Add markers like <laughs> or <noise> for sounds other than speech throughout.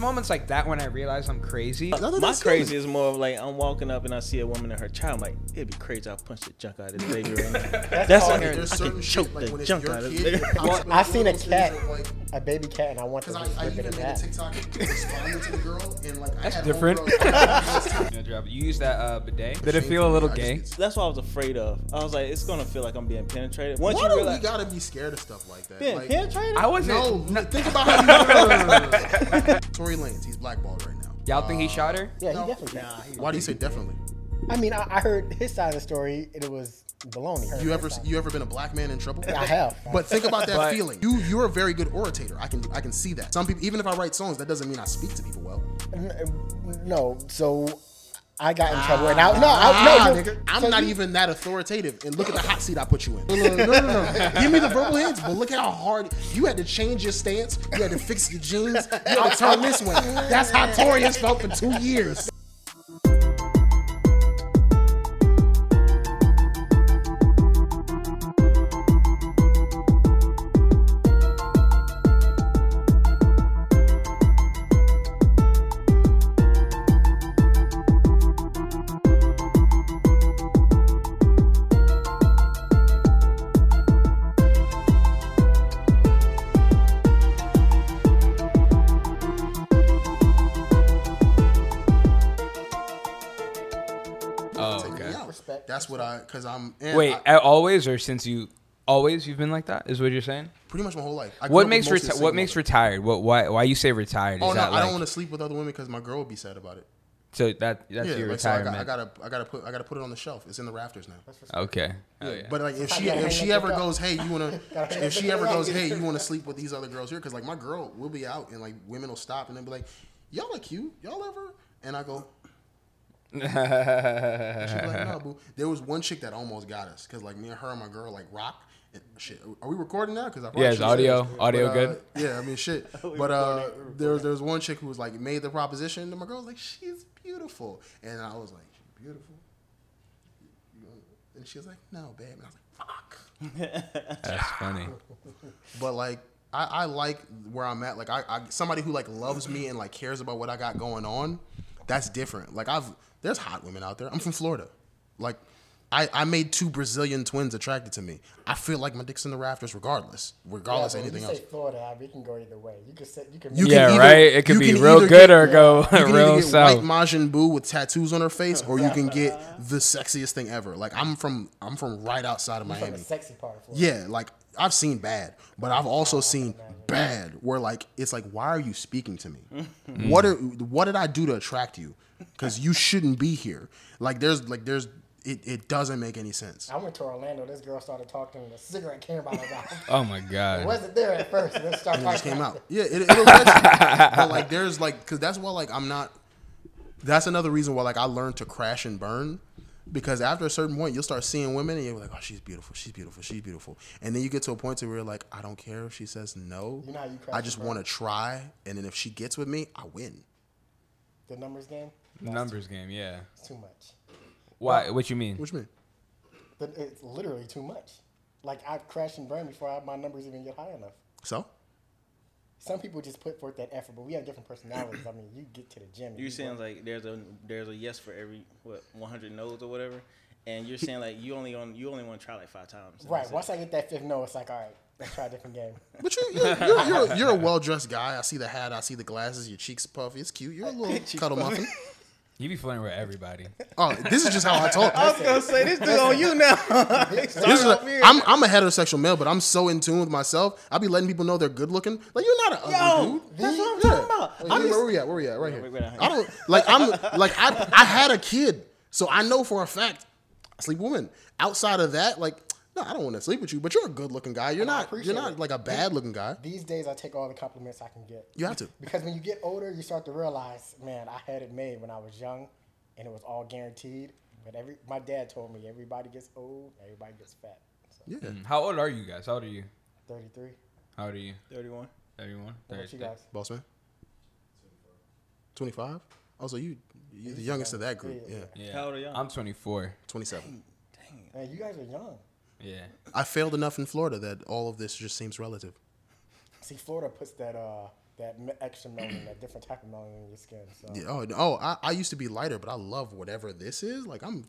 moments like that when I realize I'm crazy. None of My crazy good. is more of like I'm walking up and I see a woman and her child. I'm like, it'd be crazy. I'll punch the junk out of this baby right now. That's all on. There's I certain can choke like the junk out of this. it pops up I seen a cat, Like, a baby cat, and I want to Cause I, I rip it even in made a half. TikTok responding to the girl and like I That's had different. homegirls- Yeah, drop it. You use that uh, bidet? Did it feel a little I gay? That's what I was afraid of. I was like, it's gonna feel like I'm being penetrated. Once Why you do we gotta be scared of stuff like that? being Like, penetrated, I wasn't. no, <laughs> think about how you <laughs> <laughs> Tory Lanez, he's blackballed right now. Y'all think he uh, shot her? Yeah, No. he definitely. Nah, Why do you say definitely? I mean, I, I heard his side of the story, and it was baloney. Heard You his ever side. you ever been a black man in trouble? I have. But think about that <laughs> But- feeling. You you're a very good orator. I can I can see that. Some people even if I write songs, that doesn't mean I speak to people well. no, so I got in trouble, and I no, Ah, I, no, nigga, I'm not you- even that authoritative. And look at the hot seat I put you in. No, no, no, no, no. Give me the verbal hints, but look how hard you had to change your stance. You had to fix your jeans. You had to turn this way. That's how Tory has felt for two years. What I because I'm. and Wait, I- always or since you always you've been like that? Is what you're saying? pretty much my whole life. I What makes mostly reti- what makes mother. retired? What why why you say retired? Oh, is Oh no, that I like don't want to sleep with other women because my girl would be sad about it. so that that's Yeah, your like so I, retirement? got, I gotta I gotta put I gotta put it on the shelf. It's in the rafters now. okay. Oh, yeah. But like if she if she ever goes, hey, you wanna <laughs> if she ever goes, hey, you wanna sleep with these other girls here? Because like my girl will be out and like women will stop and they'll be like, y'all are cute, y'all ever? And I go, and she'd be like, no, boo. There was one chick that almost got us because like me and her and my girl like rock. And shit, are we recording now? Because I probably Yeah, is should've audio- said this. audio But, uh, good? Yeah, I mean shit. <laughs> but uh, there was there was one chick who was like made the proposition, and my girl was like, she's beautiful, and I was like, she's beautiful. And she was like, no, babe. And I was like, fuck. <laughs> That's funny. But like, I, I like where I'm at. Like, I, I somebody who like loves me and like cares about what I got going on. That's different. Like, I've there's hot women out there. I'm from Florida. Like, I, I made two Brazilian twins attracted to me. I feel like my dick's in the rafters, regardless, regardless Yeah, of anything you else. say Florida, we can go either way. You can say you can. You Yeah, can either- right? It could be can real good get- or go <laughs> You can real either get south. white Majin Buu with tattoos on her face, or you can <laughs> get the sexiest thing ever. Like I'm from I'm from right outside of from Miami. the sexy part of Florida. Yeah, like I've seen bad, but I've also oh, seen bad where like it's like, why are you speaking to me? what are what did I do to attract you? Because you shouldn't be here. Like there's like there's it, it doesn't make any sense. I went to Orlando. This girl started talking, and a cigarette came out of her mouth. Oh my god! It wasn't there at first, and then started And it just came about out. Yeah, it, it'll catch you. <laughs> But like there's like because that's why like I'm not. That's another reason why like I learned to crash and burn. Because after a certain point, you'll start seeing women and you're like, oh, she's beautiful, she's beautiful, she's beautiful. And then you get to a point to where you're like, I don't care if she says no. You know how you I just want to try. And then if she gets with me, I win. the numbers game. Numbers game, yeah. It's too much. Why? What you mean? What you mean? But It's literally too much. Like I crash and burn before I, my numbers even get high enough. So? Some people just put forth that effort, but we have different personalities. I mean, you get to the gym. and You you saying work. like there's a there's a yes for every what 100 no's or whatever, and you're saying like you only on you only want to try like five times. Right? that's it. Once I get that fifth no, it's like all right, let's try a different game. <laughs> But you, you're, you're, you're, you're a well dressed guy. I see the hat, I see the glasses, your cheeks puffy. It's cute. You're a <laughs> little cuddle muffin. <laughs> You be flirting with everybody. Oh, this is just how I talk. <laughs> I was gonna say this dude on you now. <laughs> This is a, I'm, I'm a heterosexual male, but I'm so in tune with myself. I be letting people know they're good looking. Like you're not an ugly Yo, dude. that's what I'm Yeah. talking about. Like, I'm where, just- where we at? Where we at? Right here. wait, wait, wait. I don't like. I'm like I. I had a kid, so I know for a fact I sleep with women. Outside of that, like no, I don't want to sleep with you. But you're a good looking guy. You're I not. You're not it. like a bad looking guy. These days, I take all the compliments I can get. You have to. Because when you get older, you start to realize, man, I had it made when I was young, and it was all guaranteed. But every my dad told me everybody gets old, everybody gets fat. So, Yeah. Mm. How old are you guys? How old are you? 33. How old are you? 31. 31? What about you guys? Boss man. Twenty five. Also, you. You're the youngest of that group. Yeah. Yeah. Yeah. How old are y'all? I'm 24. Twenty seven. Man, you guys are young. Yeah. I failed enough in Florida that all of this just seems relative. See, Florida puts that uh that extra melanin, that different type of melanin in your skin. So, Yeah, oh, oh I, I used to be lighter, but I love whatever this is. Like I'm.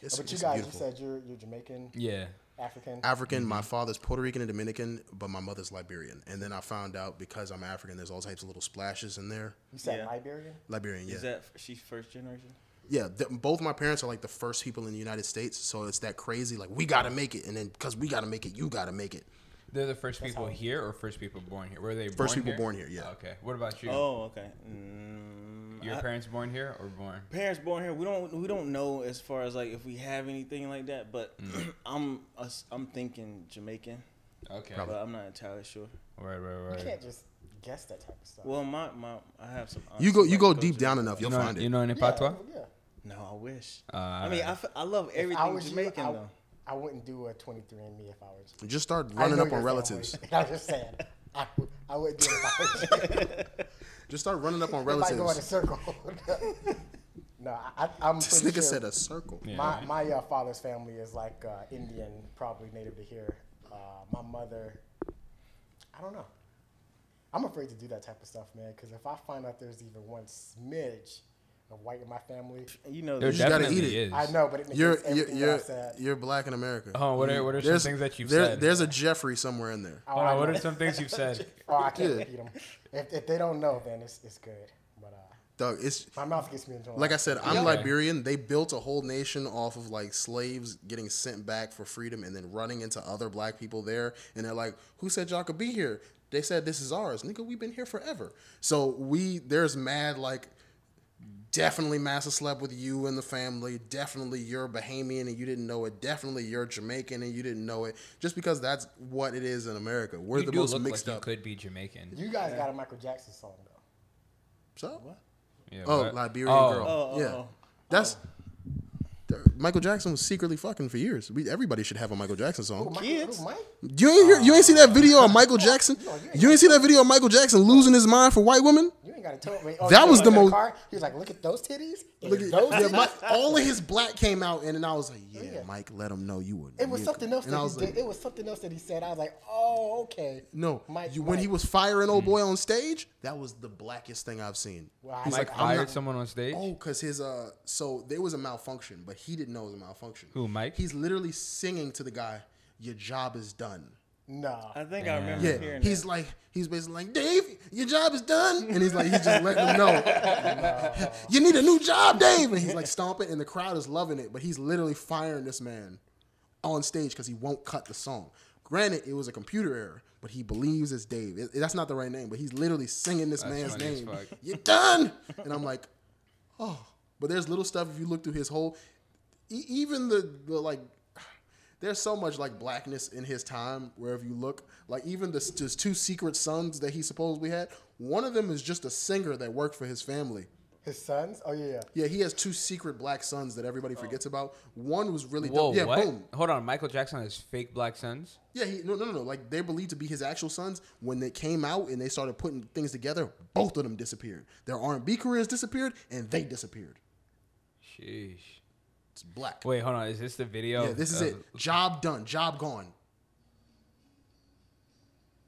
It's, but you it's guys, beautiful. you said you're you're Jamaican, Yeah. African. African. My father's Puerto Rican and Dominican, but my mother's Liberian. And then I found out because I'm African, there's all types of little splashes in there. you said Yeah. Liberian. Liberian, yeah, Is that she's first generation? Yeah. th- both my parents are like the first people in the United States, so it's that crazy. Like we gotta make it, and then because we gotta make it, you gotta make it. They're the first people here or first people born here? Where were they First born people here? born here, yeah. Okay. What about you? Oh, okay. Mm, Your I- parents born here or born? parents born here. We don't we don't know as far as like if we have anything like that. But Mm. <clears throat> I'm us- I'm thinking Jamaican, Okay. but I'm not entirely sure. Right, right, right. You right. can't just guess that type of stuff. Well, my my I have some. You go, aunts you that go to deep down enough, You you'll know, find it. you know any yeah, patois? yeah. No, I wish. Uh, I mean, I, f- I love everything I was Jamaican you, I, though. I wouldn't do a 23andMe if I was. you. Just start running up on relatives. <laughs> I'm just saying. I, would- I wouldn't do it if I was. <laughs> Just start running up on <laughs> It might go in a relatives. circle. no, I, I'm This pretty nigga sure said a circle. Yeah. my my uh, father's family is like uh, Indian, probably native to here. Uh, my mother, I don't know. I'm afraid to do that type of stuff, man. Because if I find out there's even one smidge of white in my family, You know, There You gotta eat it. is. I know, but it You're negates you're everything you're, that I said. you're black in America. Oh, what are, what are some things that you've there- said? There's a Jeffrey somewhere in there. Oh, Hold I on, what are some things you've said? <laughs> Oh, I can't Yeah. repeat them. If, if they don't know, then it's, it's good. But uh, Doug, it's my mouth gets me into like I said, I'm Yeah. Liberian. They built a whole nation off of like slaves getting sent back for freedom and then running into other black people there. And they're like, "Who said y'all could be here?" They said this is ours, nigga. We've been here forever. So we there's mad like. Definitely Massa slept with you and the family. Definitely you're Bahamian and you didn't know it. Definitely you're Jamaican and you didn't know it. Just because that's what it is in America. We're you the do most look mixed like up. you could be Jamaican. You guys got a Michael Jackson song though. So? Yeah, Oh, what? Liberian Oh. girl. Oh, oh, yeah, oh. that's there- Michael Jackson was secretly fucking for years. We, everybody should have a Michael Jackson Who, song. Mike, Kids. who, Mike? You ain't hear, you ain't see that video of Michael Jackson. You ain't see that video of Michael Jackson losing his mind for white women. You ain't got to tell me. Oh, That was the most- Car, he was like, "Look at those titties." Look at those yeah, my, all of his black came out, and then I was like, yeah, Yeah. Mike, let him know you were." It was something else And that I he was did. It was something else that he said. I was like, "Oh, okay." no, Mike, you, when he was firing old boy on stage, that was the blackest thing I've seen. Well, He's Mike like, I'm fired not- someone on stage. Oh, cause his uh, so there was a malfunction, but he didn't know it was a malfunction. Who, Mike? He's literally singing to the guy, "Your job is done." No. I think I remember Yeah, hearing he's that. like, he's basically like, Dave, your job is done, and he's like, he's just letting them know, <laughs> you need a new job, Dave, and he's like stomping, and the crowd is loving it, but he's literally firing this man on stage because he won't cut the song. Granted, it was a computer error, but he believes it's Dave. It- that's not the right name, but he's literally singing this That's man's name. You're done, and I'm like, oh. But there's little stuff if you look through his whole, e- even the the like there's so much like blackness in his time wherever you look. Like even the his two secret sons that he supposedly had, one of them is just a singer that worked for his family. His sons? Oh yeah. yeah. Yeah, he has two secret black sons that everybody oh. forgets about. One was really Whoa, dope. Yeah, what? boom. Hold on, Michael Jackson has fake black sons. Yeah, he, no, no, no, no. Like they're believed to be his actual sons. When they came out and they started putting things together, both of them disappeared. Their R and B careers disappeared, and they disappeared. Sheesh. It's black. Wait, hold on. Is this the video? Yeah, this is of- it. Job done. Job gone.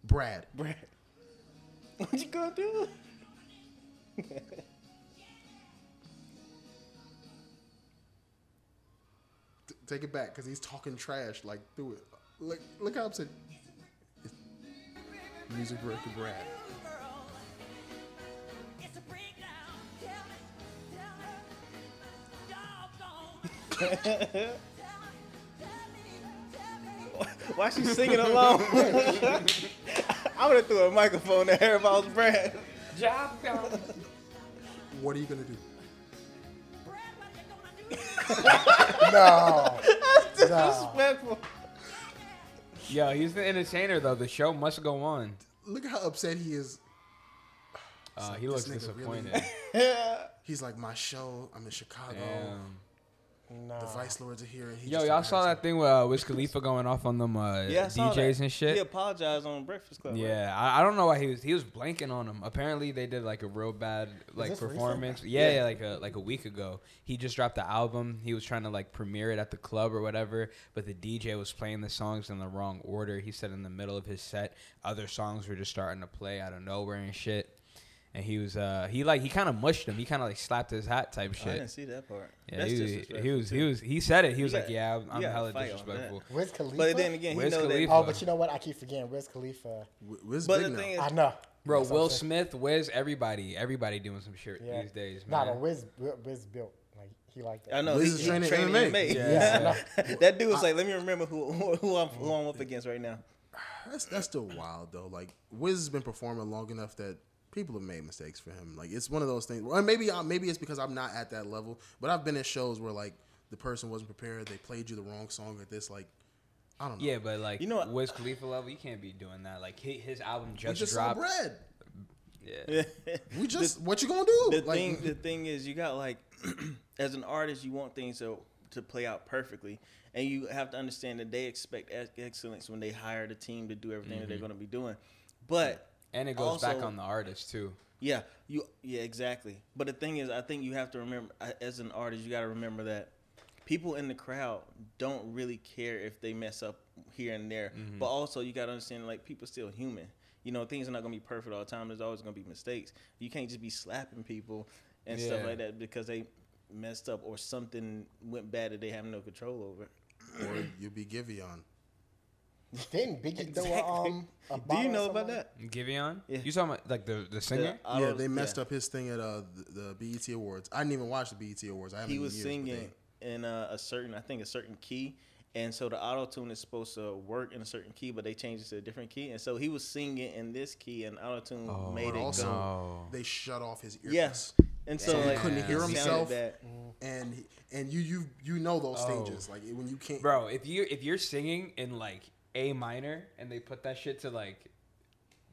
Brad. Brad, <laughs> what you gonna do? <laughs> Take it back because he's talking trash like through it. Look, look how upset. It's- Music director Brad. <laughs> Why she singing along? <laughs> I would have threw a microphone at her if I was Brad. Job done. What are you gonna do? <laughs> No. That's Disrespectful. Yo, he's the entertainer though. The show must go on. Look at how upset he is. Uh, like, he looks nigga really- He's like, my show. I'm in Chicago. Damn. Nah. The Vice Lords are here. And he Yo, just y'all saw that thing with uh, Wiz Khalifa going off on them uh, Yeah, I saw DJs and shit. He apologized on Breakfast Club. right? Yeah, I, I don't know why he was he was blanking on them. Apparently, they did like a real bad like performance. Yeah, Yeah. yeah, like a like a week ago. He just dropped the album. He was trying to like premiere it at the club or whatever, but the DJ was playing the songs in the wrong order. He said in the middle of his set, other songs were just starting to play out of nowhere and shit. And he was uh he like he kind of mushed him. He kind of like slapped his hat type Oh, I didn't shit. see that part. Yeah, That's he, was- he was he was he said it. He You was like, got- "Yeah, I'm gotta hella fight on that. disrespectful." Wiz Khalifa. But then again, he Wiz know Khalifa. that. oh, but you know what? I keep forgetting Wiz Khalifa. Wi- Wiz But big the now. thing is, I know. Bro, That's Will. Smith, Wiz, everybody, everybody doing some shit Yeah. these days, Nah, man. but Wiz, Wiz built like he like that. I know Wiz he, is training training MMA. MMA. Yeah. <laughs> Yeah. that dude was like, "Let me remember who <laughs> who, who I'm who I'm up against right now." That's that's still wild though. Like Wiz has been performing long enough that people have made mistakes for him. Like it's one of those things. Or maybe I, maybe it's because I'm not at that level. But I've been in shows where like the person wasn't prepared. They played you the wrong song at this. Like I don't know. Yeah, but like You know what- Wiz Khalifa level, you can't be doing that. Like he, his album we just, just saw dropped. bread. Yeah. <laughs> We just what you gonna do? the like, thing the thing is you got like <clears throat> as an artist you want things to to play out perfectly and you have to understand that they expect excellence when they hire the team to do everything that they're mm-hmm. going to be doing but And it goes back on the artist too. yeah you yeah exactly. But the thing is i think you have to remember uh, as an artist you got to remember that people in the crowd don't really care if they mess up here and there. But also you got to understand like people still human. You know things are not going to be perfect all the time. There's always going to be mistakes. You can't just be slapping people and stuff like that because they messed up or something went bad that they have no control over. Or you'll be Giveon. Didn't Biggie throw a, um? A do you know about that Giveon? Yeah. You talking about like the the singer? The- yeah, they messed yeah. up his thing at uh the, the BET Awards. I didn't even watch the BET Awards. I haven't he was years, singing they- in a, a certain, I think, a certain key, and so the auto tune is supposed to work in a certain key, but they changed it to a different key, and so he was singing in this key, and auto tune Oh, made it also, go. No. they shut off his ears. Yes, and so So he couldn't it hear himself. bad. and and you you you know those Oh. stages like when you can't Bro, if you if you're singing in like A minor and they put that shit to like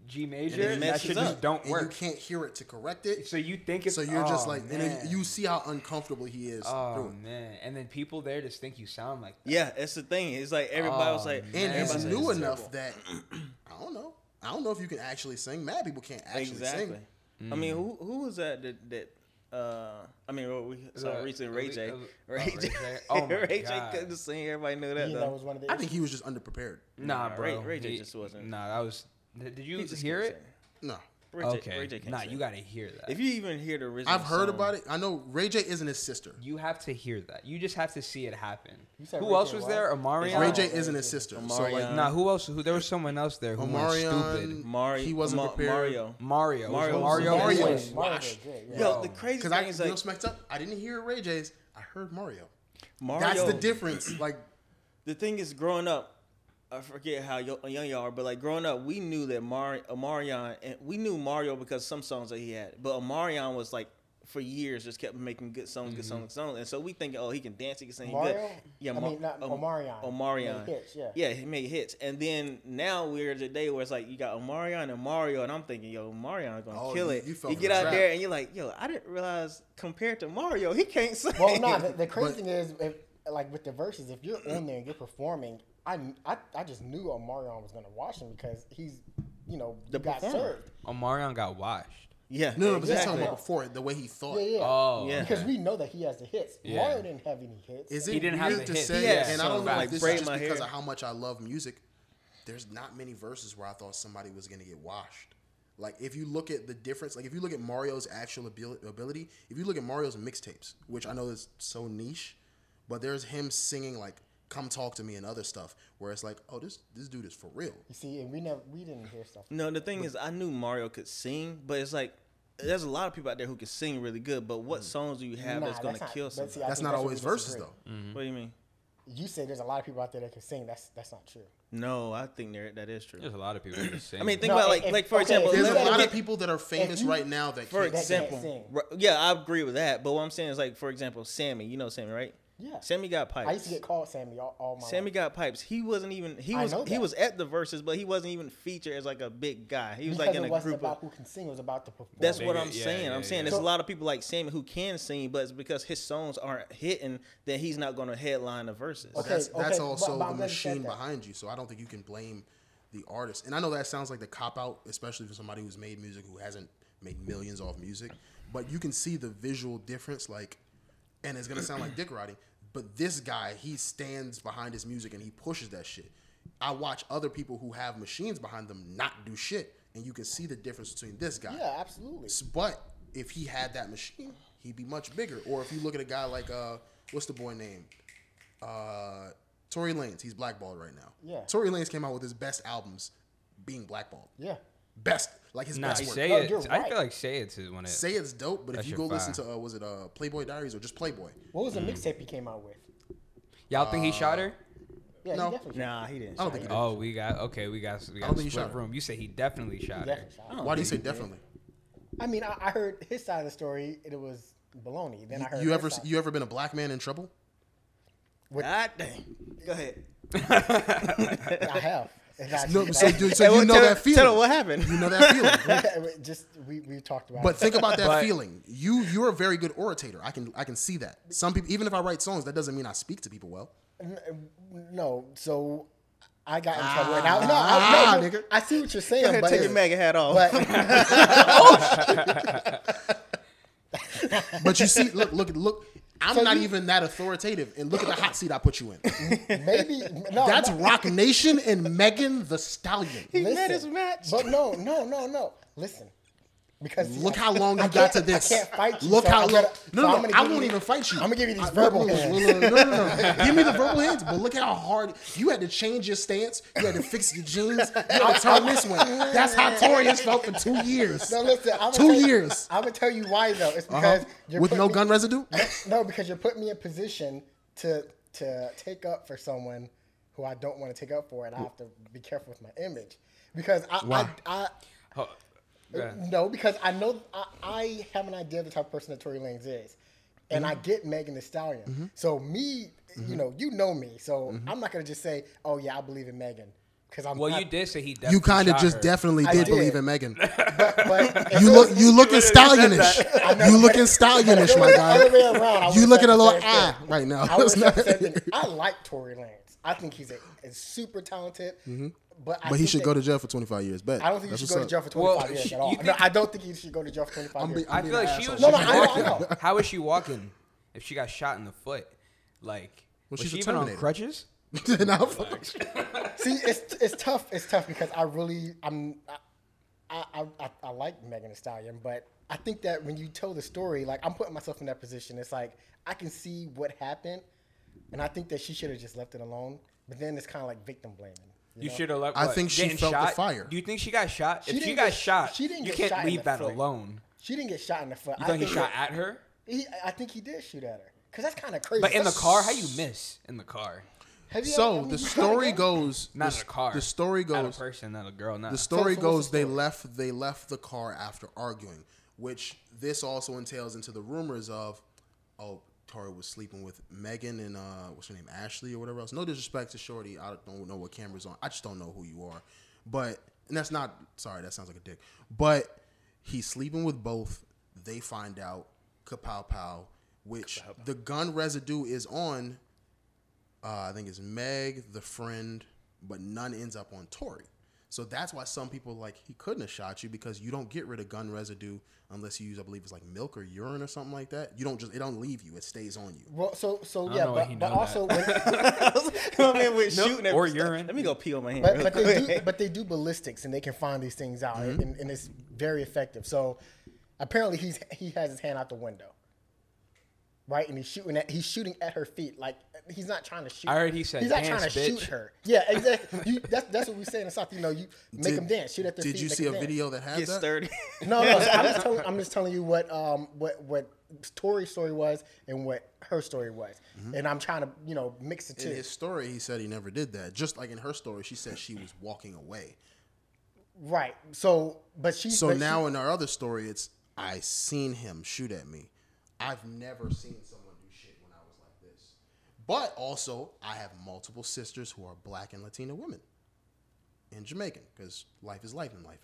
G major, it that shit up. just don't and work. you can't hear it to correct it. so you think it's So you're just oh, like, and man. then you see how uncomfortable he is Oh through man, and then people there just think you sound like that. Yeah, that's the thing. It's like everybody was Oh, like, And Man, he's that's new terrible. enough that <clears throat> I don't know. I don't know if you can actually sing. Mad people can't actually exactly. sing. I mean, hmm. who who was that that that. Uh, I mean, well, we saw Uh, recently Ray Ali- J. Ray oh, J. Ray J. <laughs> <laughs> Oh my Ray J God. couldn't sing. Everybody knew that. You though. know, was one of the. I think he was just underprepared. Nah, Nah, bro. Ray- Ray J He- just wasn't- Nah, that was. Did you He just hear it? sing. No, Ray J, okay. Ray J can't nah, sing. you gotta hear that. If you even hear the original, I've heard song- about it. I know Ray J isn't his sister. You have to hear that. You just have to see it happen. Who Ray else J was what? there? Omarion. Ray J isn't his sister. So like Nah, who else? Who there was someone else there who went Omarion, stupid. Mario, he wasn't Ma- prepared. Mario. Mario. Mario- Mario. Mario Mario. was Mario washed. did great, yeah. Yo, Yo. the crazy thing I is you know smacked up. I didn't hear Ray J's. I heard Mario. Mario. That's the difference. Like The thing is, growing up, I forget how young y'all are, but like growing up, we knew that Mar- Omarion, and we knew Mario because some songs that he had, but Omarion was like for years just kept making good songs, good mm-hmm. songs, good songs, and so we think, oh, he can dance, he can sing, he Mario? good. Yeah, I Ma- mean, not Om- Omarion. Omarion. Made hits, yeah. Yeah, he made hits, and then now we're at the day where it's like you got Omarion and Mario, and I'm thinking, yo, Omarion is gonna Oh, kill you- it. you You, fell for get the out trap. there and you're like, yo, I didn't realize compared to Mario, he can't sing. Well, no, the, the <laughs> crazy But- thing is, if, like with the Verzuz, if you're <clears throat> in there and you're performing, I, I, I just knew Omarion was gonna wash him because he's, you know, The got performer. served. Omarion got washed. yeah, no, no, but this exactly. talking about before the way he thought. Yeah, yeah. Oh, Yeah. Because we know that he has the hits. Yeah. Mario didn't have any hits. Is it He didn't have weird the to hits. say? Yes, and I don't know like if this is just because hair. of how much I love music. There's not many Verzuz where I thought somebody was gonna get washed. Like if you look at the difference, like if you look at Mario's actual ability, if you look at Mario's mixtapes, which I know is so niche, but there's him singing like "Come Talk to Me" and other stuff, where it's like, oh, this this dude is for real. You see, and we never, we didn't hear stuff. No, the thing is, I knew Mario could sing, but it's like there's a lot of people out there who can sing really good. But what mm. songs do you have Nah, that's gonna not- kill but somebody? see, That's not where always we Verzuz disagree. though. Mm-hmm. Mm-hmm. What do you mean? You say there's a lot of people out there that can sing. That's that's not true. No, I think there that is true. There's a lot of people who sing. I mean, think No, about like if- like for okay, example, There's a lot of people that are famous you- right now that for can't that can't example, sing. right, yeah, I agree with that. But what I'm saying is like, for example, Sammy. You know Sammy, right? Yeah. Sammy got pipes. I used to get called Sammy all, all my Sammy life. got pipes. He wasn't even. He I was. know He was at the Verzuz, but he wasn't even featured as like a big guy. He was because like in it a wasn't group about of. who can sing. It was about the performance. That's what I'm yeah, saying. yeah, I'm saying yeah. there's So- a lot of people like Sammy who can sing, but it's because his songs aren't hitting that he's not going to headline the Verzuz. Okay, that's that's also but- but the I'm glad you said machine behind you. So I don't think you can blame the artist. And I know that sounds like the cop out, especially for somebody who's made music who hasn't made millions off music. But you can see the visual difference. Like, and it's gonna sound like dick riding, but this guy he stands behind his music and he pushes that shit. I watch other people who have machines behind them not do shit, and you can see the difference between this guy. Yeah, absolutely. But if he had that machine, he'd be much bigger. Or if you look at a guy like uh, what's the boy name? Uh, Tory Lanez. He's blackballed right now. Yeah. Tory Lanez came out with his best albums, being blackballed. Yeah. Best, like his Nah, best work. say No, it. you're I feel like say it's one of Say it's dope, but if you shit go listen to uh, was it uh, Playboy Diaries or just Playboy? What was the Mm. mixtape he came out with? Y'all think he shot her? Yeah, No. he definitely. Nah, he didn't. I don't think he did. Oh, we got okay. We got we don't got think he split shot her. room. You say he definitely shot He her. shot. Her. Why do you say definitely? I mean, I, I heard his side of the story. and It was baloney. Then I heard You ever side. you ever been a black man in trouble? With, God dang. Go ahead. <laughs> I have. And No, so, you- so you well, know tell- that feeling. Tell her what happened. You know that feeling. <laughs> just we we talked about. But it. think about that But- feeling. You you're a very good orator. I can I can see that. Some people, even if I write songs, that doesn't mean I speak to people well. no, so I got in trouble. And I, no, Ah, I, no, nigga. I see what you're saying, Go ahead, but take your MAGA hat off. but <laughs> <laughs> <laughs> But you see, look, look, look. I'm So not you- even that authoritative, and look at the hot seat I put you in. maybe no. That's no, Roc Nation and Megan Thee Stallion. He met his match. But no, no, no, no. Listen, because Look I- how long I you got to this. I can't fight you. Look so how I'm long. gonna- No, so no, I'm no. I won't you- even fight you. I'm gonna give you these I- verbal no, hands. No, no, no, no, no. Give me the verbal hands. But look at how hard you had to change your stance. You had to fix your jeans. You had to turn this way. That's how Tory has felt for two years. No, listen. I'm Two years. I'm gonna tell you why though. It's Uh-huh. because you're With no me- gun residue. No, because you're putting me in position to to take up for someone who I don't want to take up for, and I have to be careful with my image because I Why? I, I Go ahead. Uh, no because I know I, I have an idea of the type of person that Tory Lanez is, and I mm-hmm. get Megan Thee Stallion. Mm-hmm. So me, you mm-hmm. know, you know me, so mm-hmm. I'm not gonna just say, oh yeah, I believe in Megan because I'm. Well, I- you did say he definitely You kind of just her. definitely did, did. believe in Megan. <laughs> But, but You look, was- you looking stallionish. You looking stallionish, <laughs> my was the other way guy. around, You would've looking a little same ah thing. right now. I, It's not- have said I like Tory Lanez. I think he's a, is super talented, but I. But he should that- go to jail for 25 years. Bet. I don't think That's you should go to jail for 25 Well, years sh- at all. you No, I don't think he should go to jail for 25 I'm years. be- I feel like she was. asshole. No, no, she I know, walking- I know. How was she walking? If she got shot in the foot, like Well, was she's she a even on crutches? <laughs> Nah. See, it's it's tough. It's tough because I really I'm I I, I, I like Megan Thee Stallion, but I think that when you tell the story, like I'm putting myself in that position. It's like I can see what happened, and I think that she should have just left it alone. But then it's kind of like victim blaming. You know? should have left. I what, think she getting felt the fire. Do you think she got shot? She if she didn't got get- shot, she didn't you get can't shot in leave the that foot. alone. She didn't get shot in the foot. You I think he shot at her? He, I think he did shoot at her. Cause that's kind of crazy. But in the That's- car, how you miss in the car? Have you ever- So mean, the you story goes. Not the, in a car. The story Not a goes. person, not a girl. Not The story so what's goes. the They story? left. They left the car after arguing, which this also entails into the rumors of, oh, Tory was sleeping with Megan and uh, what's her name, Ashley or whatever else. No disrespect to Shorty. I don't know what camera's on. I just don't know who you are. But and that's not. Sorry, that sounds like a dick. But he's sleeping with both. They find out. Kapow pow. Which the gun residue is on uh, I think it's Meg, the friend, but none ends up on Tory. So that's why some people like he couldn't have shot you because you don't get rid of gun residue unless you use, I believe it's like milk or urine or something like that. You don't just it don't leave you; it stays on you. Well, so so don't yeah, but, but also when, <laughs> <laughs> Come in with Milk shooting at- or urine. Let me go pee on my hand. but, but they do but they do ballistics and they can find these things out Mm-hmm. and, and it's very effective. So apparently he's he has his hand out the window, right? And he's shooting at he's shooting at her feet like he's not trying to shoot. I heard he said, he's not trying to shoot her. Yeah, exactly. You, that's that's what we say in the south. You know, you <laughs> make Did- them dance, shoot at their Did feet. you see a dance. video that had Get that? sturdy. <laughs> No, no. so I'm just <laughs> telling. I'm just telling you what um what what Tory's story was and what her story was, and I'm trying to you know mix the Mm-hmm. In his story, he said he never did that. Just like in her story, she said she was walking away. Right. So, but she. So but she- now in our other story, it's I seen him shoot at me. I've never seen someone do shit when I was like this. But also, I have multiple sisters who are black and Latina women and Jamaican because life is life and life.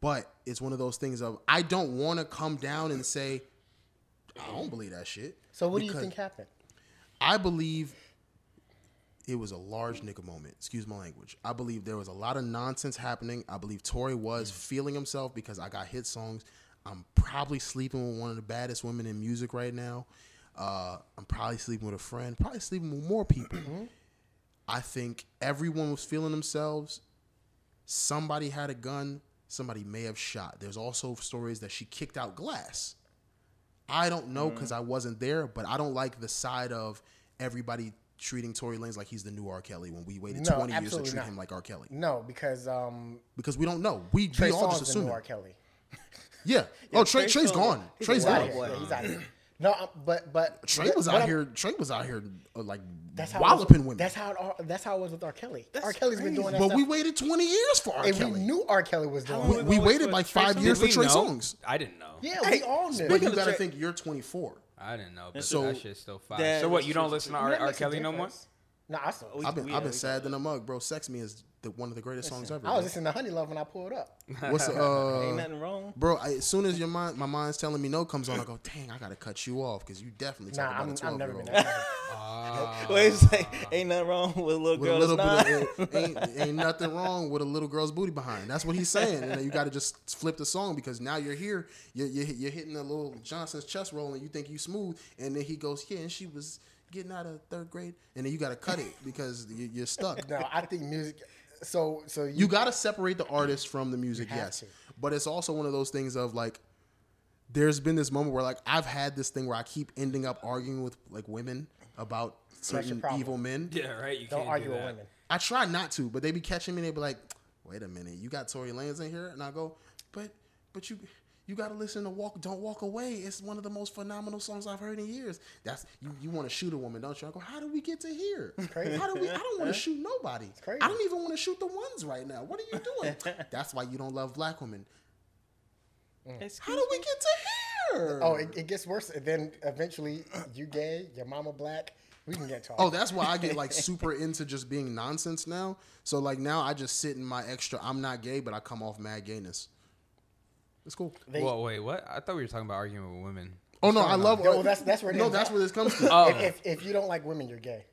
But it's one of those things of I don't want to come down and say I don't believe that shit. So what do you think happened? I believe it was a large nigga moment. Excuse my language. I believe there was a lot of nonsense happening. I believe Tory was mm. feeling himself because I got hit songs. I'm probably sleeping with one of the baddest women in music right now. Uh, I'm probably sleeping with a friend. Probably sleeping with more people. I think everyone was feeling themselves. Somebody had a gun. Somebody may have shot. There's also stories that she kicked out glass. I don't know because I wasn't there, but I don't like the side of everybody treating Tory Lanez like he's the new R. Kelly when we waited No, 20 years to absolutely treat not. him like R. Kelly No, because um, because we don't know. We, Trey we all just Songz the new assume. R. Kelly. <laughs> Yeah. Oh, Trey, Trey Trey's Songz- gone. he's Trey's a gone. boy. Yeah, he's out of here. No, um, but but Trey was out I'm- here. Trey was out here uh, like That's how it was- women. That's how it, that's how it was with R. Kelly. That's R. Kelly's been doing that. but stuff, we waited 20 years for R. and Kelly. we knew R. Kelly was doing. long we, we was waited like five Songz? years for Trey know? Songz. I didn't know. Yeah, we all knew. But Speaking you got to think you're 24. I didn't know. But So- that shit's still fire. So what? You don't listen to R. R. Kelly no more? Difference. No, I still. I've been we- I've been sad got than a mug, bro. Sex Me is the, one of the greatest songs ever. I was bro. listening to Honey Love when I pulled up. What's <laughs> the, uh, Ain't nothing wrong. Bro, I, as soon as your mind, my mind's telling me no comes on, I go, dang, I gotta cut you off because you definitely Nah, talk I'm, about a I've twelve never year old. that. <laughs> <laughs> Ah. Wait a second. Ain't nothing wrong with a little With a girl's little bit of ain't, ain't nothing wrong with a little girl's booty behind. That's what he's saying, and you got to just flip the song because now you're here, you're, you're you're hitting a little Johnson's chest roll, and you think you smooth, and then he goes, yeah, and she was getting out of third grade, and then you got to cut it because you- you're stuck. No, I think music. So so you, you got to separate the artist from the music, yes. to. But it's also one of those things of like, there's been this moment where like I've had this thing where I keep ending up arguing with like women about certain evil men. Yeah, right. You don't can't argue do with women. I try not to, but they be catching me. and They be like, "Wait a minute, you got Tory Lanez in here," and I go, "But, but you, you got to listen to Walk, Don't Walk Away. It's one of the most phenomenal songs I've heard in years. That's you. You want to shoot a woman, don't you?" I go, "How do we get to here? crazy. How do we? I don't want to shoot nobody. crazy. I don't even want to shoot the ones right now. What are you doing? <laughs> That's why you don't love black women. Mm. How do we get to here? Oh, it, it gets worse. And then eventually, you gay, your mama black. We can get to Oh, that's why I get like super into just being nonsense now. So like now I just sit in my extra. I'm not gay, but I come off mad gayness. It's cool. They- Well, wait, what? I thought we were talking about arguing with women. Oh no, I love. Yeah, well, that's- that's where it no, ends that's where this comes to. Oh. if, if, if you don't like women, you're gay.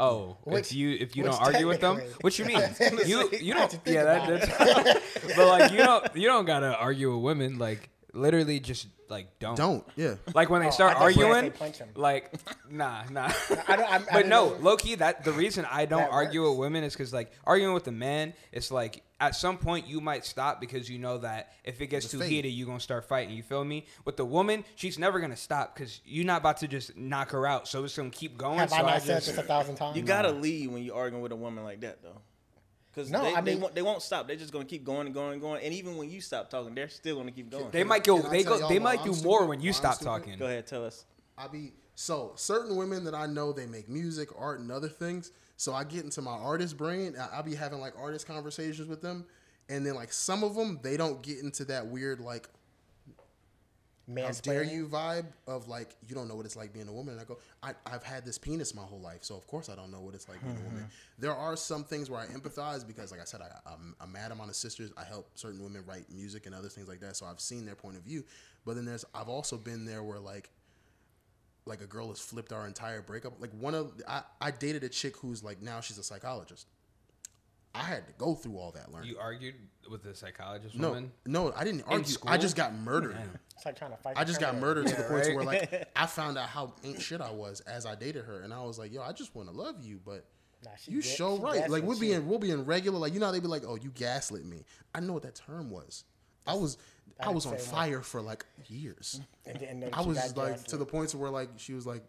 Oh, Which- if you if you don't argue with them, what you mean? <laughs> you you don't yeah that, that's <laughs> but like you don't you don't gotta argue with women like literally just like don't Don't yeah. like when they Oh, start I thought you were gonna arguing say punch 'em. like nah nah <laughs> I don't- I'm- I but didn't no know- low key that the reason I don't That argue works. with women is because like arguing with a man it's like at some point you might stop because you know that if it gets The too fate. heated you're gonna start fighting you feel me with the woman she's never gonna stop because you're not about to just knock her out so it's gonna keep going Have so I not I said just this a thousand times? You gotta leave when you're arguing with a woman like that, though. Because No, they, I they, won't, they won't stop. They're just gonna keep going and going and going. And even when you stop talking, they're still gonna keep going. They might go. Can I They tell go. y'all They why might do I'm more stupid? when you Why I'm stop stupid? talking. Go ahead, tell us. I be so certain women that I know they make music, art, and other things. So I get into my artist brain. I, I be having like artist conversations with them, and then like some of them they don't get into that weird like how dare you vibe of like you don't know what it's like being a woman. And I go, I, I've had this penis my whole life, so of course I don't know what it's like being a woman. <laughs> There are some things where I empathize because, like I said, I, I'm a mad amount of sisters. I help certain women write music and other things like that, so I've seen their point of view. But then there's I've also been there where like like a girl has flipped our entire breakup. Like one of I, I dated a chick who's like now she's a psychologist. I had to go through all that learning. You argued with the psychologist no, woman. no, I didn't argue. I just got murdered. It's like trying to fight. I just got Terminator. murdered to the point <laughs> right? where like <laughs> I found out how ain't shit I was as I dated her, and I was like, yo, I just want to love you, but Nah, you ga- show she right. Like we'll be in we'll be in regular. Like you know how they be like, oh, you gaslit me. I know what that term was. I was I didn't was on say fire for like years. <laughs> And then, and then I was like to the point where like she was like,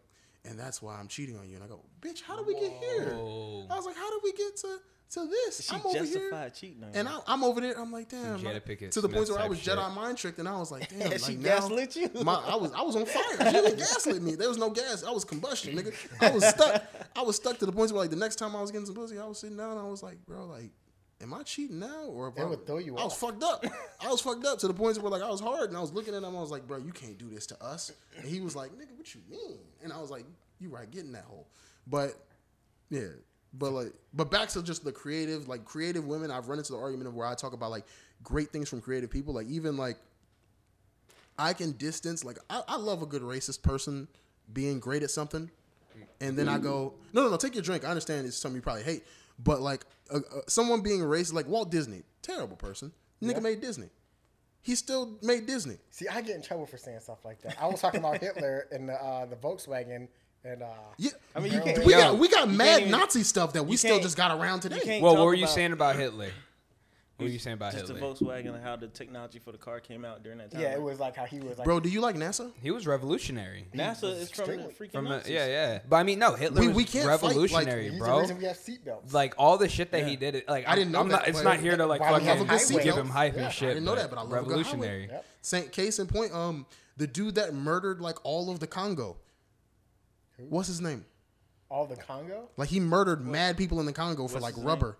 and that's why I'm cheating on you. And I go, bitch, how did we get here? I was like, how did we get to to this? She I'm over here. cheating on you. And I, I'm over there. I'm like, damn. Jada like, to the point where I was type Jedi shit. mind tricked, and I was like, damn. She like now, gaslit you? My, I was I was on fire. She didn't gaslit me. There was no gas. I was combustion, nigga. I was stuck. I was stuck to the point where like the next time I was getting some pussy, I was sitting down. and I was like, bro, like. Am I cheating now, or if They I, would throw you I was off. fucked up. I was fucked up to the point where like I was hard, and I was looking at him. I was like, "Bro, you can't do this to us." And he was like, "Nigga, what you mean?" And I was like, you right, get in that hole. But yeah, but like, but back to just the creative, like creative women. I've run into the argument of where I talk about like great things from creative people. Like even like I can distance. Like I, I love a good racist person being great at something, and then I go, no, no, no, take your drink. I understand it's something you probably hate, but like uh, uh, someone being racist, like Walt Disney, terrible person. Nigga Yeah. made Disney. He still made Disney. See, I get in trouble for saying stuff like that. I was talking about <laughs> Hitler and the, uh, the Volkswagen and uh, Yeah, I mean, you can't. we Yo, got we got mad even- Nazi stuff that we still just got around today. Well, what were you about- saying about Hitler? What were you saying about Hitler? Just the Volkswagen and how the technology for the car came out during that time. yeah, it was like how he was like Bro, do you like NASA? He was revolutionary. NASA is from the freaking From a, yeah, yeah. But I mean, no, Hitler We- was we can't fight, like, revolutionary, he's bro. the reason we have seatbelts. Like all the shit that Yeah. he did, like I didn't know I'm that, not. It's not here to like fucking have a good give him hype Yeah, and shit. didn't know that, but I love revolutionary. Yep. Saint case in point, um, the dude that murdered like all of the Congo. What's his name? all the Congo. Like he murdered mad people in the Congo for What's like his rubber.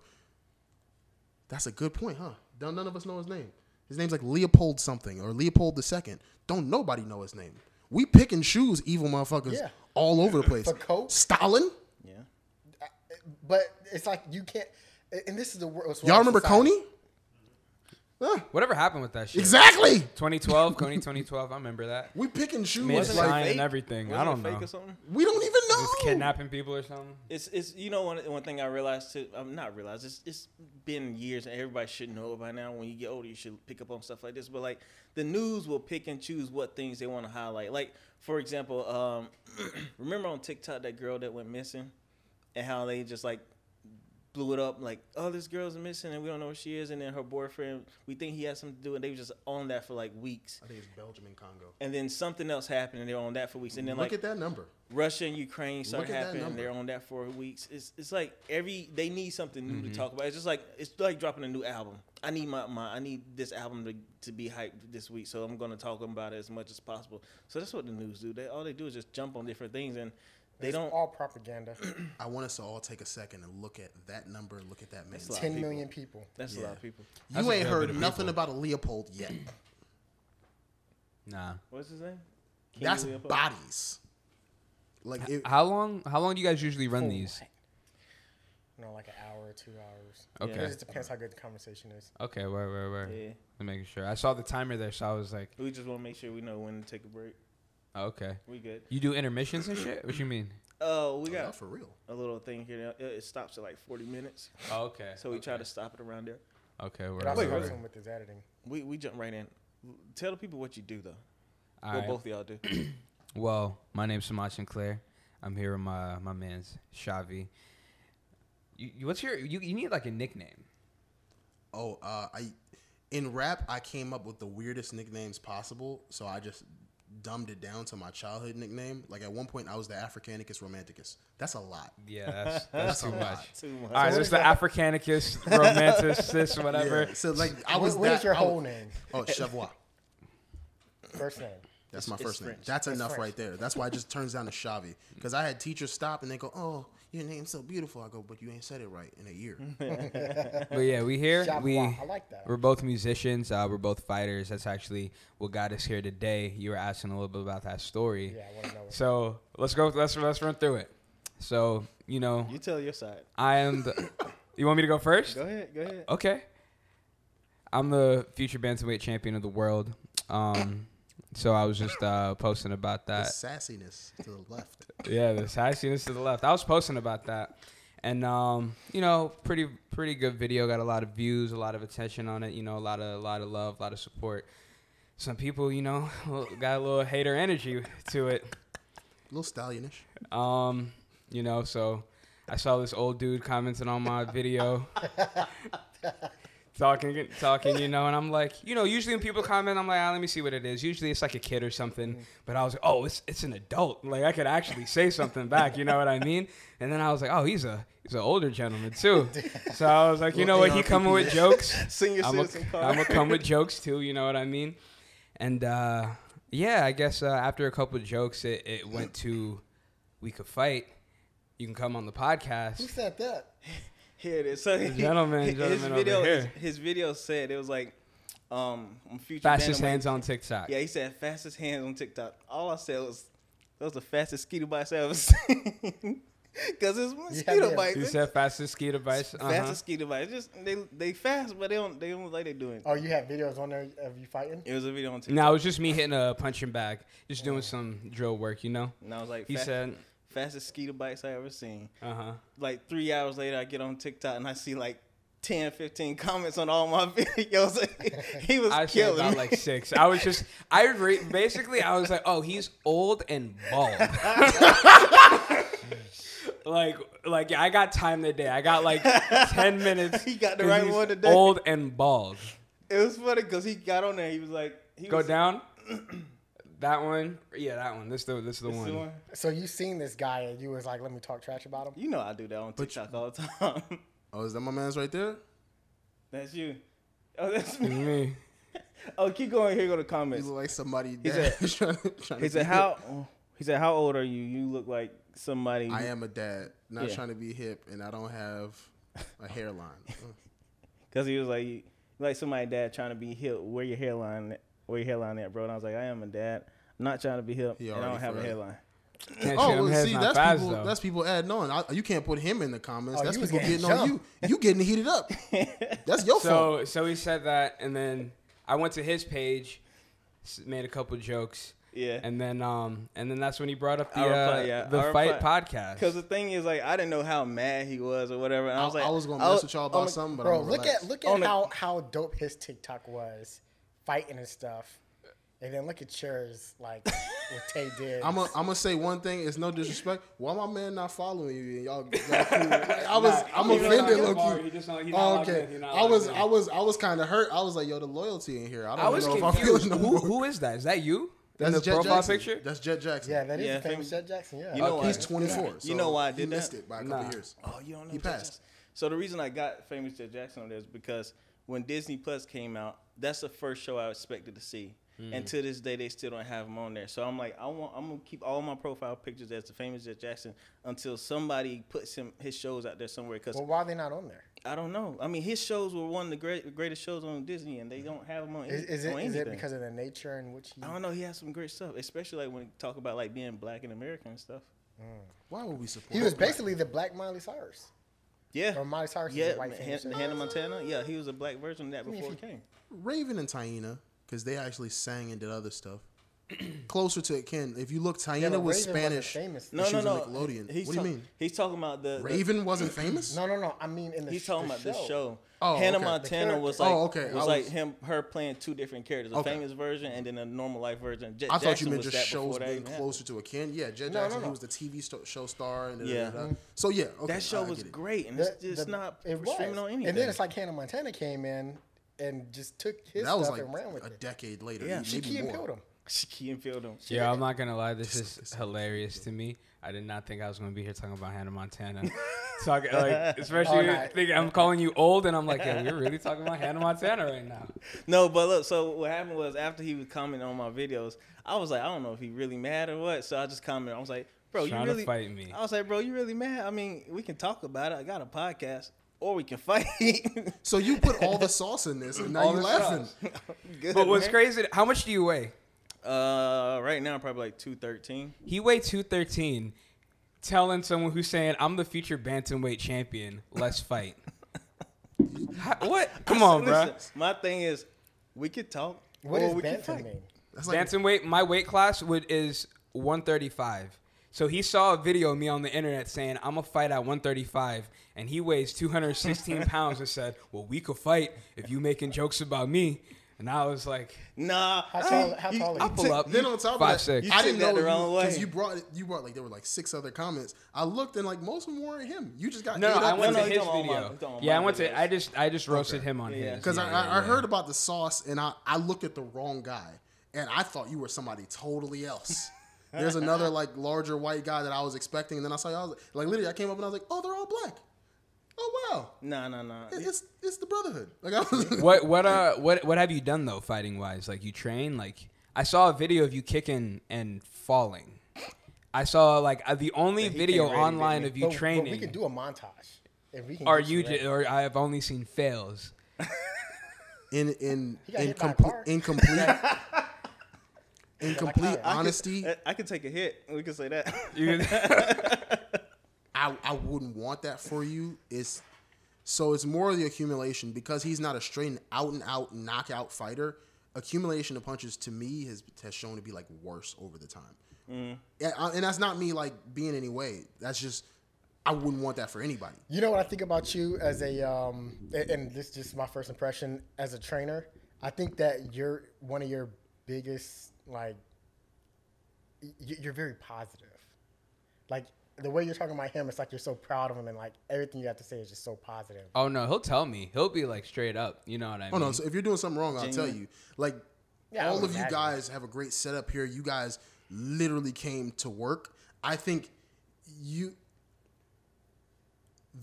That's a good point, huh? Don't none of us know his name. His name's like Leopold something or Leopold the Second. Don't nobody know his name. We pick and choose evil motherfuckers Yeah. all over the place. For Stalin. Yeah. But it's like you can't. And this is the worst. Y'all remember Kony? Huh, Whatever happened with that shit? exactly. 2012, <laughs> Kony 2012. I remember that. We pick and choose. Made Wasn't like, it sign fake? and everything. I Wasn't don't it fake know. or something? we don't even know. Just kidnapping people or something. It's it's you know one one thing I realized too. I'm not realized. It's it's been years and everybody should know it by now. When you get older, you should pick up on stuff like this. But like the news will pick and choose what things they want to highlight. Like for example, um, <clears throat> remember on TikTok that girl that went missing, and how they just like blew it up like, oh, this girl's missing and we don't know where she is, and then her boyfriend, we think he has something to do, and they were just on that for like weeks. I think it's Belgium and Congo. And then something else happened, and they were on that for weeks. And then Look like at that number. Russia and Ukraine start Look at happening. number. They're on that for weeks. It's it's like every they need something new Mm-hmm. to talk about. It's just like it's like dropping a new album. I need my, my I need this album to, to be hyped this week, so I'm gonna talk about it as much as possible. So that's what the news do. They all they do is just jump on different things, and they It's don't. all propaganda. <clears throat> I want us to all take a second and look at that number. Look at that man. That's a lot. Ten people. million people. that's a lot of people. That's You a ain't good heard of nothing people. about a Leopold yet. Nah. What's his name? King That's Leopold? bodies. Like it, How long? How long do you guys usually run For these? what? You know, like an hour or two hours. Okay. It just depends how good the conversation is. Okay, where, where, where? Yeah, I'm making sure. I saw the timer there, so I was like, we just want to make sure we know when to take a break. Oh, okay. We good. You do intermissions and shit? What you mean? Oh, we oh, got for real. a little thing here. It, it stops at like 40 minutes, Oh, okay. so we try to stop it around there. Okay, we're also where, helps where? him with his editing. We we jump right in. Tell the people what you do though. All what right. both of y'all do. <clears throat> Well, my name's Semaj Sinclair. I'm here with my my man's Chavi. You, you, what's your you, you need like a nickname? Oh, uh, I in rap I came up with the weirdest nicknames possible, so I just dumbed it down to my childhood nickname. Like at one point I was the Africanicus Romanticus. That's a lot. Yeah, that's <laughs> that's too a much. lot. Too much. All right, what there's is the that? <laughs> Africanicus, romanticist, whatever. Yeah, So like I was what that. is your I whole was- name? Oh, Chavois. <laughs> First name. That's my it's first name. That's It's enough French. right there. That's why it just turns down to Chavi. Because I had teachers stop and they go, "Oh, your name's so beautiful." I go, "But you ain't said it right in a year." <laughs> But yeah, we here. Chavois. We I like that. we're both musicians. Uh, we're both fighters. That's actually what got us here today. You were asking a little bit about that story. Yeah, I want to know. So let's go. Let's let's run through it. So you know, You tell your side. I am the. You want me to go first? Go ahead. Go ahead. Okay. I'm the future bantamweight champion of the world. Um, so I was just uh, posting about The that. sassiness to the left. Yeah, the sassiness to the left. I was posting about that, and um, you know, pretty pretty good video. Got a lot of views, a lot of attention on it. You know, a lot of a lot of love, a lot of support. Some people, you know, <laughs> got a little hater energy to it. A little stallionish. Um, you know, so I saw this old dude commenting on my video. <laughs> talking talking, you know, and I'm like, you know, usually when people comment, I'm like, ah, let me see what it is. Usually it's like a kid or something. But I was like, oh, it's it's an adult. Like I could actually say something back, you know what I mean? And then I was like, oh, he's a he's an older gentleman too. <laughs> So I was like, you know what, he coming with jokes. <laughs> Senior I'm citizen card. gonna come with <laughs> jokes too, you know what I mean? And uh, yeah, I guess uh, after a couple of jokes, it, it went to we could fight. You can come on the podcast. Who said that? Here it is. So <laughs> Gentlemen, his gentlemen over video, here. His, his video said it was like, um, future Fastest bantamweight- hands on TikTok. Yeah, he said fastest hands on TikTok. All I said was, that was the fastest mosquito bites I ever <laughs> seen. Cause it's mosquito yeah. bites. You said fastest mosquito bites. Uh-huh. fastest mosquito bites. Just they they fast, but they don't they don't like they doing. Oh, you have videos on there of you fighting? It was a video on TikTok. No, it was just me hitting a punching bag, just doing some drill work, you know. and I was like, He "Fa- said, fastest mosquito bites I ever seen. uh huh. Like three hours later, I get on TikTok and I see like 10, 15 comments on all my <laughs> videos. <laughs> he was I killing about me. like six. I was just, I re- basically, I was like, oh, he's old and bald. <laughs> like, like I got time today. I got like ten minutes. He got the right one today. Old and bald. it was funny because he got on there. He was like, he Go was, down. <clears throat> That one, yeah, that one. This the this the This one. the one. So you seen this guy and you was like, let me talk trash about him? You know I do that on TikTok all the time. <laughs> Oh, is that my man's right there? that's you. Oh, that's It's me. me. <laughs> Oh, keep going. Here go the He comments. look like somebody He said- <laughs> trying to, trying He said, be "How?" He said, "How old are you? You look like somebody." I am a dad, not Yeah. trying to be hip, and I don't have a hairline. Because he was like, you- like somebody dad trying to be hip. Where your hairline? Where your hairline at, bro? And I was like, I am a dad. I'm not trying to be hip, He and I don't have a fed. hairline. Can't oh, shit, them well, see, that's fast, people. though. That's people adding on. I, you can't put him in the comments. Oh, that's you was people getting getting on you. You getting heated up. <laughs> That's your fault. So so he said that, and then I went to his page, made a couple jokes, Yeah. and then um and then that's when he brought up the reply- uh, yeah, the I fight reply- podcast. Because the thing is, like, I didn't know how mad he was or whatever. And I I, was like, I was gonna I mess with y'all about the- something, but Bro, I'm look relaxed. at look On at the- how how dope his TikTok was, fighting and stuff, and then look at yours like what Tay <laughs> did. I'm gonna I'm say one thing. It's no disrespect. Why my man not following you? And y'all, y'all cool? <laughs> Like, I was I'm he don't offended, like low key. he just don't- he not Oh, okay. in, I was. I was I was kind of hurt. I was like, yo, the loyalty in here. I don't I was know if I'm feeling no Who more. who is that? Is that you? That's in the Jet profile Jackson. picture? That's Jet Jackson. yeah, that is Yeah, the famous famous- Jet Jackson. Yeah, You know oh, He's why? 24. You so know why I he that? missed it by a couple Nah. years. Oh, you don't know He Jet passed. Jackson. So the reason I got famous Jet Jackson on there is because when Disney Plus came out, that's the first show I expected to see. Mm. And to this day, they still don't have him on there. So I'm like, I want, I'm gonna keep all my profile pictures as the famous Jet Jackson until somebody puts him his shows out there somewhere. Because Well, why are they not on there? I don't know. I mean, his shows were one of the great, greatest shows on Disney, and they don't have him on. Is, any- is it on is it because of the nature in which he? I don't know. He has some great stuff, especially like when you talk about like being black in America and stuff. Why would we support? He was black? basically the Black Miley Cyrus, Yeah, or Miley Cyrus is yeah. a white Han- famous. Hannah Montana. Yeah, he was a black version of that mean, before you- it came. Raven and Taina because they actually sang and did other stuff. Closer to it, Ken. If you look, Taina Yeah, was Raven wasn't Spanish. famous. No, she no, was no. Nickelodeon. He's what do you mean? He's talking about the. the- Raven wasn't <clears throat> famous. No, no, no. I mean in the. he's sh- talking the about this show. Oh, Hannah okay. Montana was like, Oh, okay. It was oh, like him, her playing two different characters, a Okay. famous version and then a normal life version. Jet I thought Jackson you meant was just that before shows that being even happened. closer to a Ken. Yeah, Jet No, no, Jackson. no. He was the TV sto- show star. And Yeah. da-da-da-da. So yeah, okay, That show I was it. great, and The- it's just the- not it streaming on anything. And then it's like Hannah Montana came in and just took his That was stuff like and ran with a it. decade later. Yeah. She maybe key and more. peeled him. <laughs> she key and peeled him. Yeah, I'm not gonna lie. This is hilarious to me. I did not think I was gonna be here talking about Hannah Montana. <laughs> Talking like, especially no. thinking I'm calling you old, and I'm like, yeah, we're really talking about Hannah Montana right now. <laughs> No, but look. So what happened was after he was commenting on my videos, I was like, I don't know if he really mad or what. So I just commented. I was like, Bro, Trying you to really fight me. I was like, bro, you really mad? I mean, we can talk about it. I got a podcast, or we can fight. So you put all the sauce in this, and now All you're laughing. Good, But what's man. crazy? How much do you weigh? Uh, right now probably like two thirteen. He weighed 213, telling someone who's saying, I'm the future bantamweight champion. Let's fight. <laughs> How- what? Come on, bro. My thing is, we could talk. What or does we can bantam fight. mean? That's like Bantamweight, my weight class would is 135. So he saw a video of me on the internet saying I'm a fight at 135, and he weighs 216 <laughs> pounds and said, "Well, we could fight if you making jokes about me." And I was like, Nah. How tall? How tall "I'll are you? pull up." Then on top five of that, six. You I took didn't that know the wrong because way. you brought you brought like there were like six other comments. I looked and like most of them weren't him. You just got No, no, I up went to his he's talking about my- video. he's talking about Yeah, I my went videos. to. I just, I just roasted Okay. him on Yeah, his. yeah. because Yeah, I, yeah, I, I yeah. heard about the sauce and I, I looked at the wrong guy and I thought you were somebody totally else. <laughs> There's another like larger white guy that I was expecting, and then I saw you. I was like, like literally, I came up and I was like, oh, they're all black. Oh wow, Nah, nah, nah. It- it's it's the brotherhood. Like I was, <laughs> What, what, uh, what, what have you done though, fighting wise? Like you train? Like I saw a video of you kicking and falling. I saw like uh, the only Yeah, video came ready to beat online of you But- but training. we can do a montage. If we can Or get you, ready. ju- or I have only seen fails. <laughs> in in He got in hit by a complete car. incomplete <laughs> in complete I honesty, could, I could take a hit. We could say that. You- I, I wouldn't want that for you. It's so it's more the accumulation because he's not a straight out and out knockout fighter. Accumulation of punches to me has has shown to be like worse over the time. Yeah, I- and that's not me like being any way. That's just I wouldn't want that for anybody. You know what I think about you as a, um, and this is just my first impression as a trainer. I think that you're one of your biggest, like, you're very positive. Like the way you're talking about him, it's like you're so proud of him, and like everything you have to say is just so positive. oh no, he'll tell me. He'll be like straight up. You know what I mean? Oh no! So if you're doing something wrong, I'll tell you. Like Yeah, all would of you guys have a great setup here. You guys literally came to work. I think you.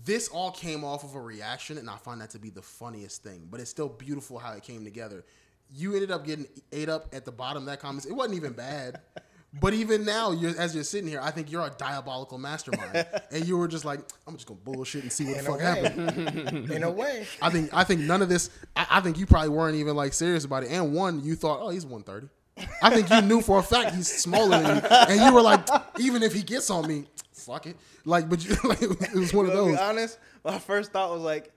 This all came off of a reaction, and I find that to be the funniest thing. But it's still beautiful how it came together. You ended up getting ate up at the bottom of that comments. It wasn't even bad. But even now, you're, as you're sitting here, I think you're a diabolical mastermind, <laughs> and you were just like, "I'm just gonna bullshit and see what the fuck happens." <laughs> in a way, I think I think none of this. I, I think you probably weren't even like serious about it. And one, you thought, oh, he's one thirty. I think you knew for a fact he's smaller than you, and you were like, even if he gets on me, fuck it. Like, but you, <laughs> like, it was one of To those. be honest, my first thought was like,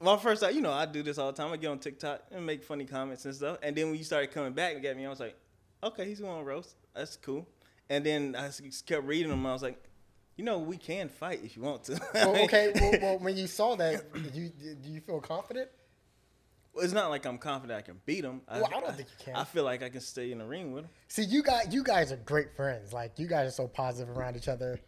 my first thought, you know, I do this all the time. I get on TikTok and make funny comments and stuff. And then when you started coming back and get me, I was like, okay, he's going to roast. That's cool. And then I just kept reading them. I was like, you know, we can fight if you want to. well, <laughs> okay. Well, well, when you saw that, did you do you feel confident? Well, it's not like I'm confident I can beat him. Well, I don't think you can. I feel like I can stay in the ring with him. See, you guys, you guys are great friends. Like you guys are so positive around each other.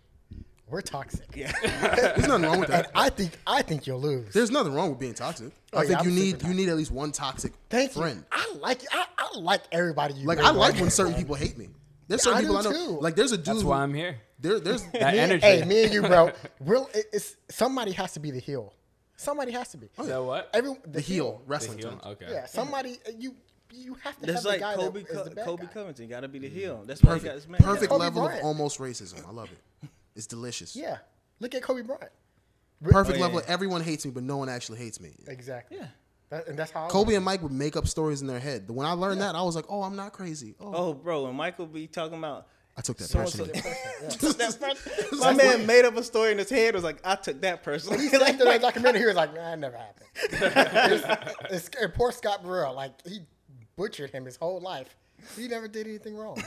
We're toxic. Yeah. <laughs> There's nothing wrong with And that. I think I think you'll lose. There's nothing wrong with being toxic. Oh, I yeah, think I'm you need you need at least one toxic Thank friend. you. I like I, I like everybody. You Like I like when certain <laughs> people hate me. There's Yeah, certain I people I do know. too. Like there's a dude. That's who- why I'm here. there, there's <laughs> That Me- energy. Hey, me and you, bro. <laughs> Real, it, it's somebody has to be the heel. Somebody has to be. Oh, So what? Every the, the heel wrestling The heel? terms. Okay. Yeah, somebody uh, you you have to That's have like the guy Colby, that is Co- the bad Colby guy. Covington. Got to be the heel. Mm. That's why he got his Perfect, man. perfect Kobe level Bryant. of almost racism. I love it. It's delicious. Yeah, look at Kobe Bryant. Perfect Oh, yeah, level. yeah. Everyone hates me, but no one actually hates me. Exactly. Yeah. That, and that's how I Kobe was. and Mike would make up stories in their head. When I learned that, I was like, "Oh, I'm not crazy." Oh, Oh, bro, and Michael be talking about I took that so and so- personally. that person. <laughs> My man made up a story in his head. Was like, I took that personally. He said after that <laughs> documentary, he was like, "Nah, it never happened." <laughs> it's, it's, and poor Scott Burrell, like he butchered him his whole life. He never did anything wrong.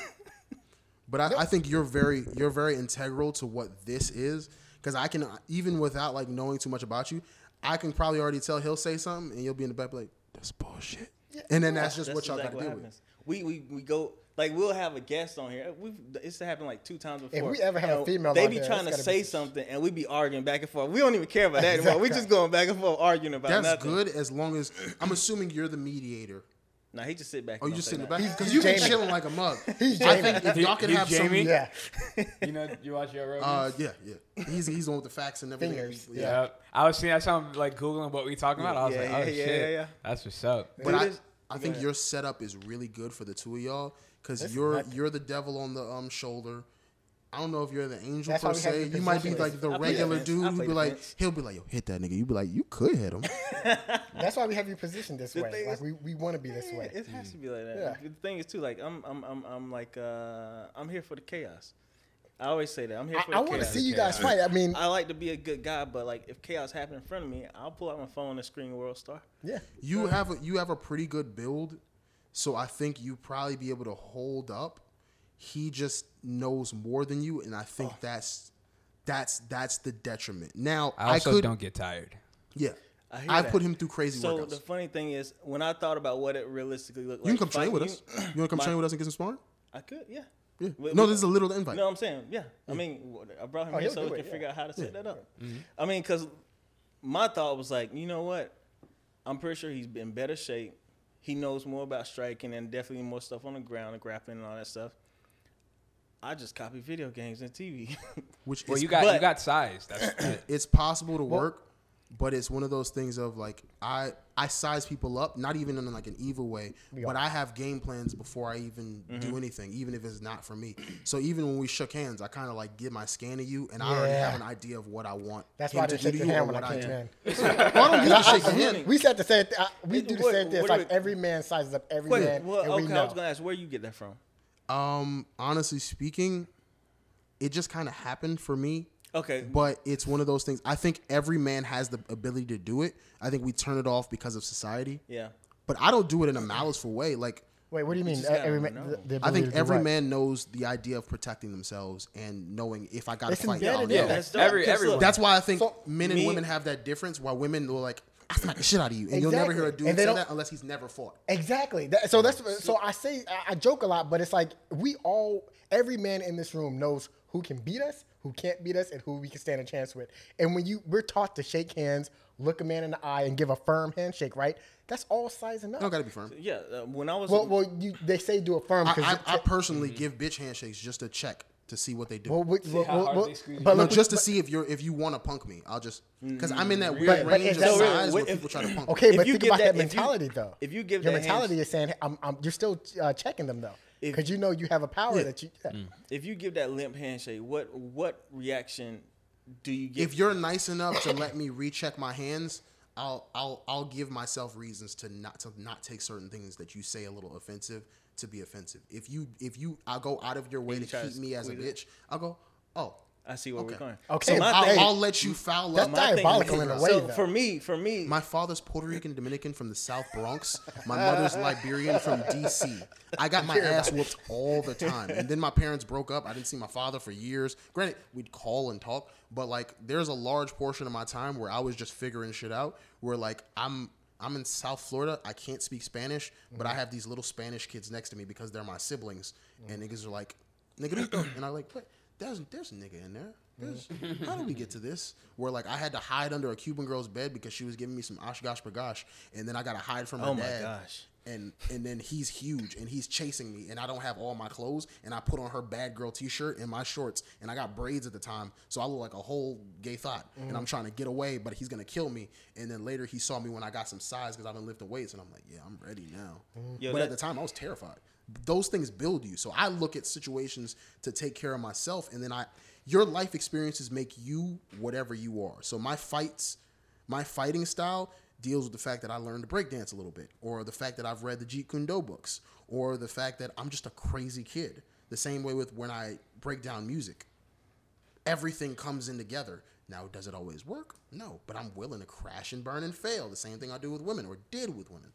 But I, I think you're very you're very integral to what this is because I can even without like knowing too much about you, I can probably already tell he'll say something and you'll be in the back like that's bullshit, Yeah, and then that's just what y'all exactly got to deal happens. We, we we go like we'll have a guest on here. We've it's happened like two times before. If we ever have a And female they on be here, trying to say be- something and we be arguing back and forth. We don't even care about that anymore. We <laughs> Exactly. just going back and forth arguing about with. That's nothing. good as long as I'm assuming you're the mediator. Nah, he just sit back. Oh, you don't just say sit in the back because you've been Jamie. chilling like a mug. <laughs> He's I think if y'all can He's have some, Yeah, <laughs> You know, you watch your Rogan? uh, yeah, yeah, he's he's the one with the facts and everything. Fingers, Yeah. yeah. I was seeing. I saw him like googling what we talking about. I was Yeah, like, yeah, oh yeah, shit, yeah, yeah. that's what's up. But Dude, I, this- I think your setup is really good for the two of y'all because you're nothing. you're the devil on the um shoulder. I don't know if you're the angel That's per why we have se. the You might be like the I play regular defense. dude who play be like, defense. he'll be like, yo, hit that nigga. You be like, you could hit him. <laughs> that's why we have you positioned this The way. Like is- we, we want to be this Yeah, way. It has to be like that. Yeah. The thing is too, like I'm I'm I'm I'm like uh I'm here for the chaos. I always say that. I'm here I, for the I want to see you guys fight. I mean, I like to be a good guy, but like if chaos happen in front of me, I'll pull out my phone and scream World Star. yeah. You have a, you have a pretty good build, so I think you probably be able to hold up. He just knows more than you, and I think Oh. that's that's that's the detriment. Now I I, also could, don't get tired. yeah, I I put him through crazy So workouts. the funny thing is, when I thought about what it realistically looked like, you can come train with fighting us. <clears throat> You want to come my- train with us and get some sparring? I could, yeah. Yeah. We- no, we- this is a little invite. No, I'm saying, yeah. I mean, I brought him Oh, here so we do can it, figure out how to set that up. Mm-hmm. I mean, because my thought was like, you know what? I'm pretty sure he's in better shape. He knows more about striking and definitely more stuff on the ground and grappling and all that stuff. I just copy video games and TV. <laughs> Which Well, is you got but- you got size. That's <clears throat> it's possible to work, but it's one of those things of like I I size people up, not even in like an evil way, but I have game plans before I even Mm-hmm. do anything, even if it's not for me. So even when we shook hands, I kind of like give my scan to you, and I already have an idea of what I want. That's why I to didn't do shake your you or hand when what I I came do. in. Well, I don't need to shake your hand. We said the same. Th- I- we do the What- same thing. It's like do we- every man sizes up every Wait, man, well, and okay, we I was gonna ask where you get that from. Um, honestly speaking, it just kind of happened for me. Okay, But it's one of those things. I think every man has the ability to do it. I think we turn it off because of society. yeah. But I don't do it in a maliceful way. Like Wait, what do you mean? just Every man, the, the I think every what? man knows the idea of protecting themselves and knowing if I got to fight. embedded I'll in do Yeah, that's. Every- everyone. That's why I think So, men and me- women have that difference. While women will like, I smack the shit out of you, and you'll never hear a dude say that unless he's never fought. Exactly. That, so that's so I say I, I joke a lot, but it's like we all every man in this room knows who can beat us, who can't beat us, and who we can stand a chance with. And when you we're taught to shake hands, look a man in the eye, and give a firm handshake, right? That's all sizing up. I don't gotta be firm. yeah. Uh, when I was Well, well, you they say do a firm I, because I, I personally give bitch handshakes just to check to see what they do. well, we- well, how well, hard well, they but no, just to see if you're if you want to punk me. I'll just because I'm in that weird But- but range is of size wait, where if- people try to punk. Okay, If but you think about that- that, if you- mentality though. if you give your that mentality hands- is saying I'm, I'm, you're still uh, checking them though, because you know you have a power Yeah. that you. Yeah. if you give that limp handshake, what what reaction do you get? If you're nice enough to let me recheck my hands, I'll I'll I'll give myself reasons to not to not take certain things that you say a little offensive to be offensive. If you if you I'll go out of your way you to try keep me as a squeeze it? bitch, I'll go, oh, I see where okay. we're going. Okay, So my I'll, thing- I'll let you foul That's up. My thing diabolical is- in a way, So though. for me, for me, My father's Puerto Rican Dominican from the South Bronx. My mother's Liberian from DC. I got my ass whooped all the time. And then my parents broke up. I didn't see my father for years. Granted, we'd call and talk, but like there's a large portion of my time where I was just figuring shit out. Where like I'm I'm in South Florida. I can't speak Spanish, but I mm-hmm. have these little Spanish kids next to me because they're my siblings. And niggas are like, nigga, mm-hmm. and I'm like, what? There's there's a nigga in there. There's, mm-hmm. <laughs> how did we get to this? Where like I had to hide under a Cuban girl's bed because she was giving me some oshgosh bagosh, and then I gotta hide from her Oh my dad. gosh. And and then he's huge and he's chasing me, and I don't have all my clothes, and I put on her bad girl T-shirt and my shorts, and I got braids at the time, so I look like a whole gay thought, and I'm mm. trying to get away, but he's gonna kill me. And then later he saw me when I got some size because I've been lifting weights, and I'm like, yeah, I'm ready now. Mm. Yo, but that- at the time I was terrified. Those things build you. So I look at situations to take care of myself, and then I, your life experiences make you whatever you are. So my fights, my fighting style deals with the fact that I learned to breakdance a little bit, or the fact that I've read the Jeet Kune Do books, or the fact that I'm just a crazy kid. The same way with when I break down music, everything comes in together. Now, does it always work? No, but I'm willing to crash and burn and fail. The same thing I do with women, or did with women.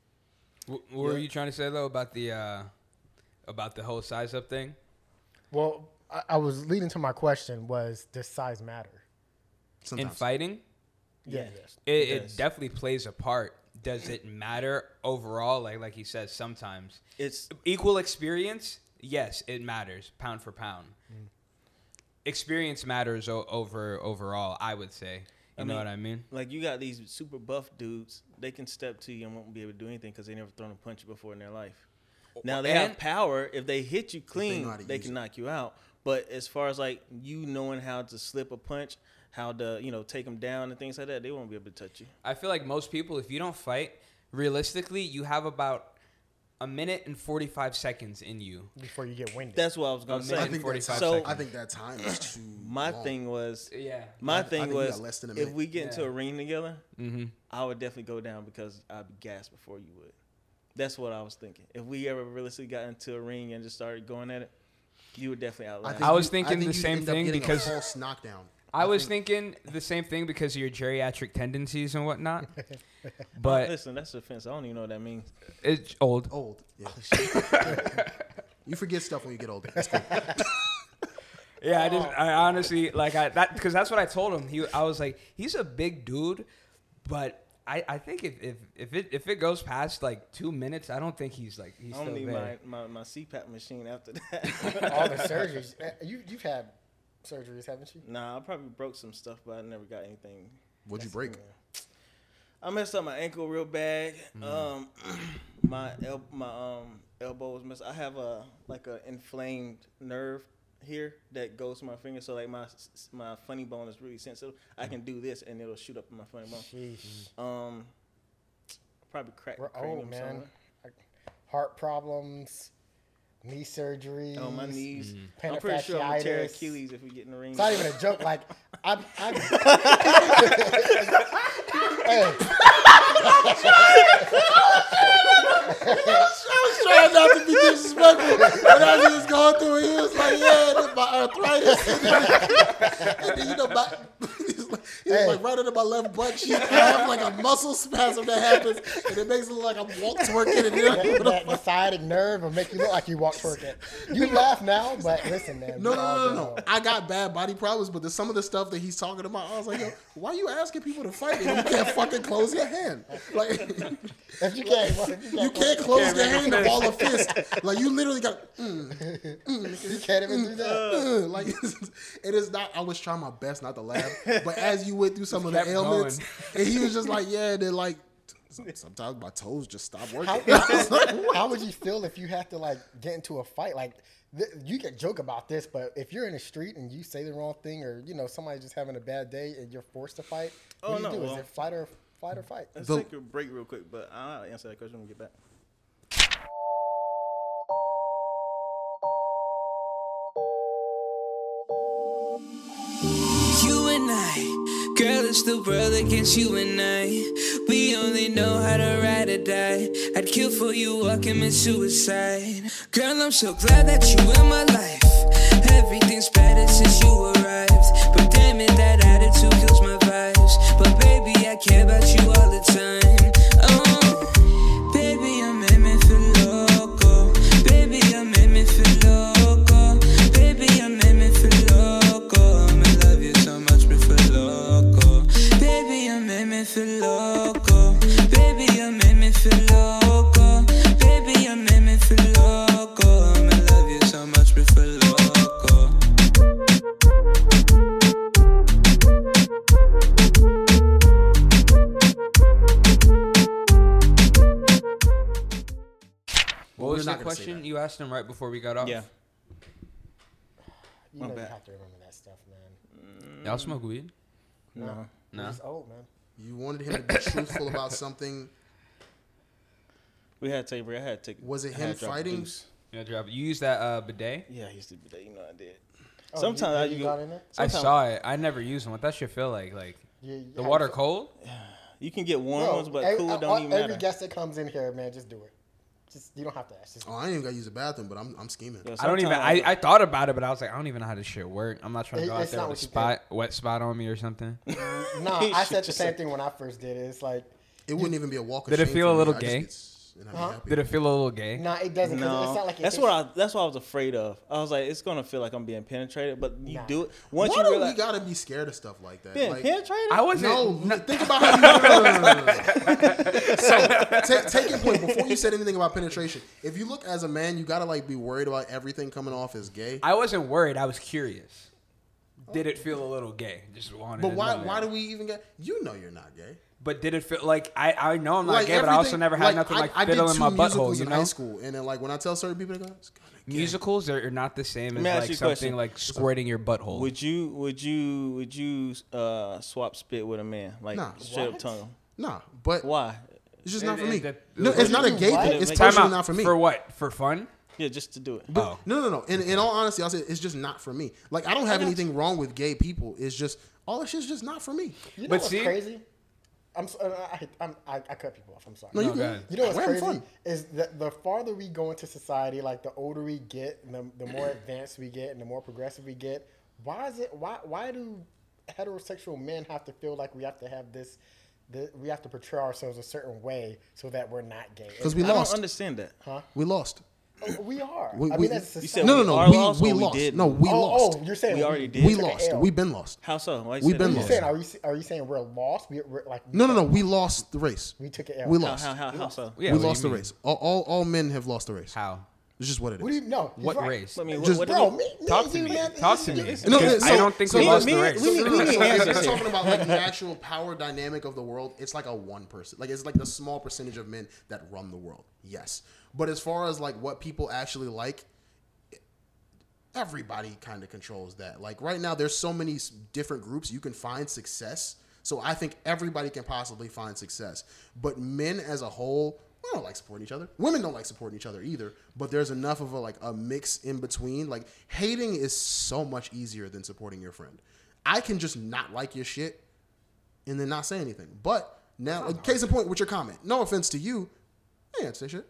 Wh- What were you trying to say though about the uh, about the whole size up thing? Well, I, I was leading to my question: Was does size matter? Sometimes. In fighting, Yeah. it, It it definitely plays a part. Does it matter overall? Like like he says, sometimes it's equal experience. Yes, it matters pound for pound. Mm. Experience matters o- over overall. I would say. You I know mean- what I mean? like you got these super buff dudes. They can step to you and won't be able to do anything because they never thrown a punch before in their life. Oh, now they have power. If they hit you clean, know how to they can it. knock you out. But as far as like you knowing how to slip a punch, how to you know take them down and things like that, they won't be able to touch you. I feel like most people, if you don't fight, realistically, you have about a minute and forty five seconds in you. Before you get winded. That's what I was gonna say. minute I think, that 45 time, So- I think that time is too. <coughs> My long. thing was, Yeah. my I thing think we was, less than a if we get into a ring together, Mm-hmm. I would definitely go down because I'd be gassed before you would. That's what I was thinking. If we ever realistically got into a ring and just started going at it, you would definitely outlast. I was you- thinking the you'd same end up thing getting because- a false knockdown. I was thinking the same thing because of your geriatric tendencies and whatnot. <laughs> But listen, that's offense. I don't even know what that means. it's old. Old. Yeah. <laughs> you forget stuff when you get older. <laughs> It's cool. Yeah, I just, I honestly like I that because that's what I told him. He, I was like, he's a big dude, but I, I think if, if if it if it goes past like two minutes, I don't think he's like he's I don't still need there. my, my, my CPAP machine after that. all the surgeries. Uh, You you've had surgeries, haven't you? nah, I probably broke some stuff, but I never got anything. What'd you break? I messed up my ankle real bad. Mm-hmm. Um, <clears throat> my el- my um elbow was messed. I have a like a inflamed nerve here that goes to my finger. So like my s- s- my funny bone is really sensitive. I Mm-hmm. can do this and it'll shoot up in my funny bone. Sheesh. Um, probably cracked We're the cranium old, man. somewhere. Heart problems, knee surgery. Oh, my knees. Mm-hmm. I'm pretty sure I'm tear Achilles if we get in the ring. It's not even a joke. Like I, I, <laughs> hey, I was trying not to be disrespectful, but as he was going through it, he was like, "Yeah, this is my arthritis." <laughs> and then you know, my, Hey. like right under my left butt cheek. I have like a muscle spasm that happens, and it makes it look like I'm walk twerking. And you know, that, that sciatic nerve will make you look like you walk twerking. You laugh now, but listen, man. No, no, no, no, I got bad body problems, but there's some of the stuff that he's talking about. I was like, yo, why you asking people to fight if you can't fucking close your hand? Like, If you can't, well, if you <laughs> you can't, can't close your hand to ball a fist. Like, you literally got, mm, you can't even do that. uh, like, <laughs> it is not. I was trying my best not to laugh, but as you went through some of the ailments, going. and he was just like, <laughs> yeah, they're like, sometimes my toes just stop working. How, <laughs> I was like, what? how would you feel if you had to like get into a fight? Like th- you can joke about this, but if you're in the street and you say the wrong thing, or you know somebody's just having a bad day and you're forced to fight, oh, what Oh, do you no, do? Is it fight or fight or fight? Let's The- take a break real quick, but I'll answer that question when we get back. You girl, it's the world against you and I. We only know how to ride or die. I'd kill for you, or commit suicide. Girl, I'm so glad that you're in my life. Everything's better since you arrived. Before we got off? Yeah. You My know you have to remember that stuff, man. Y'all smoke weed? No. No. He's old, man. You wanted him to be truthful about something. We had to take a break. I had to take. Was it I had him to drop a fighting? deuce. You, drop, you use that uh, bidet? Yeah, I used to be there. You know, I did. Oh, Sometimes you, I you you, got in it. I saw it. I never used one. What that shit feel like? Like You, the how water you- cold? <sighs> You can get warm Bro, ones, but every, cool all- don't even Every matter. guest that comes in here, man, just do it. Just you don't have to ask. Just Oh, I ain't even got to use the bathroom, but I'm, I'm scheming. Yeah, I don't even. I, I thought about it, but I was like, I don't even know how this shit work. I'm not trying to It- go out there with a what you spot, wet spot on me or something. <laughs> no, I said the same thing when I first did it. It's like, It wouldn't even be a walk of Did it feel a little I just gay? get- and I'd be happy. Did it feel a little gay? nah, it doesn't. 'cause No, it's not like that's it's, what I. That's what I was afraid of. I was like, it's gonna feel like I'm being penetrated, but you Nah. do it once Why you do realize we gotta be scared of stuff like that? being Like, penetrated. I wasn't. no, no- think about how you. No, no, no, no, no, no. so take, take your point before you said anything about penetration. If you look as a man, you gotta like be worried about everything coming off as gay. I wasn't worried. I was curious. Did it feel a little gay? Just wanted. But to why? know Why do we even get? You know you're not gay. But did it feel like I? I know I'm not Like gay, but I also never had nothing I- like I, did fiddle in two my butthole. musicals You in know, high school, and then like when I tell certain people, they go, "It's gay." musicals are, are not the same as like something question. like squirting your butthole. Would you? Would you? Would you uh, swap spit with a man? Like Nah. straight up tongue? Nah, but Why? it's just It- not for it- me. that- No, it's not a gay thing. It's Time Time personally not for me. For what? For fun? Yeah, just to do it. But, Oh. No, no, no. In, in all honesty, I'll say it's just not for me. Like I don't have anything wrong with gay people. It's just all this shit's just not for me. You know But what's see- crazy? I'm, s- uh, I, I'm I, I cut people off. I'm sorry. No, No, you go good. You know what's We're having crazy fun. is that the farther we go into society, like the older we get, and the, the more <clears throat> advanced we get, and the more progressive we get. Why is it? Why why do heterosexual men have to feel like we have to have this? The, we have to portray ourselves a certain way so that we're not gay. Because we I don't lost. understand that. Huh? We lost. Oh, we are. We, I we, mean, that's You said no, no, we no. are We, lost we we lost. did? No, we oh, oh lost. oh, you're saying We already did. we lost. We've been lost. How so? Why you We've been that? You lost. saying are you are you saying we're lost? We, we're like No, no, no. We lost the race. We took it. L. We lost. how, how, how so? Yeah, we lost the race. All, all, all men have lost the race. How? It's just what it is. What do you know? What right. race? I mean, Just- what do Bro, me, me Talk and to me. man, Talk to me. this is- No, Because so- I don't think so we me- lost me- the race. we- we- we need So, <laughs> answers you're here. talking about like the <laughs> actual power dynamic of the world. It's like a one person. Like it's like the small percentage of men that run the world. Yes, but as far as like what people actually like, everybody kind of controls that. Like right now, there's so many different groups you can find success. So I think everybody can possibly find success. But men as a whole, we don't like supporting each other. Women don't like supporting each other either. But there's enough of a like a mix in between. Like hating is so much easier than supporting your friend. I can just not like your shit and then not say anything. But now, like, case in point with your comment. No offense to you, I ain't say shit.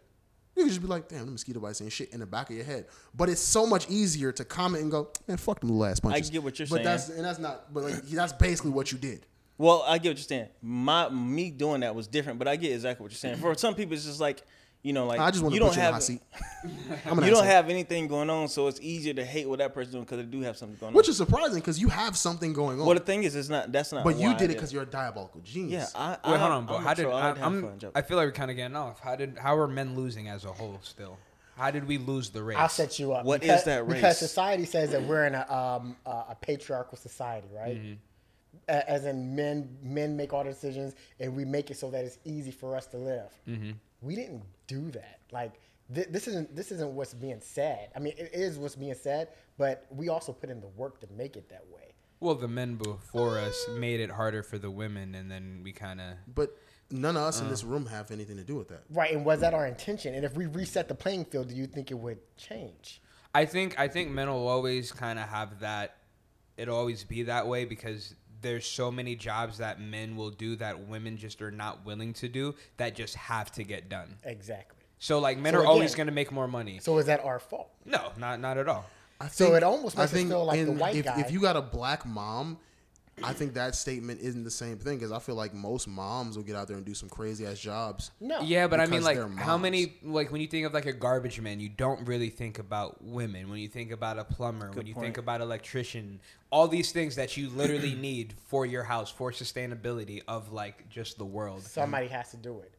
You can just be like, damn, the mosquito bites saying shit in the back of your head. But it's so much easier to comment and go, man, fuck them ass punches. get what you're but saying. That's, and that's not, but like, that's basically what you did. Well, I get what you're saying. My me doing that was different, but I get exactly what you're saying. For some people, it's just like you know, like I just want you to don't put you in a have hot seat. <laughs> I'm an you don't asshole. have anything going on, so it's easier to hate what that person's doing because they do have something going on. Which is surprising because you have something going on. well, the thing is, it's not. That's not. but you why I did it because you're a diabolical Yeah, genius. I, Wait, hold on, but I'm how did troll. I I, like to have I'm, fun, I feel like we're kind of getting off. How did how are men losing as a whole still? How did we lose the race? I'll set you up. What is because, that race? Because society says that we're in a um, a a patriarchal society, right? Mm-hmm. A- As in, men men make all the decisions, and we make it so that it's easy for us to live. Mm-hmm. We didn't do that. Like th- this isn't this isn't what's being said. I mean, it is what's being said, but we also put in the work to make it that way. well, the men before us made it harder for the women, and then we kind of but none of us in Uh. this room have anything to do with that. Right, and was that our intention? And if we reset the playing field, do you think it would change? I think I think men will always kind of have that. It'll always be that way because there's so many jobs that men will do that women just are not willing to do that just have to get done. Exactly. So like men So are always going to make more money. So is that our fault? No, not not at all. I So it almost makes us feel like the white if, guy- If you got a black mom, I think that statement isn't the same thing because I feel like most moms will get out there and do some crazy ass jobs. No. Yeah, but I mean, like, how many, like, when you think of like a garbage man, you don't really think about women. When you think about a plumber, when you point. think about electrician, all these things that you literally <clears throat> need for your house for sustainability of like just the world. somebody has to do it.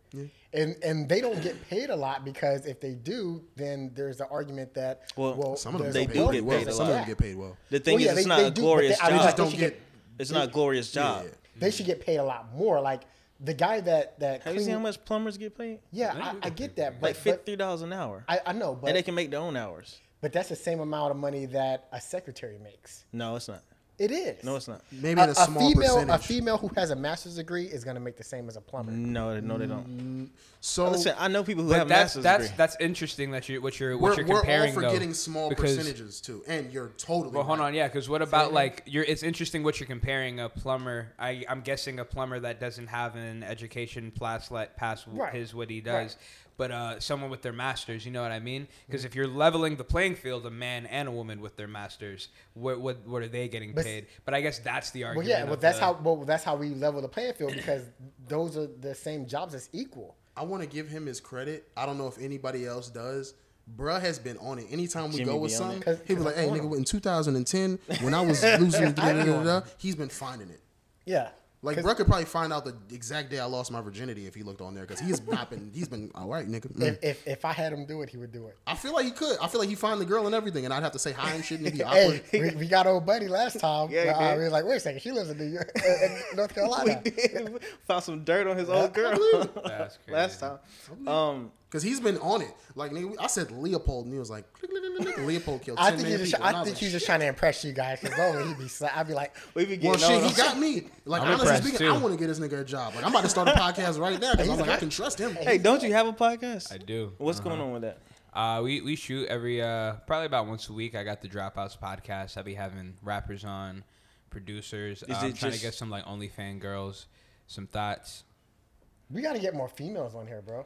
And and they don't get paid a lot because if they do, then there's the argument that Well, well, Some of them They do get well. paid a Some of them get paid well. the thing Well, is, yeah, it's they- not they a do, glorious they- I mean, job. like, don't they should get- it's not a glorious job. Yeah. they should get paid a lot more. Like the guy that that Have you seen how much plumbers get paid? Yeah, I, I get that, but, Like but fifty dollars an hour, I, I know, and but they can make their own hours. but that's the same amount of money that a secretary makes. No, it's not. It is. No, it's not. Maybe a, in a small female, percentage. a female who has a master's degree is going to make the same as a plumber. No, no, they Mm, don't. so Listen, I know people who But have that's master's that's degree. that's interesting that you what you're we're, what you're comparing. we're all comparing though, forgetting small because- percentages too, and you're totally. Well, hold on, yeah, because what about like you're? It's interesting what you're comparing a plumber. I I'm guessing a plumber that doesn't have an education pass let pass Right. his what he does, Right. But uh, someone with their masters. You know what I mean? Because if you're leveling the playing field, a man and a woman with their masters, what what what are they getting But- paid? But I guess that's the argument. Well, yeah, well, that's the- how well that's how we level the playing field because those are the same jobs as equal. I want to give him his credit. I don't know if anybody else does. Bruh has been on it. Anytime we Jimmy go with something, it. 'Cause- he'll be 'cause like, "Hey, nigga, in 2010, when I was <laughs> losing, da, da, da, da, da, he's been finding it." Yeah, Like, 'Cause Bruh could probably find out the exact day I lost my virginity if he looked on there because he's not been. He's been all right, nigga. Mm. if, if if I had him do it, he would do it. I feel like he could. I feel like he find the girl and everything, and I'd have to say hi and shit, and it'd be awkward. Hey, we, we got old buddy last time. Yeah, he but, uh, we was like, wait a second, she lives in New York, <laughs> in North <laughs> Carolina. Found some dirt on his old girl <laughs> That's crazy. last time. Um, Because he's been on it. Like, nigga, I said Leopold, and he was like, click, <laughs> click, click, click, click. Leopold killed 10 I think he's just, people. And I think like, he's just trying to impress you guys because normally he'd be. sla- I'd be like, we be Well, shit, he got me. Like, I'm honestly impressed, speaking, too. I want to get this nigga a job. Like, I'm about to start a podcast right now because I'm like, I can trust him. Hey, don't you have a podcast? I do. What's Uh-huh. going on with that? Uh, we we shoot every uh probably about once a week. I got the Dropouts podcast. I'll be having rappers on, producers. Is Uh, I'm it trying to get some like OnlyFan girls, some thoughts. we got to get more females on here, bro.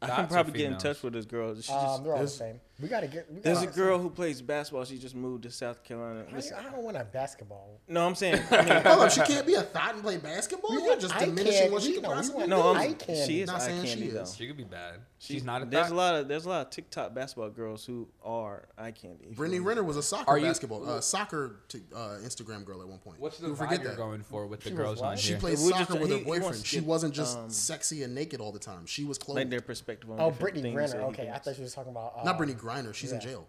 I can probably get in touch with this girl. She just, Um, they're all the same. We got to get. We there's a gotta- girl who plays basketball. She just moved to South Carolina. I, Listen, I don't want a basketball. no, I'm saying. <laughs> I mean, Hold up, she can't be a thought and play basketball? We You're just diminishing what she can No, we possibly do. no, I'm, candy. she is Not eye saying candy she though. She could be bad. She- She's not a There's a lot of there's a lot of TikTok basketball girls who are eye candy. Brittany know. Renner was a soccer Are you- basketball, uh, soccer t- uh, Instagram girl at one point. What's the You vibe you're going for with the She girls on what? She here? played We just- soccer with he- her he boyfriend. to She get, wasn't just um, sexy and naked all the time. She was clothed. like their perspective on Oh, different Brittany things Renner. that he Okay, I thinks. thought she was talking about. Uh, Not Brittany Griner. She's in yeah. jail.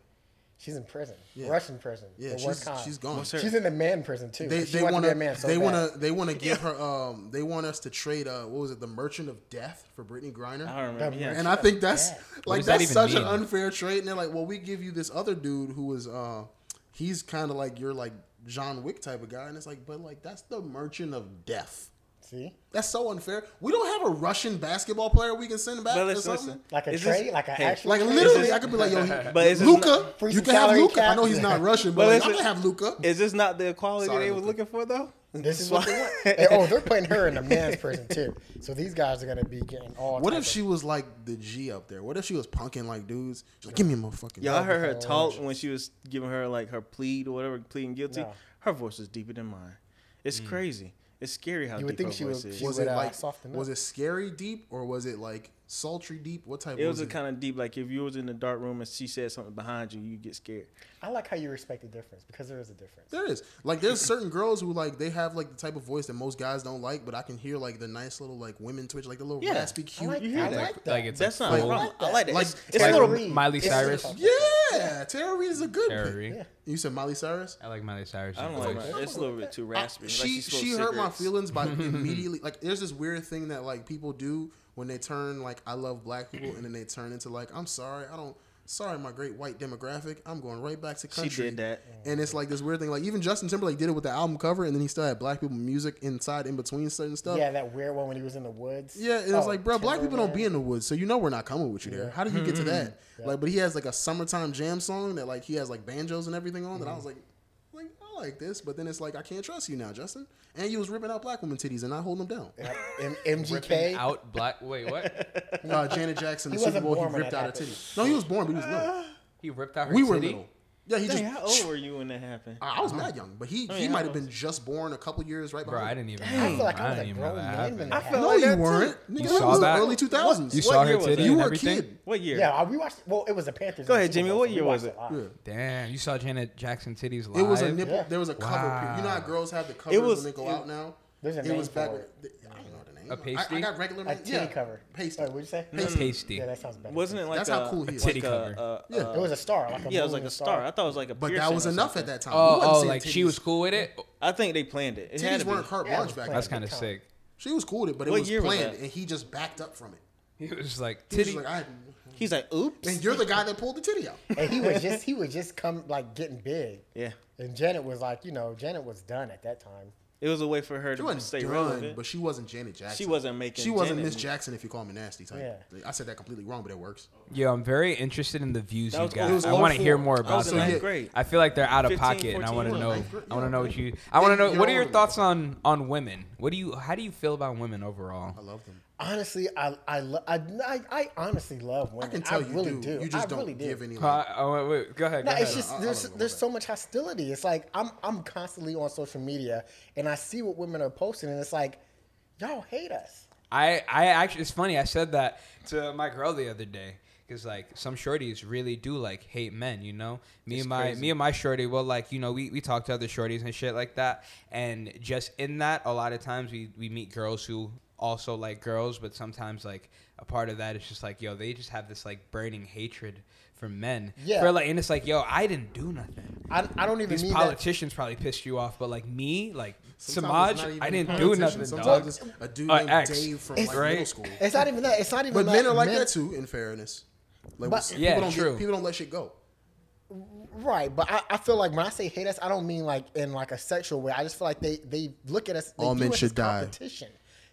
She's in prison, Yeah. Russian prison. Yeah, she's, she's gone. What's She's in the man prison too. They, they want to to be man so they want to they want to give <laughs> her um they want us to trade uh what was it the Merchant of Death for Brittany Griner I don't remember. Yeah. and I think that's Yeah. like does that that's even such an unfair trade and they're like well we give you this other dude who is uh he's kind of like you're like John Wick type of guy and it's like but like that's the Merchant of Death See, That's so unfair. We don't have a Russian basketball player we can send back But or listen, something. listen. like a Is trade, this- like an hey, actual. Like literally, this- I could be like, yo, <laughs> But is not- Luka. You can have salary Luka. I know he's not Russian, but, But like, listen- I can have Luca. Is this not the equality Sorry, they was Luka. looking for though? This is <laughs> what they want. And, oh, they're putting her in a man's prison too. So these guys are gonna be getting all. What type if of- she was like the G up there? What if she was punking like dudes? She's like, give me a motherfucking. Yo, I heard her talk when she was giving her like her plead or whatever, pleading guilty. No. Her voice was deeper than mine. It's mm. crazy. It's scary how You would deep think her she voice was- is. she was would, it uh, like soften was it scary deep or was it like sultry deep? What type of it was was a it? kind of deep. Like if you was in the dark room and she said something behind you, you get scared. I like how you respect the difference because there is a difference. There is like there's certain girls who like they have like the type of voice that most guys don't like, but I can hear like the nice little like women twitch, like the little Yeah. raspy I cute. like, You hear I that? like that. Like it's That's like not a full- I like that. Like- it's it's like a little. Miley- Miley it's- Cyrus. yeah, Tara Reid is a good Tara pick. Reid. Yeah. You said Miley Cyrus. I like Miley Cyrus. I don't like my, It's a little bit too raspy. like she smokes she hurt my feelings by <laughs> immediately like there's this weird thing that like people do when they turn like I love black people mm-hmm. and then they turn into like I'm sorry I don't sorry my great white demographic I'm going right back to country. She country. did that. And it's like this weird thing. Like even Justin Timberlake did it with the album cover, and then he still had black people music inside, in between certain stuff. Yeah, that weird one when he was in the woods. Yeah, it it's Oh, like, bro, black people don't be in the woods, so you know we're not coming with you there. How did you get to mm-hmm. that? Yeah. Like, but he has like a summertime jam song that like he has like banjos and everything on. That I was like, like this, but then it's like I can't trust you now, Justin. And you was ripping out black women titties and not holding them down. M- MGK. out black. Wait, what? Uh, Janet Jackson, the Super Bowl, he ripped out her happened. titty. No, he was born, but he was little. He ripped out her We were little. Yeah, he Dang, how old were you when that happened? I I was mad young, but he I he might have been just born a couple years right Bro. I didn't even. I know. feel like I I was a didn't even know grown that man happened. when I that feel No, like you that weren't. too. Nigga, You that saw was that? early 2000s. You What saw year her was titty? You were a kid. What year? Yeah, we watched. Well, it was a Panthers. Go ahead, Super Jimmy, what year was it? Damn, you saw Janet Jackson titties live. It was a nipple. Yeah. There was a cover. You know how girls have the covers was- when they go out now. There's a it name was back for it. A I, pasty? I got regular. A name- titty yeah, cover. Pasty. Sorry, what'd you say? Pasty. Tasty. Yeah, that sounds better. Wasn't it like That's a, how cool he is. Like Titty a, cover. uh, Yeah. it was a star. Like a yeah, it was like a star. star. I thought it was like a. But that was enough at that time. Oh, oh, seeing like she was cool with it. I think they planned it. It had Titties to weren't be. carte Yeah, blanche back planned. That's kind of sick. She was cool with it, but it was planned, and he just backed up from it. He was like titty. just like, I, He's like, oops. and you're the guy that pulled the titty out. and he was just he was just come like getting big. Yeah. And Janet was like, you know, Janet was done at that time. It was a way for her She to wasn't stay done, relevant. but she wasn't Janet Jackson. She wasn't making She wasn't Miss. Jackson. If you call me nasty type. Yeah. I said that completely wrong, but it works. Yeah, I'm very interested in the views That you was- got. it I want to hear more about was in So, that. yeah. ninth grade. I feel like they're out of 15, pocket, and I want to know. old. I want to know what you. I want to know what are your thoughts on on women? What do you? How do you feel about women overall? I love them. Honestly, I I, lo- I, I, I honestly love women. I women. can tell you really do. do. You just I don't really do. give any. Uh, Like, oh, wait, wait, go ahead. No, go it's ahead. just I- I there's love it. there's so much hostility. It's like I'm I'm constantly on social media and I see what women are posting and it's like, y'all hate us. I, I actually, it's funny. I said that to my girl the other day because like some shorties really do like hate men. You know, me It's and my crazy. me and my shorty. Well, like you know, we, we talk to other shorties and shit like that. And just in that, a lot of times we we meet girls who also like girls, but sometimes like a part of that is just like yo, they just have this like burning hatred for men. Yeah. For like, and it's like yo, I didn't do nothing. I, I don't even These mean that. politicians probably pissed you off, but like me, like sometimes Semaj, I didn't do nothing, Sometimes dog. it's a dude Uh, named ex. Dave from It's- like Right. middle school. It's not even that. It's not even. But that. men are like Men- that too. In fairness, like But- people Yeah, don't true. Get, people don't let shit go. Right, but I, I feel like when I say hate us, I don't mean like in like a sexual way. I just feel like they they look at us. They All men us should as die. Competition.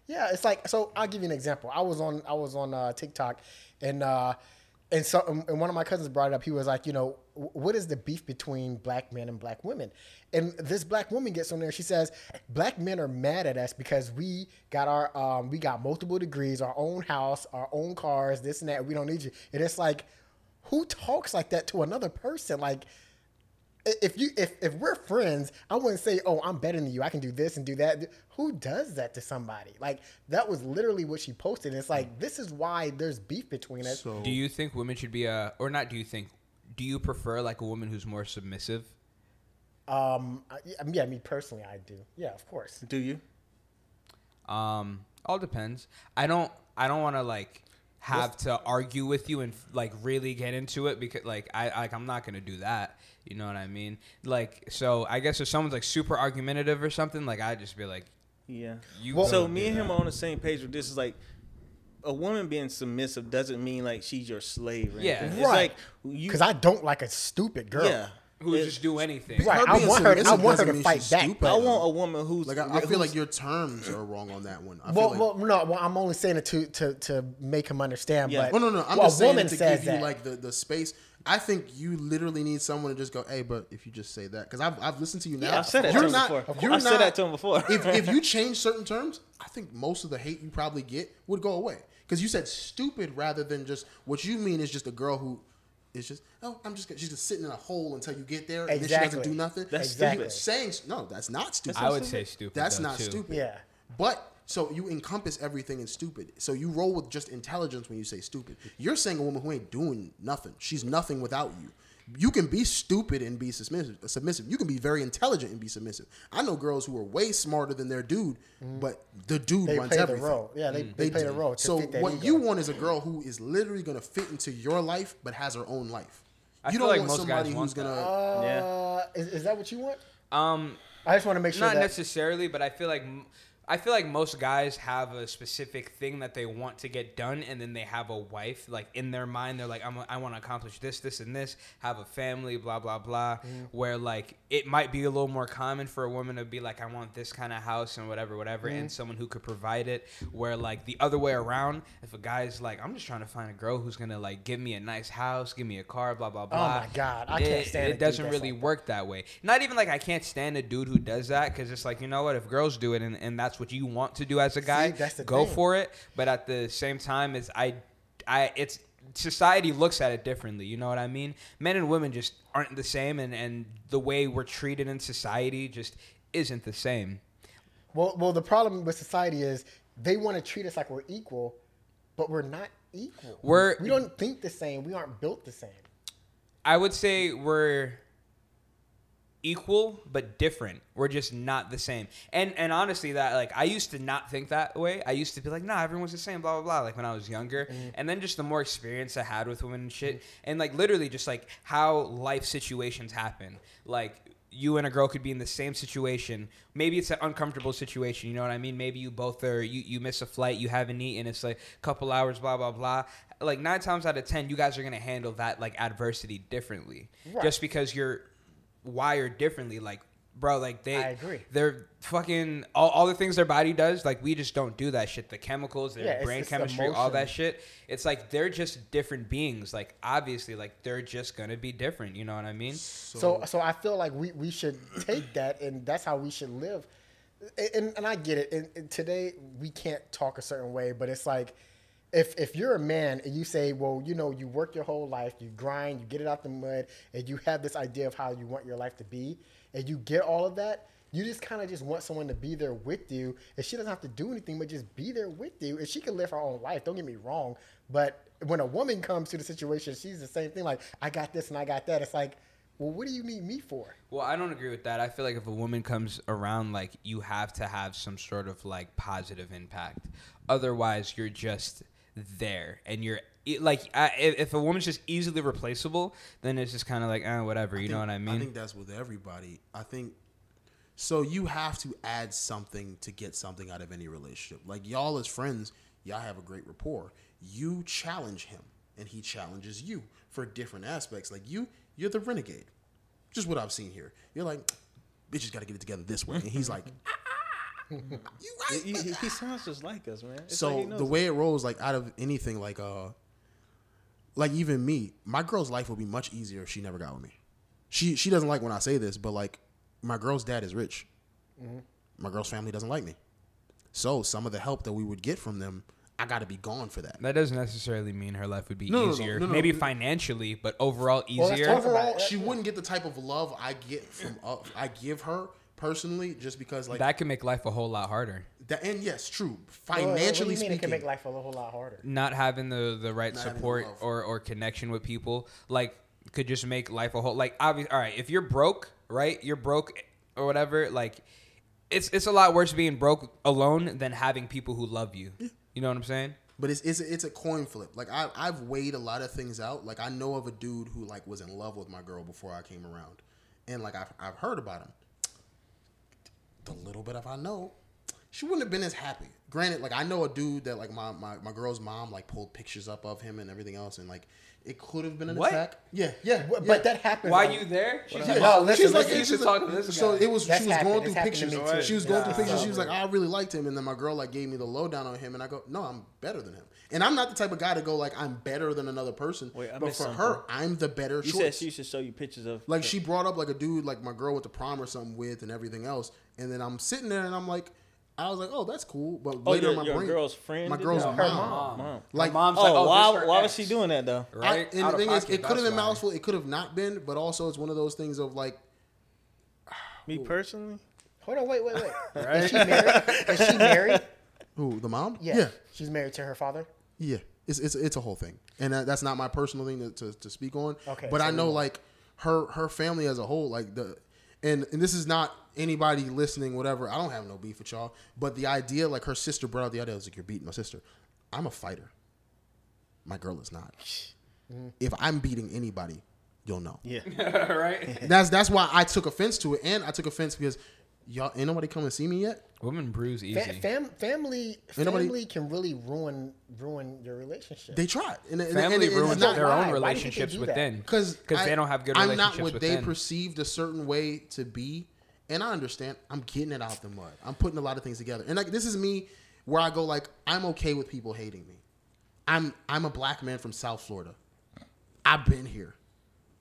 Yeah, it's like so. I'll give you an example. I was on I was on uh, TikTok, and uh, and so and one of my cousins brought it up. He was like, you know, what is the beef between black men and black women? And this black woman gets on there. She says, black men are mad at us because we got our um, we got multiple degrees, our own house, our own cars, this and that. We don't need you. And it's like, who talks like that to another person? Like if you if, if we're friends, I wouldn't say, "Oh, I'm better than you. I can do this and do that." Who does that to somebody? Like that was literally what she posted. It's like this is why there's beef between us. So Do you think women should be a, or not? Do you think? Do you prefer like a woman who's more submissive? Um, I- yeah, me personally, I do. Yeah, of course. Do you? Um, all depends. I don't. I don't want to like have to argue with you and like really get into it because like I like I'm not gonna do that. You know what I mean? Like so, I guess if someone's like super argumentative or something, like I'd just be like, Yeah. You so me do and him that. are on the same page with this. Is like a woman being submissive doesn't mean like she's your slave. Or Yeah. anything. Right. It's like. Because I don't like a stupid girl. Yeah. who It- just do anything. Right. Her I want her- I want her to fight back, stupid, I want a woman who's. Like I, I feel who's- like your terms are wrong on that one. I Well, feel like, well, no. Well, I'm only saying it to to, to make him understand. Yeah. But well, no, no. I'm well, just a saying woman to says give you that. like the, the space. I think you literally need someone to just go, hey, but if you just say that, because I've, I've listened to you now. Yeah, I've said that you're to him not, before. You're I've said that to him before. if, if you <laughs> change certain terms, I think most of the hate you probably get would go away. Because you said stupid rather than just what you mean is just a girl who is just oh I'm just she's just sitting in a hole until you get there and then she doesn't do nothing. That's Exactly. Saying no, that's not stupid. I would say stupid. That's though, not too. stupid. Yeah. But so you encompass everything in stupid. So you roll with just intelligence when you say stupid. You're saying a woman who ain't doing nothing. She's nothing without you. You can be stupid and be submissive. Submissive. You can be very intelligent and be submissive. I know girls who are way smarter than their dude, but the dude they runs play everything. the role. Yeah, they, they, play the role. To So fit that what ego. you want is a girl who is literally going to fit into your life, but has her own life. I you feel don't like want most somebody guys who's gonna. that. Uh, is, is that what you want? Um, I just want to make sure not that necessarily, but I feel like m- I feel like most guys have a specific thing that they want to get done, and then they have a wife like in their mind. They're like, I'm, I want to accomplish this, this, and this. Have a family, blah blah blah. Mm. Where like it might be a little more common for a woman to be like, I want this kind of house and whatever, whatever, and mm. someone who could provide it. Where like the other way around, if a guy's like, I'm just trying to find a girl who's gonna like give me a nice house, give me a car, blah blah oh blah. Oh my God, I can't stand it. It doesn't really like that. work that way. Not even like I can't stand a dude who does that because it's like you know what if girls do it and, and that's what you want to do as a guy, that's the go thing. for it. But at the same time, is I, I it's society looks at it differently. You know what I mean? Men and women just aren't the same, and and the way we're treated in society just isn't the same. Well, well, the problem with society is they want to treat us like we're equal, but we're not equal. We're- we don't think the same. We aren't built the same. I would say we're equal but different. We're just not the same. And and honestly that like I used to not think that way. I used to be like, nah, everyone's the same, blah blah blah, like when I was younger. Mm-hmm. And then just the more experience I had with women and shit, mm-hmm. and like literally just like how life situations happen. Like you and a girl could be in the same situation. Maybe it's an uncomfortable situation. You know what I mean? Maybe you both are you, you miss a flight, you haven't eaten, it's like a couple hours, blah blah blah. Like nine times out of ten, you guys are gonna handle that like adversity differently, Right. just because you're wired differently. Like, bro, like they, I agree. They're fucking all, all the things their body does. Like we just don't do that shit. The chemicals, their Yeah, brain it's chemistry, all that shit. It's like they're just different beings. Like obviously, like they're just gonna be different. You know what I mean? So, so I feel like we, we should take that, and that's how we should live. And, and I get it. And, and today we can't talk a certain way, but it's like if if you're a man and you say, well, you know, you work your whole life, you grind, you get it out the mud, and you have this idea of how you want your life to be, and you get all of that. You just kind of just want someone to be there with you, and she doesn't have to do anything but just be there with you, and she can live her own life. Don't get me wrong, but when a woman comes to the situation, she's the same thing. Like I got this and I got that. It's like, well, what do you need me for? Well, I don't agree with that. I feel like if a woman comes around, like you have to have some sort of like positive impact. Otherwise, you're just there, and you're like, I, if a woman's just easily replaceable, then it's just kind of like, eh, whatever. You know what I mean I think that's with everybody. I think so. You have to add something to get something out of any relationship. Like y'all as friends, y'all have a great rapport. You challenge him, and he challenges you for different aspects. Like you, you're the renegade. Just what I've seen here. You're like, bitches got to get it together this way, and he's like, <laughs> you right. He, he- he sounds just like us, man. It's So knows the way it rolls, like out of anything, like uh, like even me, my girl's life would be much easier if she never got with me. She she doesn't like when I say this, but like my girl's dad is rich. Mm-hmm. My girl's family doesn't like me, so some of the help that we would get from them, I got to be gone for that. that doesn't necessarily mean her life would be No, no, no, easier. no, no, Maybe no. financially, but overall easier. talk about Overall, she wouldn't get the type of love I get from uh, I give her personally, just because like that. that can make life a whole lot harder. That, and yes, true. What- what do you Financially mean speaking, it can make life a whole lot harder. not having the the right Not support or or connection with people like could just make life a whole like obvious all right if you're broke right you're broke or whatever like it's it's a lot worse being broke alone than having people who love you you know what i'm saying But it's it's a, it's a coin flip. Like I I've weighed a lot of things out. Like I know of a dude who like was in love with my girl before I came around, and like I've I've heard about him. The little bit of I know, she wouldn't have been as happy. Granted, like I know a dude that like my, my, my girl's mom like pulled pictures up of him and everything else, and like it could have been an What? attack. Yeah, yeah, But, yeah. but that happened. Why on- you there? She's Yeah, like, No, oh, listen, she's like, you she's should talk to this guy. So it was That's she was happened. going through pictures. me. She was going through Nah, pictures. She was bro. like, I really liked him, and then my girl like gave me the lowdown on him, and I go, no, I'm better than him. And I'm not the type of guy to go like I'm better than another person. Wait, I but missed for her. I'm the better You choice. said she should show you pictures of Like she brought up like a dude like my girl with the prom or something with and everything else, and then I'm sitting there and I'm like, I was like, oh, that's cool. But Oh, later your, my your brain, girl's friend. my girl's mom, mom. Mom. like Her mom's like, Oh, oh, why? Why was she doing that though? I, Right? and Out the of thing is, it could have been why. mouthful. It could have not been, but also it's one of those things of like, Me personally, Hold on, wait, wait, wait. <laughs> Is she married? Is she married? who the mom? Yeah. yeah, She's married to her father. Yeah, it's it's it's a whole thing, and that, that's not my personal thing to, to, to speak on. Okay, but so I know like her her family as a whole, like the, and and this is not anybody listening, whatever. I don't have no beef with y'all, but the idea, like her sister brought out the idea, I was like, you're beating my sister. I'm a fighter. My girl is not. Mm. If I'm beating anybody, you'll know. yeah. <laughs> <laughs> right? <laughs> That's that's why I took offense to it, and I took offense because y'all ain't nobody come and see me yet. Women bruise easy. Fa- fam- family, Ain't nobody- family can really ruin ruin your relationship. They try. and, and- Family and it- it's ruins not- their why? own Why do you think they relationships do that? within. because they don't have good I'm relationships not what within. they perceived a certain way to be, and I understand. I'm getting it out the mud. I'm putting a lot of things together, and like this is me, where I go like I'm okay with people hating me. I'm I'm a black man from South Florida. I've been here.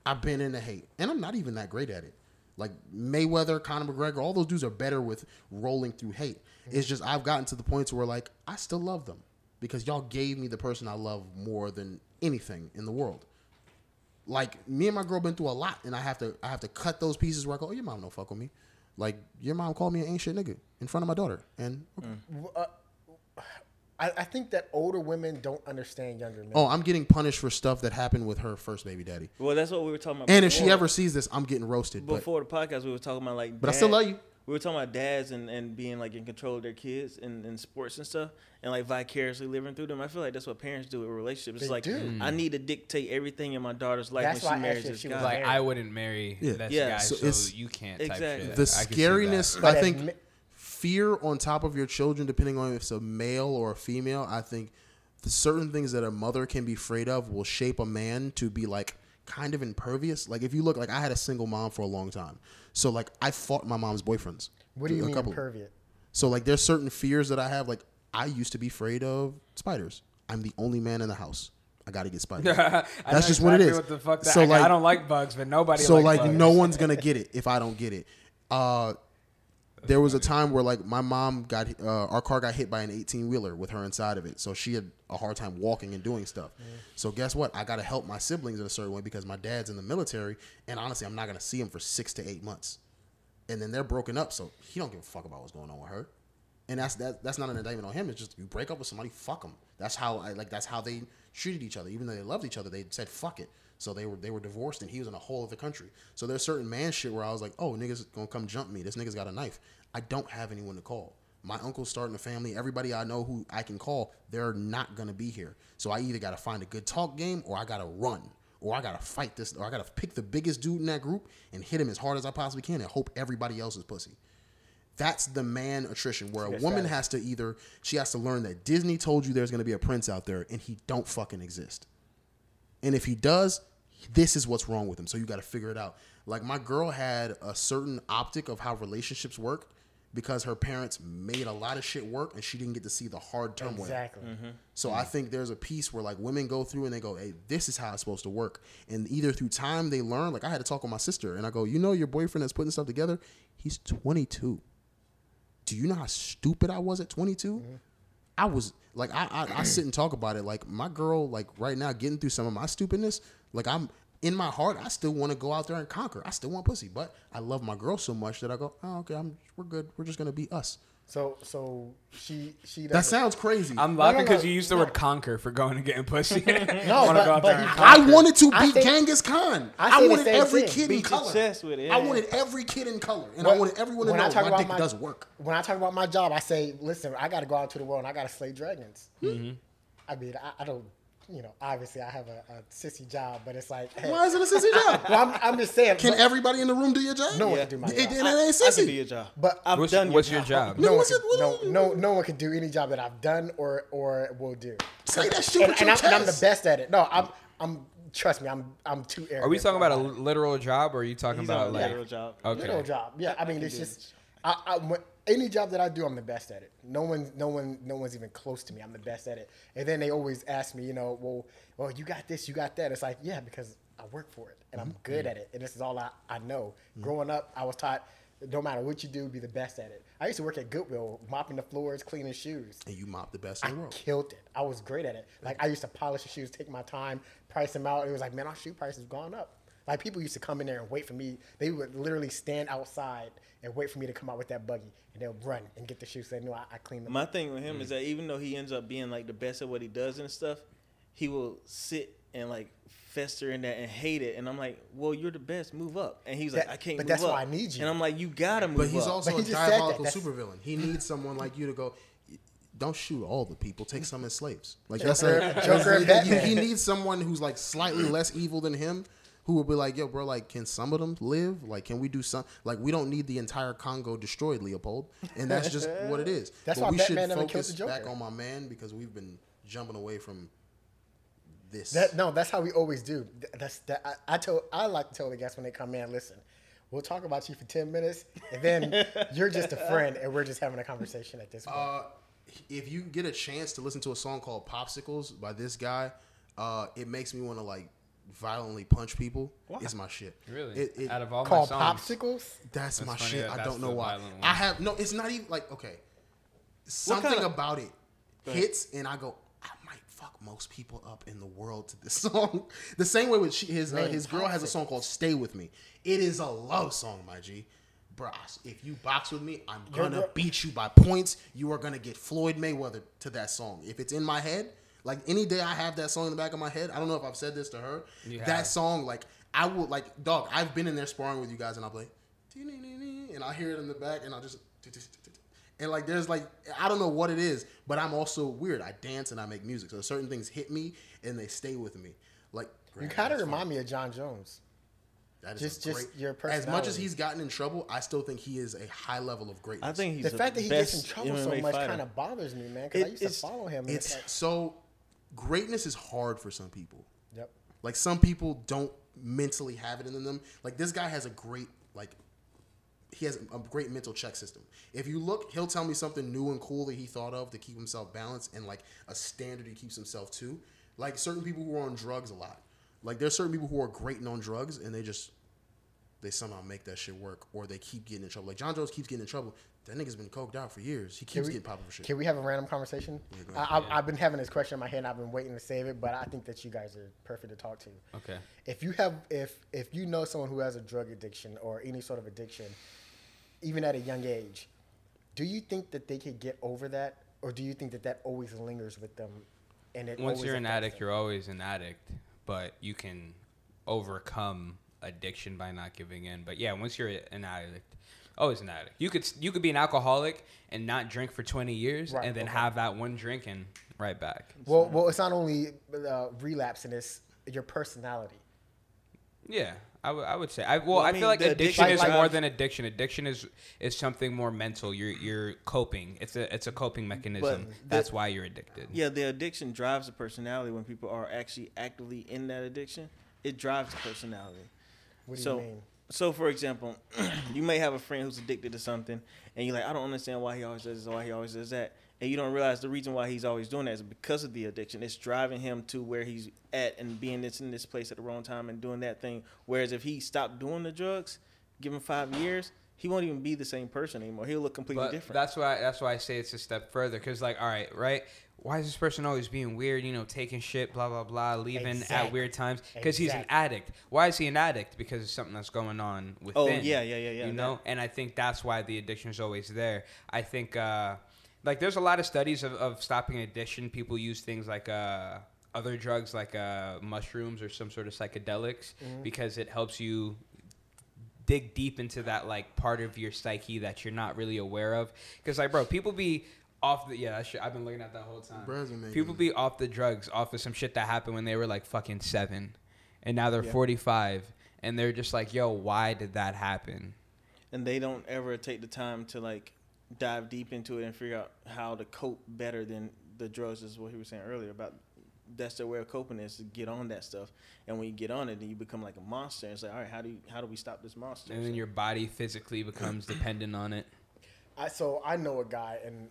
I've been in the hate, and I'm not even that great at it. Like Mayweather, Conor McGregor, all those dudes are better with rolling through hate. Mm-hmm. It's just I've gotten to the point where like I still love them because y'all gave me the person I love more than anything in the world like me and my girl been through a lot, and I have to I have to cut those pieces where I go, oh, your mom don't fuck with me. Like your mom called me an ancient nigga in front of my daughter, and mm. okay. Uh, I, I think that older women don't understand younger men. oh, I'm getting punished for stuff that happened with her first baby daddy. Well, that's what we were talking about. And if she ever sees this, I'm getting roasted. But before the podcast, we were talking about like. But I still love you. We were talking about dads and, and being like in control of their kids and, and sports and stuff, and like vicariously living through them. I feel like that's what parents do with relationships. It's They like do. Mm. I need to dictate everything in my daughter's life That's when why she I marries if this she guy. was like. I wouldn't marry Yeah. this Yeah. guy, So so, you can't. Exactly. Type the shit. I can see that. scariness, I think, ma- fear on top of your children, depending on if it's a male or a female. I think the certain things that a mother can be afraid of will shape a man to be like kind of impervious. Like if you look, like I had a single mom for a long time, so like I fought my mom's boyfriends. what do you A mean couple. impervious? So like there's certain fears that I have. Like I used to be afraid of spiders. I'm the only man in the house. I got to get spiders. <laughs> That's just what it exactly. What the fuck? That, So, I, like- I don't like bugs, but nobody. so likes like bugs. no one's gonna get it if I don't get it. Uh, there was a time where like my mom got uh, our car got hit by an 18 wheeler with her inside of it, so she had a hard time walking and doing stuff. So guess what? I got to help my siblings in a certain way because my dad's in the military, and honestly, I'm not gonna see him for six to eight months, and then they're broken up, so he don't give a fuck about what's going on with her. And that's that, that's not an indictment on him. It's just you break up with somebody, fuck them. That's how I like. That's how they treated each other. Even though they loved each other, they said fuck it. So they were they were divorced, and he was in a whole other country. So there's certain man shit where I was like, oh niggas gonna come jump me. This nigga's got a knife. I don't have anyone to call. My uncle's starting a family. Everybody I know who I can call, they're not gonna be here. So I either gotta find a good talk game, or I gotta run, or I gotta fight this, or I gotta pick the biggest dude in that group and hit him as hard as I possibly can, and hope everybody else is pussy. That's the man attrition where a Yes, woman has to either she has to learn that Disney told you there's going to be a prince out there and he don't fucking exist. And if he does, this is what's wrong with him. So you got to figure it out. Like my girl had a certain optic of how relationships work because her parents made a lot of shit work and she didn't get to see the hard turmoil. Exactly. Mm-hmm. So I think there's a piece where like women go through and they go, "Hey, this is how it's supposed to work." And either through time they learn. Like I had to talk with my sister, and I go, "You know, your boyfriend that's putting stuff together. He's 22. Do you know how stupid I was at 22? Mm-hmm. I was like, I, I I sit and talk about it. Like my girl, like right now, getting through some of my stupidness. Like I'm in my heart, I still want to go out there and conquer. I still want pussy, but I love my girl so much that I go, oh, okay, I'm we're good. We're just gonna be us. So so she she That doesn't- sounds crazy. I'm No, laughing no, because no, you used the no. word conquer for going and getting pussy. <laughs> <laughs> No, Wanna but- but there and he- I wanted to I beat think- Genghis Khan. I I, wanted every thing. kid in Beat your color. chest with it, I wanted every kid in color, and I wanted everyone to when know I talk my about dick my- does work. When I talk about my job, I say, listen, I got to go out to the world and I got to slay dragons. Mm-hmm. I mean, I, I don't. You know, obviously I have a, a sissy job, but it's like, hey, Why is it a sissy job? <laughs> well, I'm, I'm just saying. Can but- everybody in the room do your job? No one Yeah. can do my job. it, it ain't I can do your job. But I've What's, done what's your your job. job? no, one can, no, no, no one can do any job that I've done or or will do. Say that shit And, with and, your I'm, and I'm the best at it. No, I'm, I'm. Trust me, I'm, I'm too arrogant. Are we talking about a literal job, or are you talking He's about on a like? literal job. Okay. little job. Yeah, I mean, can it's do just I, I, when, any job that I do, I'm the best at it. No one, no one, no one's even close to me. I'm the best at it. And then they always ask me, you know, well, well, you got this, you got that. It's like, yeah, because I work for it and I'm Mm-hmm. good at it, and this is all I, I know. Growing up, I was taught. No matter what you do, be the best at it. I used to work at Goodwill, mopping the floors, cleaning shoes. And you mopped the best I in the world. killed it. I was great at it. Like I used to polish the shoes, take my time, price them out. It was like, man, our shoe price has gone up. Like people used to come in there and wait for me. They would literally stand outside and wait for me to come out with that buggy, and they'll run and get the shoes. Say, no, I, I cleaned them. My up. thing with him is that even though he ends up being like the best at what he does and stuff, he will sit and like fester in that and hate it. And I'm like, well, you're the best. Move up. And he's like, I can't. but move that's up. why I need you. And I'm like, you gotta move up. But he's up. also <laughs> But a he just said that. diabolical supervillain. He needs someone like you to go. Don't shoot all the people. Take some as slaves. Like that's a Joker he- <laughs> He needs someone who's like slightly less evil than him, who will be like, "Yo, bro, like, can some of them live? Like, can we do some? Like, we don't need the entire Congo destroyed, Leopold, and that's just <laughs> what it is. That's but why we Batman should focus back on my man because we've been jumping away from this. That, no, that's how we always do. That's that. I, I told. I like to tell the guests when they come in. Listen, we'll talk about you for ten minutes, and then <laughs> you're just a friend, and we're just having a conversation at this point. Uh, if you get a chance to listen to a song called "Popsicles" by this guy, uh, it makes me want to like violently punch people. It's my shit. Really? It, it, Out of all Called my songs, popsicles. that's, my shit. that I don't know why. I have no. It's not even like okay. Something kinda- about it hits, and I go. I might fuck most people up in the world to this <laughs> song. the same way with she, his uh, his girl has a song called "Stay with Me." It is a love song, my G. Bruh, if you box with me, I'm gonna beat you by points. You are gonna get Floyd Mayweather to that song. If it's in my head, like any day I have that song in the back of my head, I don't know if I've said this to her. You that have. song, like I will, like dog. I've been in there sparring with you guys, and I'll play, and I hear it in the back, and I'll just, and like there's like I don't know what it is, but I'm also weird. I dance and I make music, so certain things hit me and they stay with me. Like You kind of remind me of Jon Jones. that is just- a just great, your As much as he's gotten in trouble, I still think he is a high level of greatness. I think he's The the fact that he gets in trouble so much kind of bothers me, man. Because I used to follow him. And it's it's like, so greatness is hard for some people. yep. Like some people don't mentally have it in them. Like this guy has a great like he has a great mental check system. If you look, he'll tell me something new and cool that he thought of to keep himself balanced and like a standard he keeps himself to. Like certain people who are on drugs a lot. Like there's certain people who are great and on drugs and they just they somehow make that shit work or they keep getting in trouble. Like Jon Jones keeps getting in trouble. That nigga's been coked out for years. He keeps we- getting popped for shit. Can we have a random conversation? go I, I, I've been having this question in my head. and I've been waiting to save it, but I think that you guys are perfect to talk to. Okay. If you have, if if you know someone who has a drug addiction or any sort of addiction, even at a young age, do you think that they could get over that, or do you think that that always lingers with them? And it Once you're an addict, them? you're always an addict, but you can overcome addiction by not giving in. But yeah, once you're an addict, always an addict. You could you could be an alcoholic and not drink for 20 years, Right, and then okay. have that one drink and right back. Well, well, it's not only uh, relapsing; it's your personality. Yeah, I would- I would say. I well, Well, I I, mean, feel like addiction addiction is Like- more than addiction. Addiction is is something more mental. You're you're coping. It's a it's a coping mechanism. the- That's why you're addicted. Yeah, the addiction drives the personality when people are actually actively in that addiction. It drives the personality. What do so, you mean? So for example, <clears throat> you may have a friend who's addicted to something, and you're like, I don't understand why he always does this, why he always does that, and you don't realize the reason why he's always doing that is because of the addiction. It's driving him to where he's at and being this in this place at the wrong time and doing that thing. Whereas if he stopped doing the drugs, give him five years, he won't even be the same person anymore. He'll look completely But different. that's why that's why I say it's a step further. Cause like, all right, right? Why is this person always being weird? You know, taking shit, blah blah blah, leaving at weird times. Because he's an addict. Why is he an addict? Because of something that's going on within. Oh, yeah, yeah, yeah, yeah, You know, and I think that's why the addiction is always there. I think, uh, like, there's a lot of studies of, of stopping addiction. People use things like uh, other drugs, like uh, mushrooms or some sort of psychedelics, Mm-hmm. because it helps you dig deep into that like part of your psyche that you're not really aware of because like bro people be off the yeah. That shit, I've been looking at that whole time. Bros People be off the drugs, off of some shit that happened when they were like fucking seven, and now they're Yeah. 45, and they're just like, yo, why did that happen? and they don't ever take the time to like dive deep into it and figure out how to cope better than the drugs is what he was saying earlier about that's their way of coping is to get on that stuff and when you get on it then you become like a monster it's like all right how do you how do we stop this monster And then your body physically becomes dependent on it. I so I know a guy and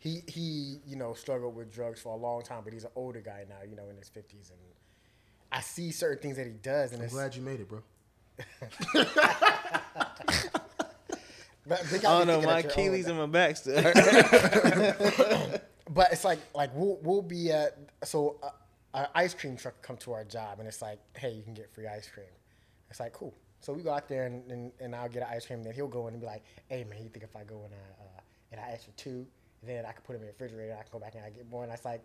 he he you know struggled with drugs for a long time, but he's an older guy now, you know, in his fifties, and I see certain things that he does, and I'm glad you made it, bro. <laughs> but they I don't know my thinking at your Achilles and my back still. <laughs> <laughs> But it's like like we'll we'll be at so uh, an ice cream truck come to our job and it's like hey you can get free ice cream. It's like cool. So we go out there and, and, and I'll get an ice cream. And then he'll go in and be like, hey man, you think if I go in I uh, and I ask for two, then I can put them in the refrigerator. I can go back and I get more. And I was like,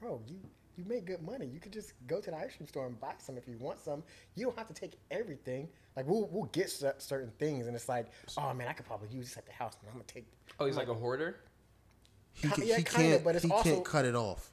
bro, you you make good money. You could just go to the ice cream store and buy some if you want some. You don't have to take everything. Like we'll we'll get certain things and it's like, oh man, I could probably use this at the house. Man, I'm gonna take. Oh, he's like a hoarder. He, can, yeah, he kinda, can't. but it's he also- can't cut it off.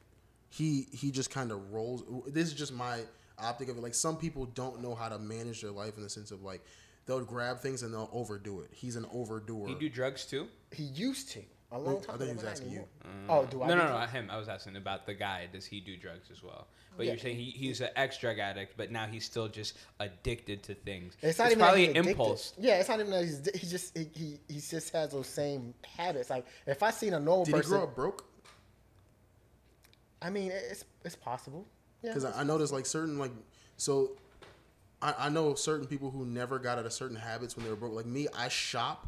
He he just kind of rolls. This is just my optic of it. Like some people don't know how to manage their life in the sense of like they'll grab things and they'll overdo it. He's an overdoer. He do drugs too? He used to a long Oh, I thought he was but not asking you. anymore. Mm. Oh, do I? No, no, no, drugs? him. I was asking about the guy. Does he do drugs as well? But Yeah. you're saying he, he's an ex drug addict, but now he's still just addicted to things. It's not even probably an impulse. Yeah, it's not even that he's. He just he, he he just has those same habits. Like if I seen a normal Did he grow up broke? I mean, it's it's possible. Yeah, Because I, I noticed like certain like so. I, I know certain people who never got out of certain habits when they were broke. Like me, I shop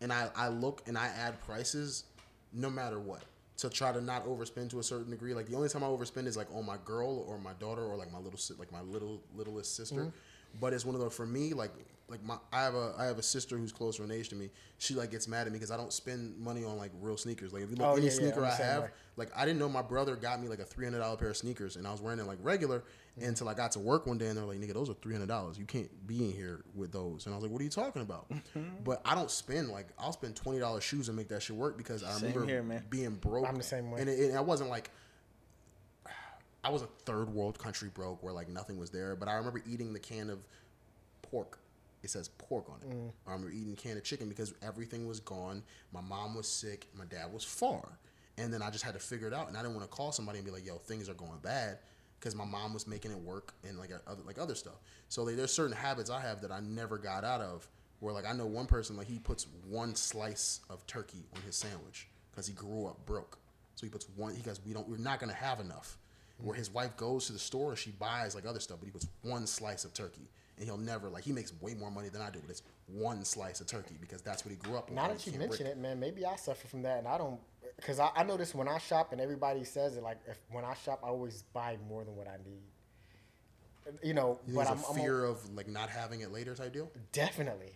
and I, I look and I add prices no matter what to try to not overspend to a certain degree. Like the only time I overspend is like on my girl or my daughter or like my little like my little littlest sister. Mm-hmm. But it's one of those for me like like my I have a I have a sister who's closer in age to me. She like gets mad at me because I don't spend money on like real sneakers. Like if you look Oh, any yeah, yeah, sneaker I'm I have, way. like I didn't know my brother got me like a three hundred dollar pair of sneakers, and I was wearing it like regular Mm-hmm. until I got to work one day, and they're like, "Nigga, those are three hundred dollars. You can't be in here with those." And I was like, "What are you talking about?" but I don't spend like I'll spend twenty dollars shoes and make that shit work because I Same remember here, being broke. I'm the same way. and it, and I wasn't like. I was a third world country broke where like nothing was there, but I remember eating the can of pork. It says pork on it. Mm. I remember eating a can of chicken because everything was gone. My mom was sick. My dad was far. And then I just had to figure it out. And I didn't want to call somebody and be like, yo, things are going bad because my mom was making it work and like other, like other stuff. So like, there's certain habits I have that I never got out of where like I know one person, like he puts one slice of turkey on his sandwich because he grew up broke. So he puts one, he goes, we don't, we're not going to have enough. Where his wife goes to the store and she buys like other stuff, but he puts one slice of turkey and he'll never like he makes way more money than I do, but it's one slice of turkey because that's what he grew up on. Now that you mention it, man, maybe I suffer from that, and I don't, because I, I notice when I shop and everybody says it, like if when I shop, I always buy more than what I need. You know, You but I'm, a I'm fear of like not having it later type deal. Definitely.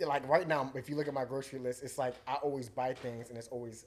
Like right now, if you look at my grocery list, it's like I always buy things and it's always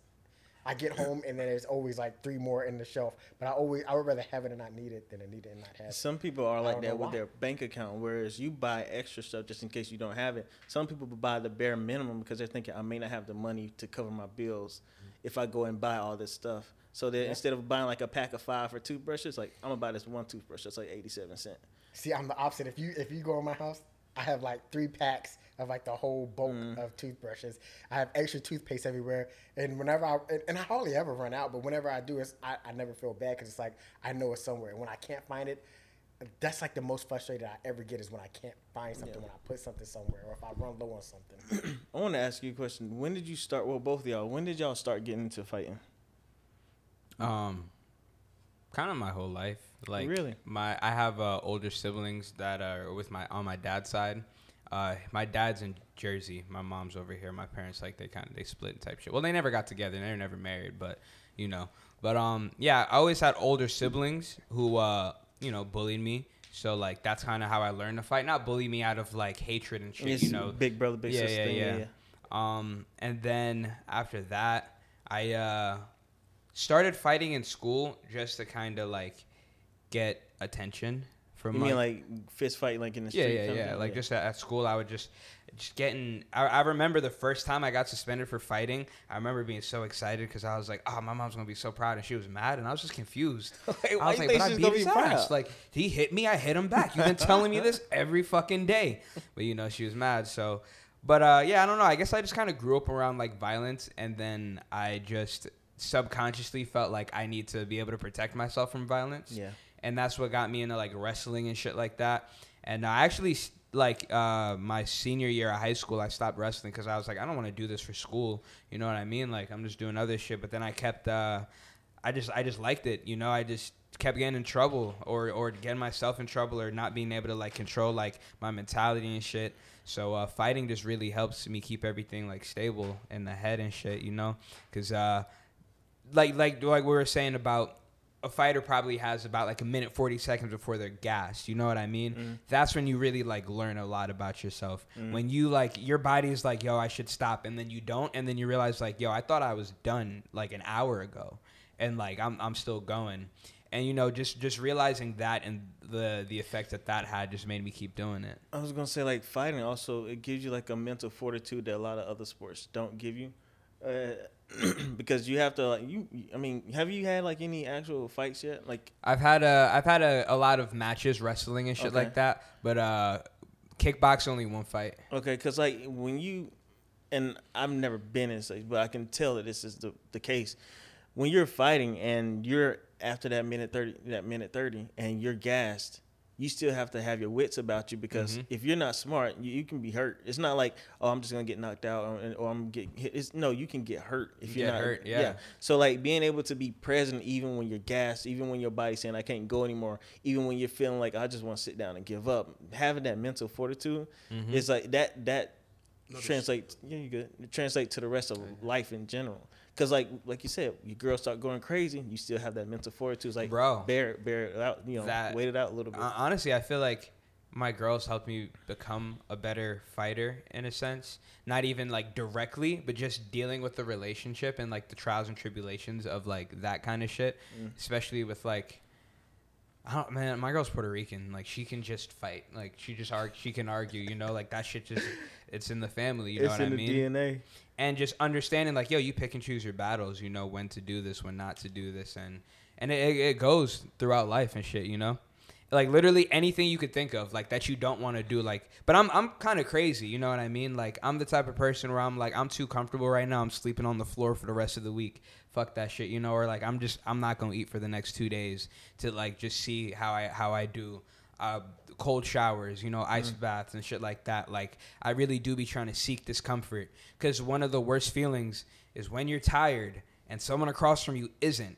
I get home and then there's always like three more in the shelf. But I always I would rather have it and not need it than to need it and not have it. Some people are like that with why. their bank account, whereas you buy extra stuff just in case you don't have it. Some people buy the bare minimum because they're thinking I may not have the money to cover my bills mm-hmm. if I go and buy all this stuff. So that instead of buying like a pack of five for toothbrushes, like I'm gonna buy this one toothbrush that's like 87 cent. See, I'm the opposite. If you if you go in my house, I have like three packs of like the whole bulk of toothbrushes. I have extra toothpaste everywhere, and whenever I and- and I hardly ever run out, but whenever I do, it's I, I never feel bad because it's like I know it's somewhere. And when I can't find it, that's like the most frustrated I ever get is when I can't find something when I put something somewhere or if I run low on something. <clears throat> I want to ask you a question. When did you start? Well, both of y'all. When did y'all start getting into fighting? Um, kind of my whole life. Like Really? my I have uh, older siblings that are with my on my dad's side. Uh, my dad's in Jersey. My mom's over here. My parents like they kind of they split type shit. Well, they never got together. They were never married, but you know. But um, yeah, I always had older siblings who uh, you know, bullied me. So like that's kind of how I learned to fight. Not bully me out of like hatred and shit. It's you know, big brother, big yeah, sister. yeah, thing, yeah, Um, and then after that, I uh, started fighting in school just to kind of like get attention from You mean like fist fight, like in the yeah, street? yeah, yeah. thing? Like just at, at school, I would just just getting. I, I remember the first time I got suspended for fighting. I remember being so excited because I was like, "Oh, my mom's gonna be so proud," and she was mad, and I was just confused. <laughs> Like, I was like, "But I beat his be ass. Like he hit me, I hit him back. You've been telling me this <laughs> every fucking day." But you know, she was mad. So, but uh, yeah, I don't know. I guess I just kind of grew up around like violence, and then I just subconsciously felt like I need to be able to protect myself from violence Yeah. And that's what got me into like wrestling and shit like that. And I actually like uh, my senior year of high school, I stopped wrestling because I was like, I don't want to do this for school. You know what I mean? Like I'm just doing other shit. But then I kept, uh, I just, I just liked it. You know, I just kept getting in trouble or or getting myself in trouble or not being able to like control like my mentality and shit. So uh, fighting just really helps me keep everything like stable in the head and shit. You know, because uh, like like like we were saying about a fighter probably has about like a minute 40 seconds before they're gassed you know what i mean? That's when you really like learn a lot about yourself. When you like your body's like yo i should stop and then you don't and then you realize like yo i thought i was done like an hour ago and like i'm, I'm still going. And you know just just realizing that and the the effect that that had just made me keep doing it. I was gonna say like fighting also it gives you like a mental fortitude that a lot of other sports don't give you, uh, <clears throat> because you have to like you. I mean, have you had like any actual fights yet? Like I've had a I've had a, a lot of matches wrestling and shit Okay. like that, but uh, kickbox only one fight. okay, because like when you, and I've never been in such, but I can tell that this is the the case. When you're fighting and you're after that minute thirty, that minute thirty, and you're gassed. You still have to have your wits about you because Mm-hmm. if you're not smart, you, you can be hurt. It's not like oh, I'm just gonna get knocked out or, or I'm get hit. It's, no, you can get hurt if You you're get not hurt, yeah. So like being able to be present even when you're gassed, even when your body's saying I can't go anymore, even when you're feeling like I just want to sit down and give up, having that mental fortitude Mm-hmm. is like that that No, translate yeah you good translate to the rest of life in general. Cause like like you said, your girls start going crazy, you still have that mental fortitude. It's like Bro. bear it- bear it out, you know, That- wait it out a little bit. Hon- Honestly, I feel like my girls helped me become a better fighter in a sense. Not even like directly, but just dealing with the relationship and like the trials and tribulations of like that kind of shit. Mm. Especially with like, I don't man, my girl's Puerto Rican. Like she can just fight. Like she just arg- she can argue. You know, like that shit just it's in the family. You know what in I the mean? DNA. And just understanding like yo you pick and choose your battles you know when to do this when not to do this and and it, it goes throughout life and shit you know? Like literally anything you could think of like that you don't want to do like but i'm i'm kind of crazy you know what i mean? Like i'm the type of person where i'm like i'm too comfortable right now i'm sleeping on the floor for the rest of the week fuck that shit you know? Or like i'm just i'm not gonna eat for the next two days to like just see how i how i do. Uh, cold showers, you know, ice mm. baths and shit like that. Like, I really do be trying to seek discomfort because one of the worst feelings is when you're tired and someone across from you isn't.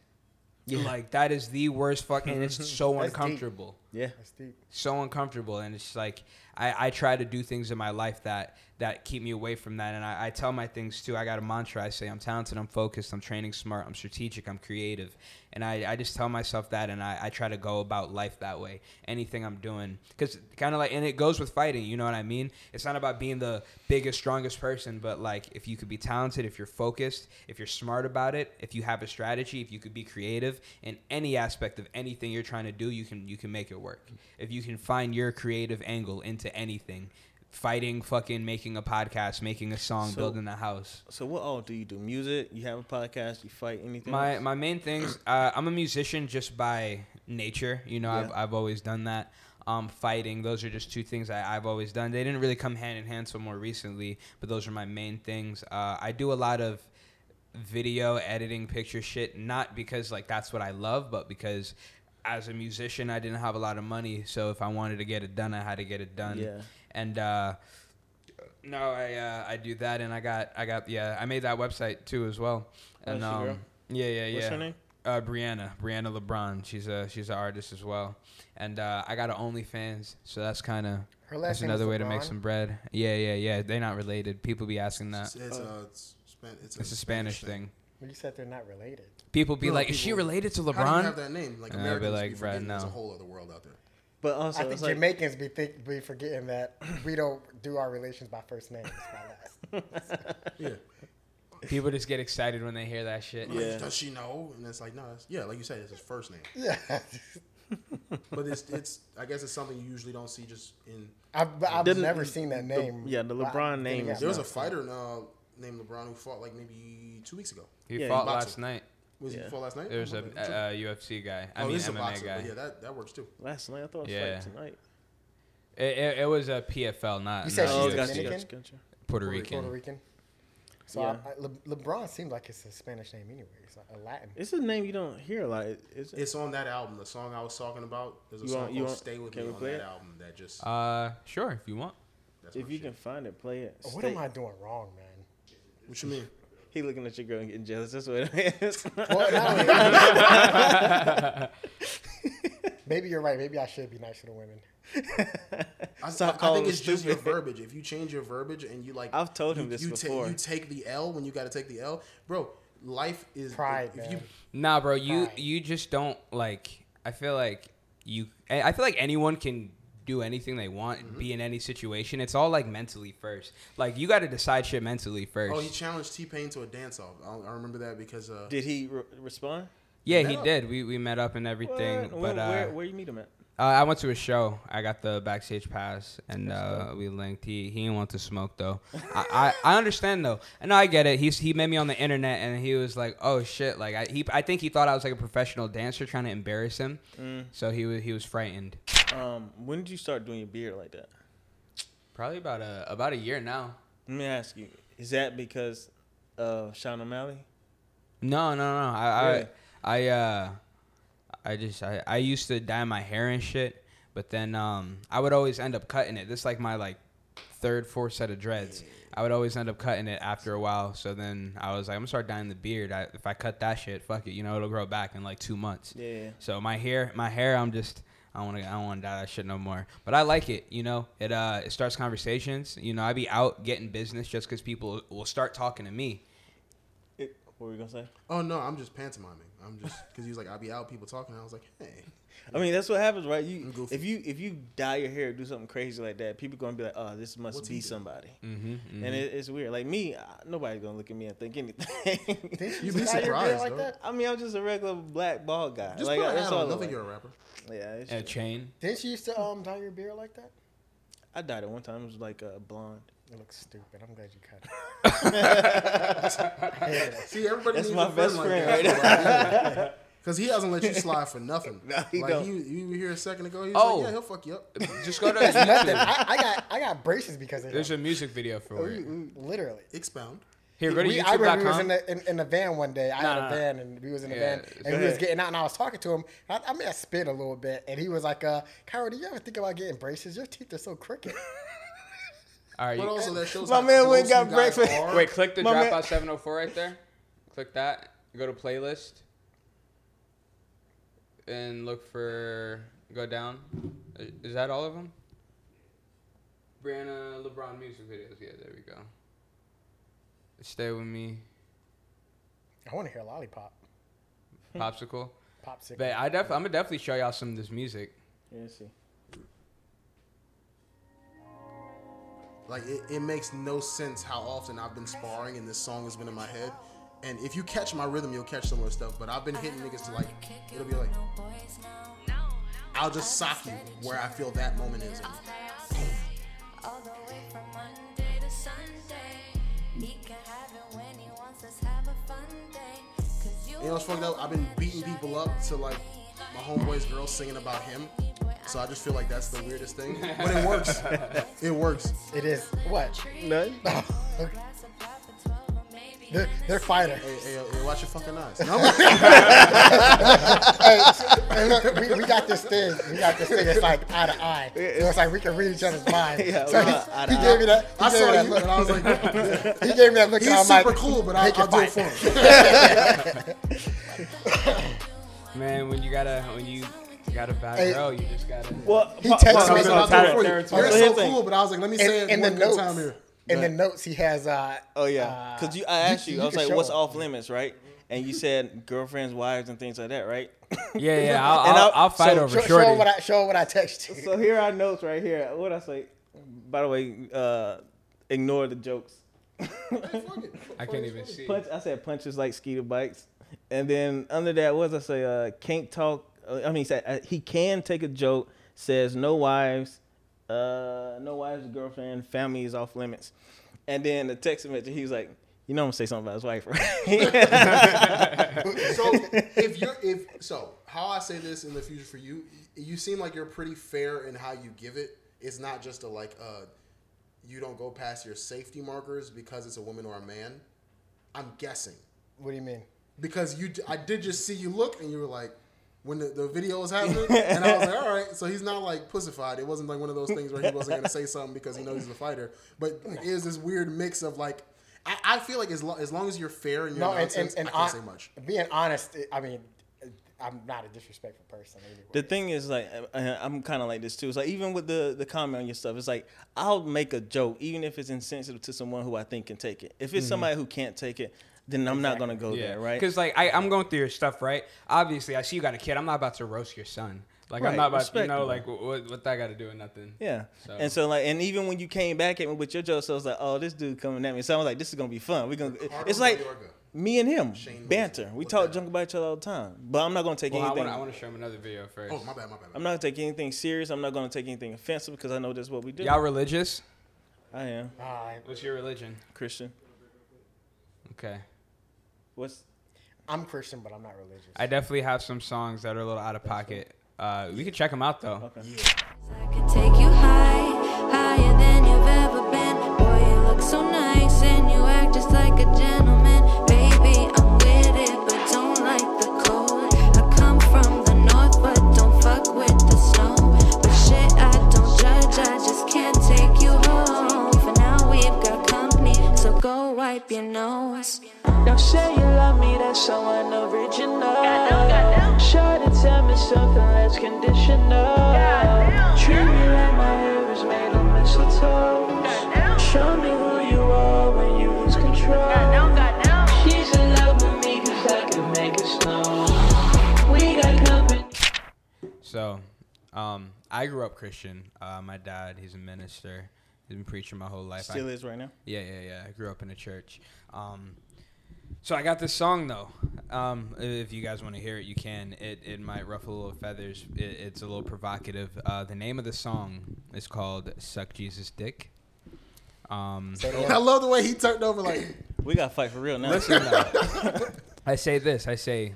Yeah. Like, that is the worst fucking, and it's <laughs> so That's deep. uncomfortable Yeah. That's deep. so uncomfortable and it's like I, I try to do things in my life that that keep me away from that. And I, I tell my things too. I got a mantra. I say i'm talented i'm focused i'm training smart i'm strategic i'm creative. And i, I just tell myself that and I, I try to go about life that way. Anything i'm doing. Because kind of like and it goes with fighting you know what i mean? It's not about being the biggest strongest person but like if you could be talented if you're focused if you're smart about it if you have a strategy if you could be creative in any aspect of anything you're trying to do you can you can make it work. If you can find your creative angle into anything fighting fucking making a podcast making a song So- building a house So what all do you do? Music? You have a podcast? You fight? Anything? my else? my main things <clears throat> uh, i'm a musician just by nature you know I've, I've always done that um, fighting those are just two things I, i've always done they didn't really come hand in hand so more recently but those are my main things uh, i do a lot of video editing picture shit not because like that's what i love but because as a musician i didn't have a lot of money so if i wanted to get it done i had to get it done Yeah. And uh no i uh i do that and i got i got yeah i made that website too as well and she um girl? yeah yeah yeah What's her name? uh, Briana, Briana LeBron. She's a she's an artist as well, and uh, I got an OnlyFans, so that's kind of Her last that's another is way to make some bread. Yeah, yeah, yeah. They're not related. People be asking that. It's, it's, uh, it's, Span- it's, It's a Spanish thing. Well, you said they're not related. People be No, like, "Is she related to LeBron?" How do you have that name? Like And I'd be like, be "Bruh, forgetting there's a whole other world out there. But also, I think it's like, Jamaicans be think, be forgetting that we don't do our relations by first name. It's by last. <laughs> Yeah. People just get excited when they hear that shit. Like, Yeah. Does she know? And it's like, no, it's, yeah, like you said, it's his first name. <laughs> Yeah. <laughs> but it's it's I guess it's something you usually don't see just in. I've, I've Didn't- never seen that the- name. yeah, the But I- LeBron name There was a fighter uh, named LeBron who fought like maybe two weeks ago. He Yeah, fought last night. Was Yeah. he fought last night? There's a, a, true. UFC guy. I oh, mean this is a MMA boxer. guy. Yeah, that, that works too. Last night I thought it was Yeah. fight tonight. It, it, it was a PFL, not, You said not she's Oh, UFC. gotcha, Dominican? gotcha, gotcha. Puerto Puerto Rican. Puerto Rican. So Yeah. I, I, Le, LeBron seems like it's a Spanish name anyway. It's like a Latin. It's a name you don't hear a lot. Is it? It's on that album. The song I was talking about. There's a You song want- you called want- "Stay with can Me" we on play that it? album. That just Uh, sure, if you want. that's If you shit. can find it, play it. What am I doing wrong, man? What you mean? He looking at your girl and getting jealous. That's what it is. Well, not only- <laughs> maybe you're right. Maybe I should be nicer to the women. I, Stop I, I calling think him it's just your stupid. verbiage. If you change your verbiage and you like, I've told him you, this you ta- before. you take the L when you got to take the L, bro. Life is Pride, If you man. Nah, bro, you Right. you just don't like. I feel like you. I I feel like anyone can do anything they want, Mm-hmm. be in any situation. It's all like mentally first. Like you got to decide shit mentally first. oh, he challenged T Pain to a dance off. I, I remember that because uh, Did he re- respond? yeah, met he up. did. We we met up and everything. What? But where, uh, where, where you meet him at? Uh, I went to a show. I got the backstage pass, and uh, we linked. He he didn't want to smoke though. I, I I understand though. and I get it. He's he met me on the internet, and he was like, "Oh shit!" Like I he I think he thought I was like a professional dancer trying to embarrass him. Mm. So he was he was frightened. Um, when did you start doing your beard like that? Probably about a about a year now. Let me ask you: Is that because of Sean O'Malley? No, no, no. I Really? I I uh I just I, I used to dye my hair and shit, but then um I would always end up cutting it. This is like my like third, fourth set of dreads. I would always end up cutting it after a while. So then I was like, I'm gonna start dyeing the beard. I, if I cut that shit, fuck it, you know, it'll grow back in like two months. Yeah. So my hair, my hair, I'm just I don't want to I don't want to dye that shit no more. But I like it, you know. It uh it starts conversations. You know, I'd be out getting business just because people will start talking to me. It, what were you gonna say? oh no, I'm just pantomiming. I'm just because he was like, I'll be out, people talking. I was like, hey, I mean, that's what happens, right? You I'm if you if you dye your hair, do something crazy like that, people gonna be like, "Oh, this must What's be somebody," Mm-hmm, and it, it's weird. Like me, nobody's gonna look at me and think anything. <laughs> You'd be dye your beard surprised, like that? I mean, I'm just a regular black bald guy. just like put that's all on. I Don't think like. you're a rapper. Yeah, it's A true. chain. Didn't you used to um dye your beard like that? I dyed it one time. It was like uh, blonde. It looks stupid. I'm glad you cut it. <laughs> I it. See, everybody That's needs my a best like friend that. <laughs> right Because he doesn't let you slide for nothing. <laughs> No, he like don't. You, you were here a second ago. He was Oh. like, yeah, he'll fuck you up. Just go to Nothing. YouTube. I, I got I got braces because of There's him. a music video for We- it. we- literally. Expound. Here, go to We- I remember we was in the in, in the van one day. I Nah, had a van and we was in the Yeah, van and we was getting out and I was talking to him. I, I may have spit a little bit and he was like, uh, Kyra, do you ever think about getting braces? Your teeth are so crooked. All right, But you- also that shows My man went and got breakfast. are. wait, click the My man- Dropout 704 right there. Click that. Go to playlist. And look for. Go down. Uh, is that all of them? Briana LeBron music videos. Yeah, there we go. Stay with me. I want to hear lollipop. Popsicle. <laughs> Popsicle. But I def- I'm gonna definitely show y'all some of this music. Yeah, see. Like it, it makes no sense how often I've been sparring and this song has been in my head. And if you catch my rhythm, you'll catch some similar stuff. But I've been hitting niggas to like, it'll be like, I'll just sock you where I feel that moment is. You know what's fucked up? I've been beating people up to like my homeboy's girl singing about him. So I just feel like that's the weirdest thing. <laughs> But it works. it works. it is what? Nothing. <laughs> they're, they're fighter. Hey, hey, hey, watch your fucking eyes. No, <laughs> Hey, look, we, we got this thing. We got this thing. It's like eye to eye. So it's like we can read each other's mind. Yeah, so he, eye he eye. gave me that. He I gave saw me that you look. and I was like, He gave me that look. he's I'm super like, cool, but I'll, "Make I'll do it for him. Man, when you gotta when you got a bad Hey. girl, you just gotta. Well, He pa- texted pa- me I said, I'll do for you. You're so the thing. cool, but I was like, let me say in, it in one the notes, time here. in the notes, he has. Uh, Oh yeah, because you, I asked you, I was like, "What's him. off limits?" Right? And you said girlfriends, wives, and things like that, right? Yeah, yeah. <laughs> I'll, And I'll, I'll- I'll fight so- over show, shorty. show what I show what I text you. so here are notes right here. What I say? By the way, uh, ignore the jokes. I can't even <laughs> see. Punch. I said punches like skeeter bites, and then under that, what does I say? Uh, can't talk uh, I mean, sa- uh, he can take a joke. Says no wives, uh, no wives, girlfriend, family is off limits. And then the text message, he was like, "You know, I'm gonna say something about his wife, right?" <laughs> so if you're if so how i say this in the future for you you seem like you're pretty fair in how you give it it's not just a like uh you don't go past your safety markers because it's a woman or a man i'm guessing What do you mean? because you i did just see you look and you were like when the, the video was happening and i was like all right so he's not like pussified it wasn't like one of those things where he wasn't going to say something because he knows he's a fighter but it is this weird mix of like I, I feel like as, lo- as long as you're fair in your No, and, nonsense, and, and I can't hon- say much. Being honest, I mean, I'm not a disrespectful person. Anyway. The thing is, like, uh, I'm kind of like this too. It's like even with the the comment on your stuff, it's like I'll make a joke, even if it's insensitive to someone who I think can take it. If it's somebody who can't take it, then I'm not gonna go there, right? Because like I, I'm going through your stuff, right? Obviously, I see you got a kid. I'm not about to roast your son. Like Right, I'm not about, to, you know, like what, what that got to do with nothing. Yeah. So- And so like, and even when you came back at me with your jokes, I was like, oh, this dude coming at me. So I was like, this is gonna be fun. We're gonna. Ricardo It's like Mayorga. me and him Shane banter. Wilson. We Look talk that junk about each other all the time. But I'm not gonna take Well, anything. I want to show him another video first. Oh, my bad, my bad. My I'm not gonna take anything serious. I'm not gonna take anything offensive because I know that's what we do. Y'all religious? I am Uh, What's your religion? Christian. Okay. What's I'm Christian, but I'm not religious. I definitely have some songs that are a little out of pocket. Uh, we can check them out though. I can take you high, higher than you've ever been. Boy, you look so nice and you act just like a gentleman. Baby, I'm with it, but don't like the cold. I come from the north, but don't fuck with the snow. But shit, I don't judge, I just can't take you home. For now, we've got company, so go wipe your nose. Don't say you love me, that's so unoriginal. Shorty, tell me something less conditional. Treat me like my hair is made of mistletoe. Show me who you are when you lose control. She's in love with me cause I can make it snow. We got company. So, um, I grew up Christian. Uh, my dad, he's a minister. He's been preaching my whole life. I- still is right now? Yeah, yeah, yeah. I grew up in a church. Um, so I got this song though. Um, if you guys want to hear it, you can. It it might ruffle a little feathers. It, it's a little provocative. Uh, the name of the song is called "Suck Jesus Dick." Um, I love the way he turned over like, <coughs> We gotta fight for real now. listen, <laughs> though. I say this. I say,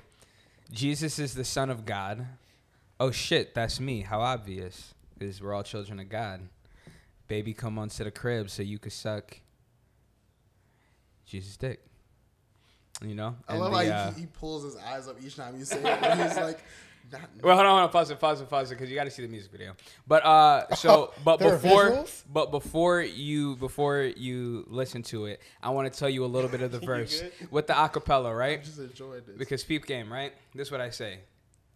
Jesus is the Son of God. Oh shit, that's me. How obvious? Because we're all children of God. Baby, come on to the crib so you could suck Jesus' dick. You know? I And love the, how uh, he, he pulls his eyes up each time you say it. And he's <laughs> like, not, Well, hold on, hold on, pause it, pause it, pause it, because you got to see the music video. But uh, <laughs> so, but before, but before you, before you listen to it, I want to tell you a little bit of the <laughs> verse with the acapella, right? just enjoyed this. Because peep game, right? This is what I say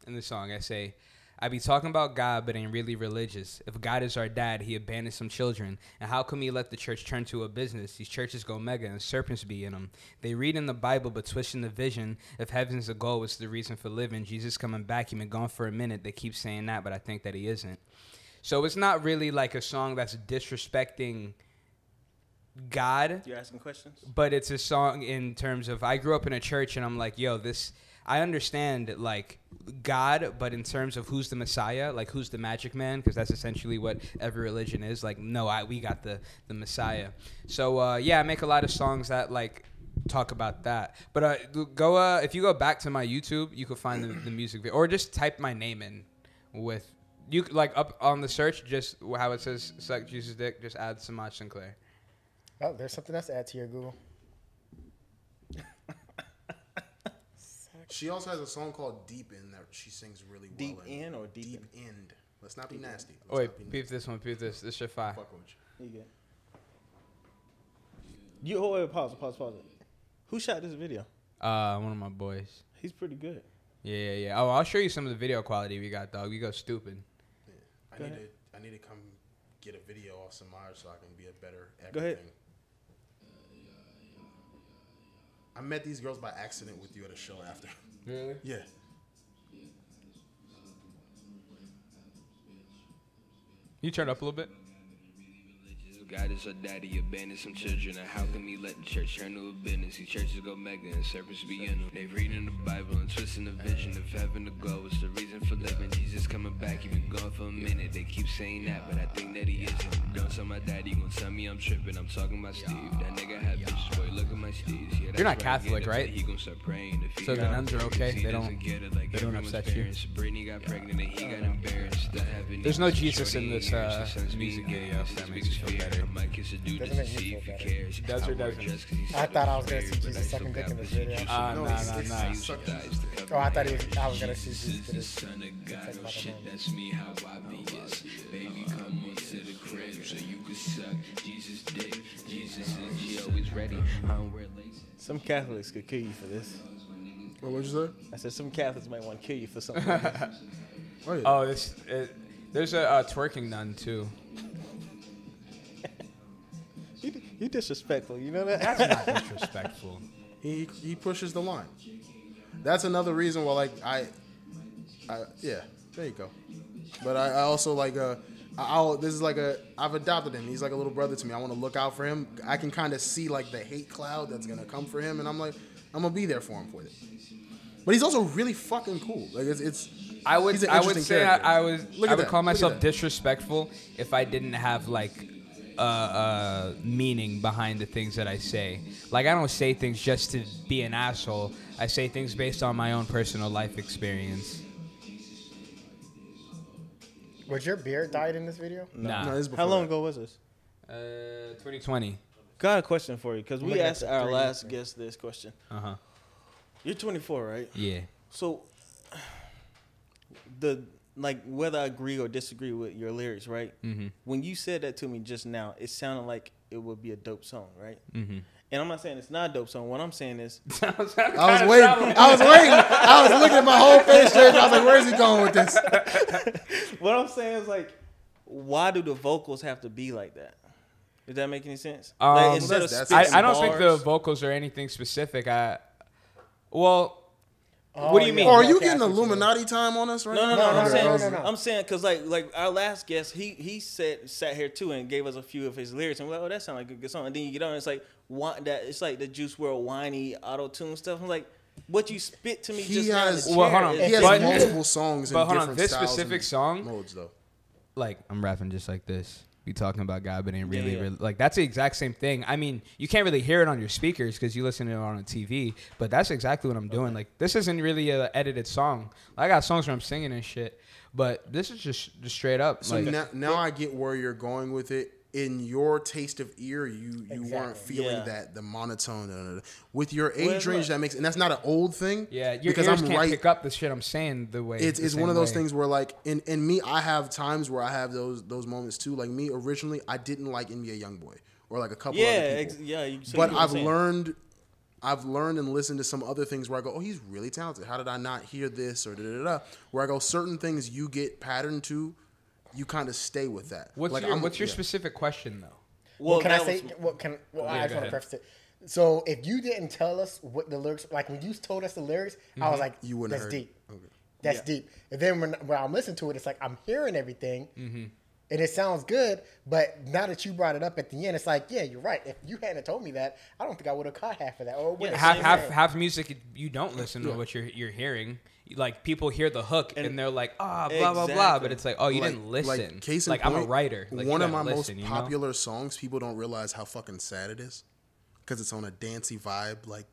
in the song. I say, I be talking about God, but ain't really religious. If God is our dad, he abandoned some children. And how come he let the church turn to a business? These churches go mega and serpents be in them. They read in the Bible, but twisting the vision. If heaven's the goal, what's the reason for living? Jesus coming back, he been gone for a minute. They keep saying that, but I think that he isn't. So it's not really like a song that's disrespecting God You're asking questions? but it's a song in terms of I grew up in a church and I'm like, yo, this I understand like God, but in terms of who's the Messiah, like who's the magic man, because that's essentially what every religion is. Like, no, I we got the the Messiah. So uh, yeah, I make a lot of songs that like talk about that. But uh, go uh, if you go back to my YouTube, you could find the, the music video, or just type my name in with you like up on the search, just how it says "suck Jesus dick," just add Semaj Sinclair. Oh, there's something else to add to your Google. She also has a song called Deep In that she sings really well. Deep in or deep Deep End. Let's not be nasty. Let's Oh, wait, not be peep this one, peep this. This shit fire. Fuck with you. You good? You oh, wait, pause, pause, pause. Who shot this video? Uh, one of my boys. He's pretty good. Yeah, yeah, yeah. Oh, I'll show you some of the video quality we got, dog. We go stupid. I Go need ahead. to. I need to come get a video off Semaj so I can be a better everything. Go ahead. I met these girls by accident with you at a show after. Really? yeah. You turn up a little bit. God is our daddy, abandon some children. And how can we let the church turn to a business? These churches go mega and serpents be in them. They reading the Bible and twisting the vision of heaven to go. It's the reason for living. Jesus coming back, he been gone for a minute. They keep saying that, but I think that he isn't. Don't tell my daddy, gon' tell me I'm tripping. I'm talking about Steve. That nigga had bitches, boy, look at my steeds. Yeah, You're not that's where I get Catholic, right? He gon' start praying. If he So the nuns are okay? he They don't- get it like they don't upset you? Brittany got pregnant and he got embarrassed. There's no Jesus in this, uh, me music video, that makes biggest feel better. I might kiss a dude Doesn't to make me see feel if he better. cares. Does or I wear doesn't? dress 'cause he's I thought I was gonna see Jesus I sucking dick in this video. juice. Ah, No, nah, it's- nah, nah. it's suck- Thighs to cover Oh, I thought he was, I was gonna see Jesus Jesus is to the this- son of God. Oh shit, that's me. How I be is. Baby, come on to the crib so you can suck Jesus' dick. Jesus is she always ready. I don't wear laces. Some Catholics could kill you for this. What would you say? I said some Catholics might want to kill you for something. like this. <laughs> Oh yeah. Oh, this. It, there's a uh, twerking nun too. You, you disrespectful. You know that? That's not <laughs> disrespectful. he he pushes the line. That's another reason why like I, I yeah, there you go. But I, I also like uh, I, I'll this is like a I've adopted him. He's like a little brother to me. I want to look out for him. I can kind of see like the hate cloud that's gonna come for him, and I'm like I'm gonna be there for him for it. But he's also really fucking cool. Like it's it's. I would he's an I would say I. I was Look I would that. call myself disrespectful if I didn't have like uh, uh, meaning behind the things that I say. Like I don't say things just to be an asshole. I say things based on my own personal life experience. Was your beard dyed in this video? Nah. No, this How long that. ago was this? Uh, 2020. Got a question for you because we looking asked our last guest this question. Uh huh. You're 24, right? Yeah. So, the like whether I agree or disagree with your lyrics, right? Mm-hmm. When you said that to me just now, it sounded like it would be a dope song, right? Mm-hmm. And I'm not saying it's not a dope song. What I'm saying is, <laughs> I was waiting. I was waiting. I was looking at my whole face straight. I was like, "Where's he going with this?" <laughs> what I'm saying is like, why do the vocals have to be like that? Does that make any sense? Um, like, Well, of that's- I, I don't think the vocals are anything specific. I well, Oh, What do you oh, yeah, mean? Or are you okay, getting see what you mean. Illuminati time on us right No, no, now? no. I'm no, saying, no, no, no. I'm saying, cause like, like our last guest, he he said sat here too and gave us a few of his lyrics, and we're like, oh, that sounds like a good song. And then you get on, it's like, why, that it's like the Juice WRLD whiny auto tune stuff. I'm like, what you spit to me He just has- Well, hold on. He has But- multiple songs in but hold on, this specific song- modes though. like I'm rapping just like this. Be talking about God, but ain't really, Yeah. really like that's the exact same thing. I mean, you can't really hear it on your speakers because you listen to it on a TV, but that's exactly what I'm doing. Like this isn't really a edited song. I got songs where I'm singing and shit, but this is just just straight up. So like, now, now I get where you're going with it. In your taste of ear, you you weren't feeling Yeah. that the monotone. da, da, da. With your age it's range, that makes and that's not an old thing. yeah, because I'm can't right. pick up the shit I'm saying the way it's the it's one of those way. things where like in in me I have times where I have those those moments too. Like me originally, I didn't like NBA YoungBoy or like a couple yeah, other ex- yeah. You, so but you know what I'm I've learned, I've learned and listened to some other things where I go, oh, he's really talented. How did I not hear this or da da? da? Where I go, certain things you get patterned to, you kind of stay with that. What's like, your I'm- What's your yeah. specific question though? Well, can I say was- what can? Well, Yeah, I just want to ahead. preface it. So if you didn't tell us what the lyrics, like when you told us the lyrics, I was like, You wouldn't that's heard. deep. Okay. That's Yeah. deep. And then when when I'm listening to it, it's like I'm hearing everything, Mm-hmm. and it sounds good. But now that you brought it up at the end, it's like, yeah, you're right. If you hadn't told me that, I don't think I would have caught half of that. Or Yeah, yeah, half half half music you don't listen to what you're you're hearing. Like people hear the hook and, And- they're like, ah, blah blah blah. Exactly. But it's like, oh, you Like- didn't listen. Like, case in like I'm a writer. Like, one of my gotta most listen, you know? popular songs, people don't realize how fucking sad it is because it's on a dancey vibe. Like,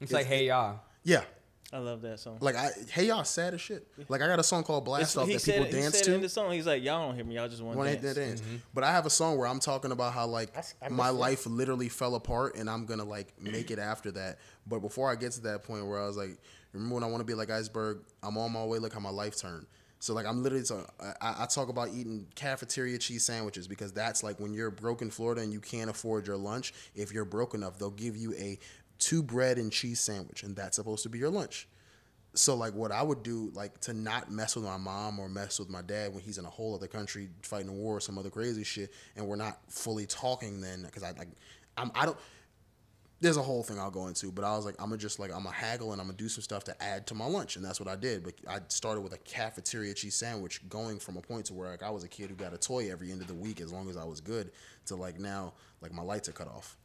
It's like, hey y'all. yeah, I love that song. like I, hey y'all, sad as shit. Like I got a song called Blast It's- Off that said, people it- he dance said to. in the song, he's like, y'all don't hear me, y'all just want Want to to hit dance. that dance. But I have a song where I'm talking about how like That's- I my missed it. life literally fell apart and I'm gonna like make it after that. But before I get to that point where I was like, remember when I want to be like iceberg? I'm on my way. Look how my life turned. So like I'm literally so I, I talk about eating cafeteria cheese sandwiches because that's like when you're broke in Florida and you can't afford your lunch. If you're broke enough, they'll give you a two bread and cheese sandwich, and that's supposed to be your lunch. So like what I would do like to not mess with my mom or mess with my dad when he's in a whole other country fighting a war or some other crazy shit and we're not fully talking then because I like I'm I don't there's a whole thing I'll go into, but I was like, I'm gonna just like I'm gonna haggle and I'm gonna do some stuff to add to my lunch, and that's what I did. But I started with a cafeteria cheese sandwich, going from a point to where like I was a kid who got a toy every end of the week as long as I was good, to like now like my lights are cut off.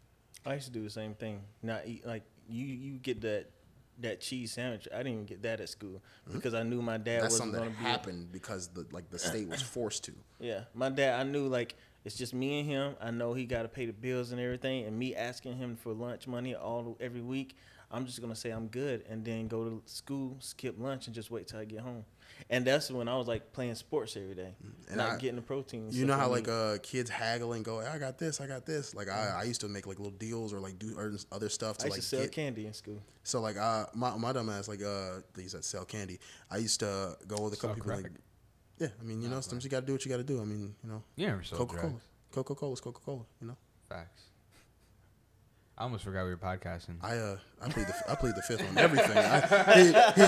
I used to do the same thing. Not eat like you. You get that that cheese sandwich. I didn't even get that at school because I knew my dad Mm-hmm. That's wasn't something that be. happened because the like the state was forced to. Yeah, my dad. I knew like it's just me and him. I know he got to pay the bills and everything, and me asking him for lunch money all every week. I'm just gonna say I'm good, and then go to school, skip lunch, and just wait till I get home. And that's when I was like playing sports every day, Mm, And not I- getting the protein. You know how like uh kids haggle and go, I got this, I got this. Like I, I used to make like little deals or like do other stuff I to used like to sell get. candy in school. So like uh my my dumb ass like uh they used to sell candy. I used to go with a couple people like crack. Yeah. I mean you know sometimes you got to do what you got to do. I mean you know You never sold Coca Cola. drugs. Coca Cola's Coca Cola. You know Facts. I almost forgot we were podcasting. I uh I played the I played the fifth on everything. I, he,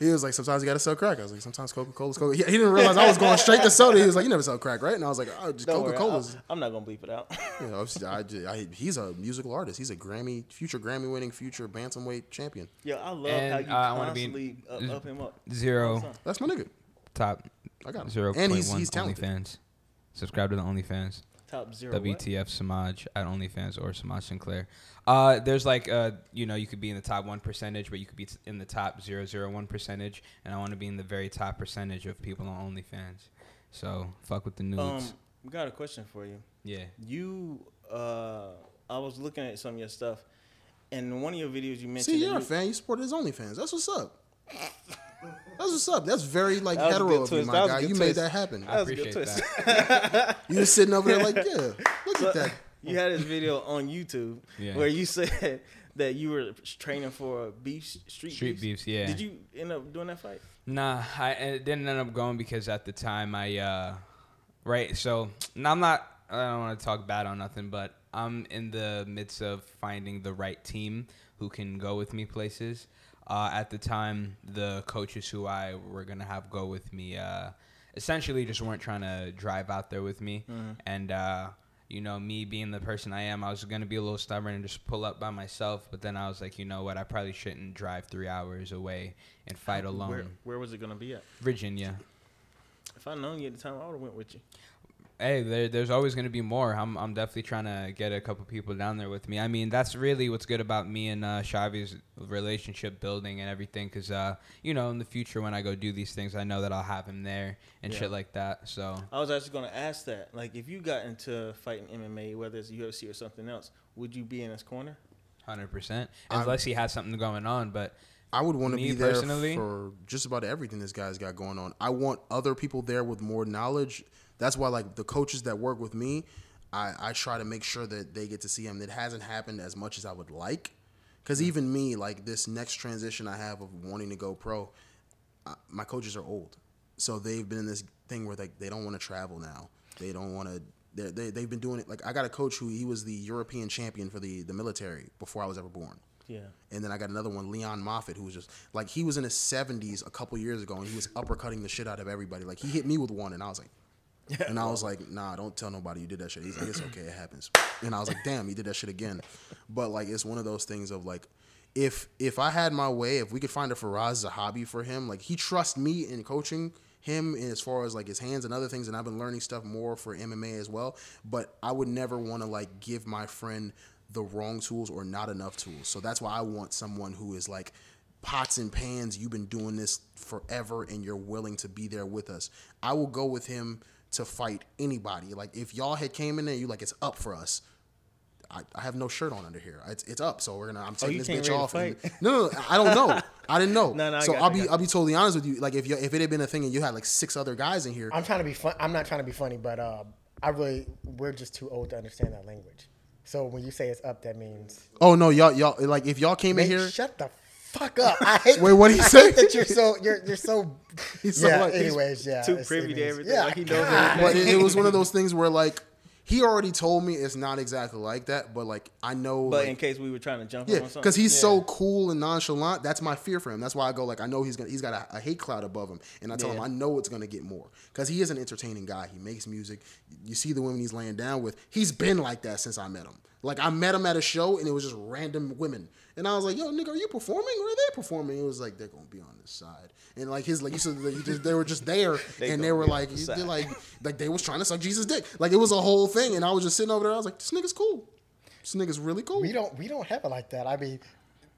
he, he was like sometimes you got to sell crack. I was like sometimes Coca Cola's Coca. He, he didn't realize I was going straight to soda. He was like you never sell crack right? And I was like oh just Don't Coca worry, Cola's. I'll- I'm not gonna bleep it out. <laughs> You know, obviously, I, I, he's a musical artist. He's a Grammy, future Grammy winning, future bantamweight champion. Yo, I love And, how you uh, I wanna be- constantly up, up him up. Zero That's my nigga. top I got him. zero And point he's one he's talented. OnlyFans. Subscribe to the OnlyFans. Top zero. what? WTF Semaj at OnlyFans or Semaj Sinclair. Uh, there's like uh, you know, you could be in the top one percentage, but you could be t- in the top zero zero one percentage, and I want to be in the very top percentage of people on OnlyFans. So fuck with the nudes. Um, we got a question for you. yeah. You, uh, I was looking at some of your stuff, and one of your videos you mentioned. See, you're a you- fan. You supported his OnlyFans. That's what's up. <laughs> That's what's up. That's very like That hetero good of you, twist. my That was a guy. good You made that happen. I was a good appreciate twist. that. <laughs> You were sitting over there like, yeah, look at that. You had this video on YouTube Yeah. where you said <laughs> that you were training for beef street Street beefs. beefs, yeah. Did you end up doing that fight? Nah, I it didn't end up going because at the time I uh right, so now I'm not I don't want to talk bad on nothing, but I'm in the midst of finding the right team who can go with me places. Uh, at the time, the coaches who I were gonna have go with me, uh, essentially just weren't trying to drive out there with me, and uh, you know, me being the person I am, I was gonna be a little stubborn and just pull up by myself. But then I was like, you know what, I probably shouldn't drive three hours away and fight alone. Where, where was it gonna be at? Virginia. If I known you at the time, I would have went with you. Hey, there, there's always going to be more. I'm, I'm definitely trying to get a couple people down there with me. I mean, that's really what's good about me and uh, Chavi's relationship building and everything. Because, uh, you know, in the future when I go do these things, I know that I'll have him there and Yeah. shit like that. So, I was actually gonna ask that. Like, if you got into fighting MMA, whether it's UFC or something else, would you be in his corner? 100%. I'm- Unless he has something going on. But I would want to be there personally? for just about everything this guy's got going on. I want other people there with more knowledge. That's why, like the coaches that work with me, I, I try to make sure that they get to see him. It hasn't happened as much as I would like, because even me, like this next transition I have of wanting to go pro, uh, my coaches are old, so they've been in this thing where like they don't want to travel now. They don't want to. They they they've been doing it. Like I got a coach who he was the European champion for the the military before I was ever born. Yeah. And then I got another one, Leon Moffat, who was just like he was in his seventies a couple years ago, and he was uppercutting the shit out of everybody. Like he hit me with one, and I was like, and I was like, nah, don't tell nobody you did that shit. He's like, it's okay, it happens. And I was like, damn, he did that shit again. But like, it's one of those things of like, if if I had my way, if we could find a Faraz as a hobby for him, like he trusts me in coaching him as far as like his hands and other things, and I've been learning stuff more for MMA as well. But I would never want to like give my friend the wrong tools or not enough tools. So that's why I want someone who is like pots and pans. You've been doing this forever, and you're willing to be there with us. I will go with him to fight anybody. Like if y'all had came in there, you like it's up for us. I, I have no shirt on under here. It's, it's up, so we're gonna. I'm taking you this bitch off. and- no, no, no, I don't know. <laughs> I didn't know. No, no, so I'll you, be I'll be totally honest with you. Like if you if it had been a thing and you had like six other guys in here, I'm trying to be fun. I'm not trying to be funny, but uh, I really we're just too old to understand that language. So when you say it's up, that means oh no, y'all y'all like if y'all came in here, shut the fuck up. I hate. Wait, what'd he I say? that you're so you're you're so. <laughs> He's so yeah. like- he's anyways, yeah. Too it's- privy to everything. Yeah, Like he knows God. but it, it was one of <laughs> those things where like he already told me it's not exactly like that, but like I know. But like, in case we were trying to jump Yeah, because he's Yeah. so cool and nonchalant. That's my fear for him. That's why I go like I know he's gonna he's got a, a hate cloud above him, and I tell him I know it's gonna get more because he is an entertaining guy. He makes music. You see the women he's laying down with. He's been like that since I met him. Like I met him at a show and it was just random women. And I was like, "Yo, nigga, are you performing or are they performing?" It was like they're gonna be on this side, and like his like you said, they, just, they were just there, <laughs> They and they were like, the they like like they was trying to suck Jesus' dick. Like it was a whole thing, and I was just sitting over there. I was like, "This nigga's cool. This nigga's really cool." We don't we don't have it like that. I mean,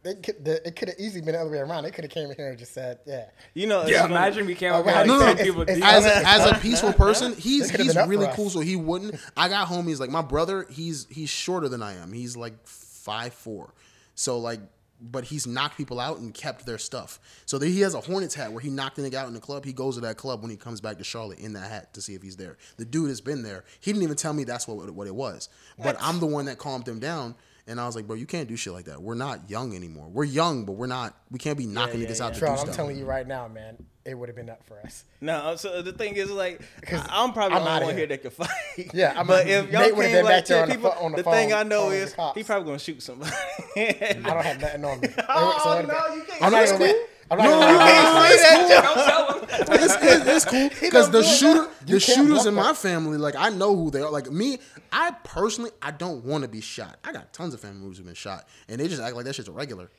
they could, the, it could have easily been the other way around. They could have came in here and just said, "Yeah, You know, it's Yeah, imagine we came Oh, up wait, with no, no, 10 people it's- deep. as a, as a peaceful person, he's It could've he's been up really cool. So he wouldn't. I got homies like my brother. He's he's shorter than I am. He's like five four. So like, but he's knocked people out and kept their stuff. So that he has a Hornets hat where he knocked a nigga out in the club. He goes to that club when he comes back to Charlotte in that hat to see if he's there. The dude has been there. He didn't even tell me that's what what it was. But I'm the one that calmed him down. And I was like, bro, you can't do shit like that. We're not young anymore. We're young, but we're not. We can't be knocking yeah, niggas yeah. out to Tron, do I'm stuff. telling you right now, man, it would have been up for us." No, so the thing is like, 'Cause I'm probably I'm the only one here. here that can fight. Yeah, I'm- but if y'all came been like back there ten on the people, pho- on the the thing I know is he probably gonna shoot somebody. I don't have nothing on me. <laughs> Oh, So no, you can't I'm not say even. That. I'm not No, even. you can't say that. Don't tell him. it's, it's, it's cool <laughs> because the don't do it. shooter, the shooters in my family, like I know who they are. Like me, I personally, I don't want to be shot. I got tons of family members who've been shot, and they just act like that shit's a regular.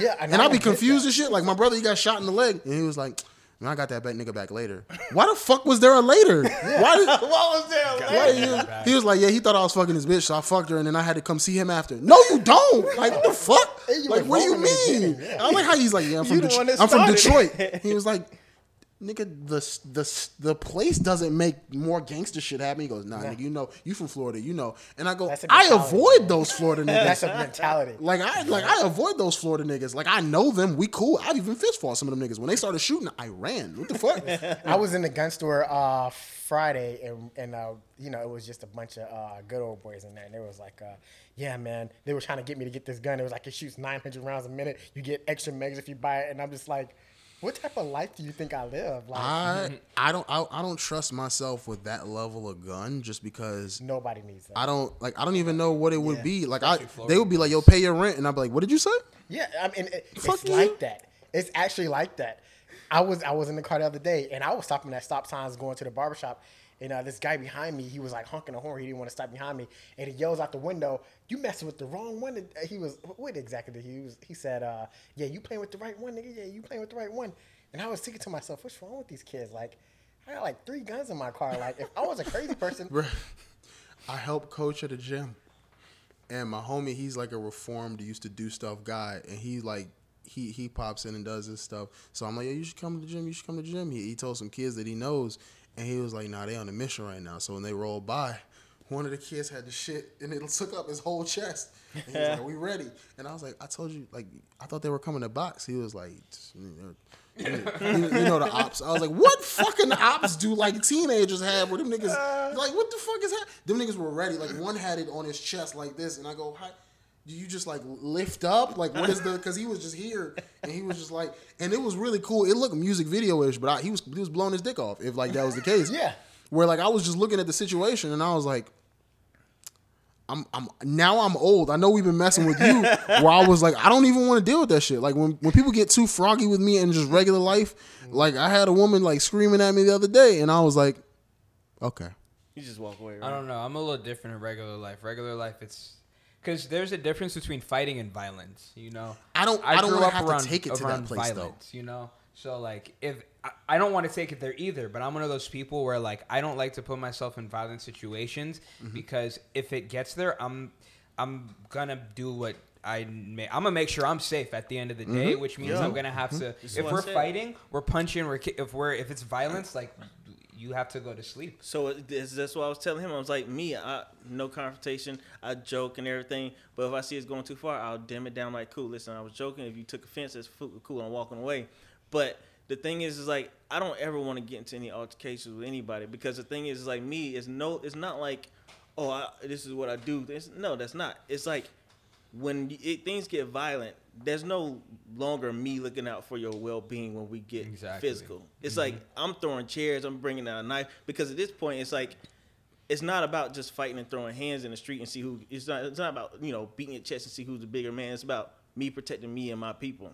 Yeah, And I'll be confused and shit. Like my brother, he got shot in the leg, and he was like, "Man, I got that back nigga back later." Why the fuck was there a later? Why did? <laughs> what was there? Did he, he was like, yeah, he thought I was fucking his bitch, so I fucked her, and then I had to come see him after. No, you don't. Like, what the fuck? <laughs> Like, what do you wrong in the mean? yeah. I like how he's like, yeah, I'm from, You the Det- one that I'm from Detroit. <laughs> He was like, nigga, the the the place doesn't make more gangster shit happen. He goes, nah, nigga, you know, you from Florida, you know. And I go, I avoid those Florida <laughs> niggas. That's a mentality. Like I like I avoid those Florida niggas. Like I know them. We cool. I've even fist fought some of them niggas. When they started shooting, I ran. What the fuck? <laughs> I was in the gun store uh, Friday, and, and uh, you know, it was just a bunch of uh, good old boys in there. And they was like, uh, yeah, man, they were trying to get me to get this gun. It was like, it shoots 900 rounds a minute. You get extra megs if you buy it. And I'm just like, what type of life do you think I live? Like, I <laughs> I don't I, I don't trust myself with that level of gun just because nobody needs that. I don't like I don't even know what it would Yeah. be. Like I they would be like, "Yo, pay your rent," and I'd be like, "What did you say?" Yeah, I mean, it, Fuck it's you. like that. It's actually like that. I was I was in the car the other day, and I was stopping at stop signs going to the barbershop, and uh, this guy behind me, he was like honking a horn. He didn't want to stop behind me, and he yells out the window, "You messing with the wrong one?" And he was what exactly he was? He said, uh, "Yeah, you playing with the right one, nigga. Yeah, you playing with the right one." And I was thinking to myself, "What's wrong with these kids? Like, I got like three guns in my car. Like, if I was a crazy <laughs> person, I help coach at a gym, and my homie, he's like a reformed, used to do stuff guy, and he like he he pops in and does this stuff. So I'm like, yeah, you should come to the gym. You should come to the gym. He, he told some kids that he knows, and he was like, nah, they on a mission right now. So when they rolled by. One of the kids had the shit, and it took up his whole chest. And he was like, <laughs> "We ready?" And I was like, "I told you, like, I thought they were coming to box." He was like, <laughs> you, know the ops. I was like, what fucking ops do like teenagers have where them niggas like what the fuck is that? Them niggas were ready. Like one had it on his chest like this, and I go, How, do you just like lift up? Like what is the? Because he was just here, and he was just like, and it was really cool. It looked music video ish, but I, he was he was blowing his dick off. If like that was the case, Yeah. Where like I was just looking at the situation, and I was like. I'm, I'm now I'm old. I know we've been messing with you. <laughs> Where I was like, I don't even want to deal with that shit. Like when when people get too froggy with me in just regular life, like I had a woman like screaming at me the other day, and I was like, okay, You just walk away. I don't know. I'm a little different in regular life. Regular life, it's because there's a difference between fighting and violence. You know, I don't- I don't wanna up have to take it to that around place, though. You know, so like if I, I don't want to take it there either, but I'm one of those people where like I don't like to put myself in violent situations Mm-hmm. because if it gets there, I'm I'm gonna do what. I may, I'm gonna make sure I'm safe at the end of the day, Mm-hmm. which means Yeah. I'm gonna have to. That's If we're fighting, we're punching. We're ki- if we're if it's violence, like you have to go to sleep. So uh, it- that's, that's what I was telling him. I was like, me, I no confrontation. I joke and everything, but if I see it's going too far, I'll dim it down. Like, cool. Listen, I was joking. If you took offense, that's cool. I'm walking away. But the thing is, is like I don't ever want to get into any altercations with anybody because the thing is, is like me, it's no, it's not like, oh, I, this is what I do. It's, no, that's not. It's like when it, things get violent, there's no longer me looking out for your well being when we get Exactly. physical. It's mm-hmm. like I'm throwing chairs, I'm bringing out a knife because at this point it's like it's not about just fighting and throwing hands in the street and see who. It's not. It's not about you know beating your chest and see who's the bigger man. It's about me protecting me and my people.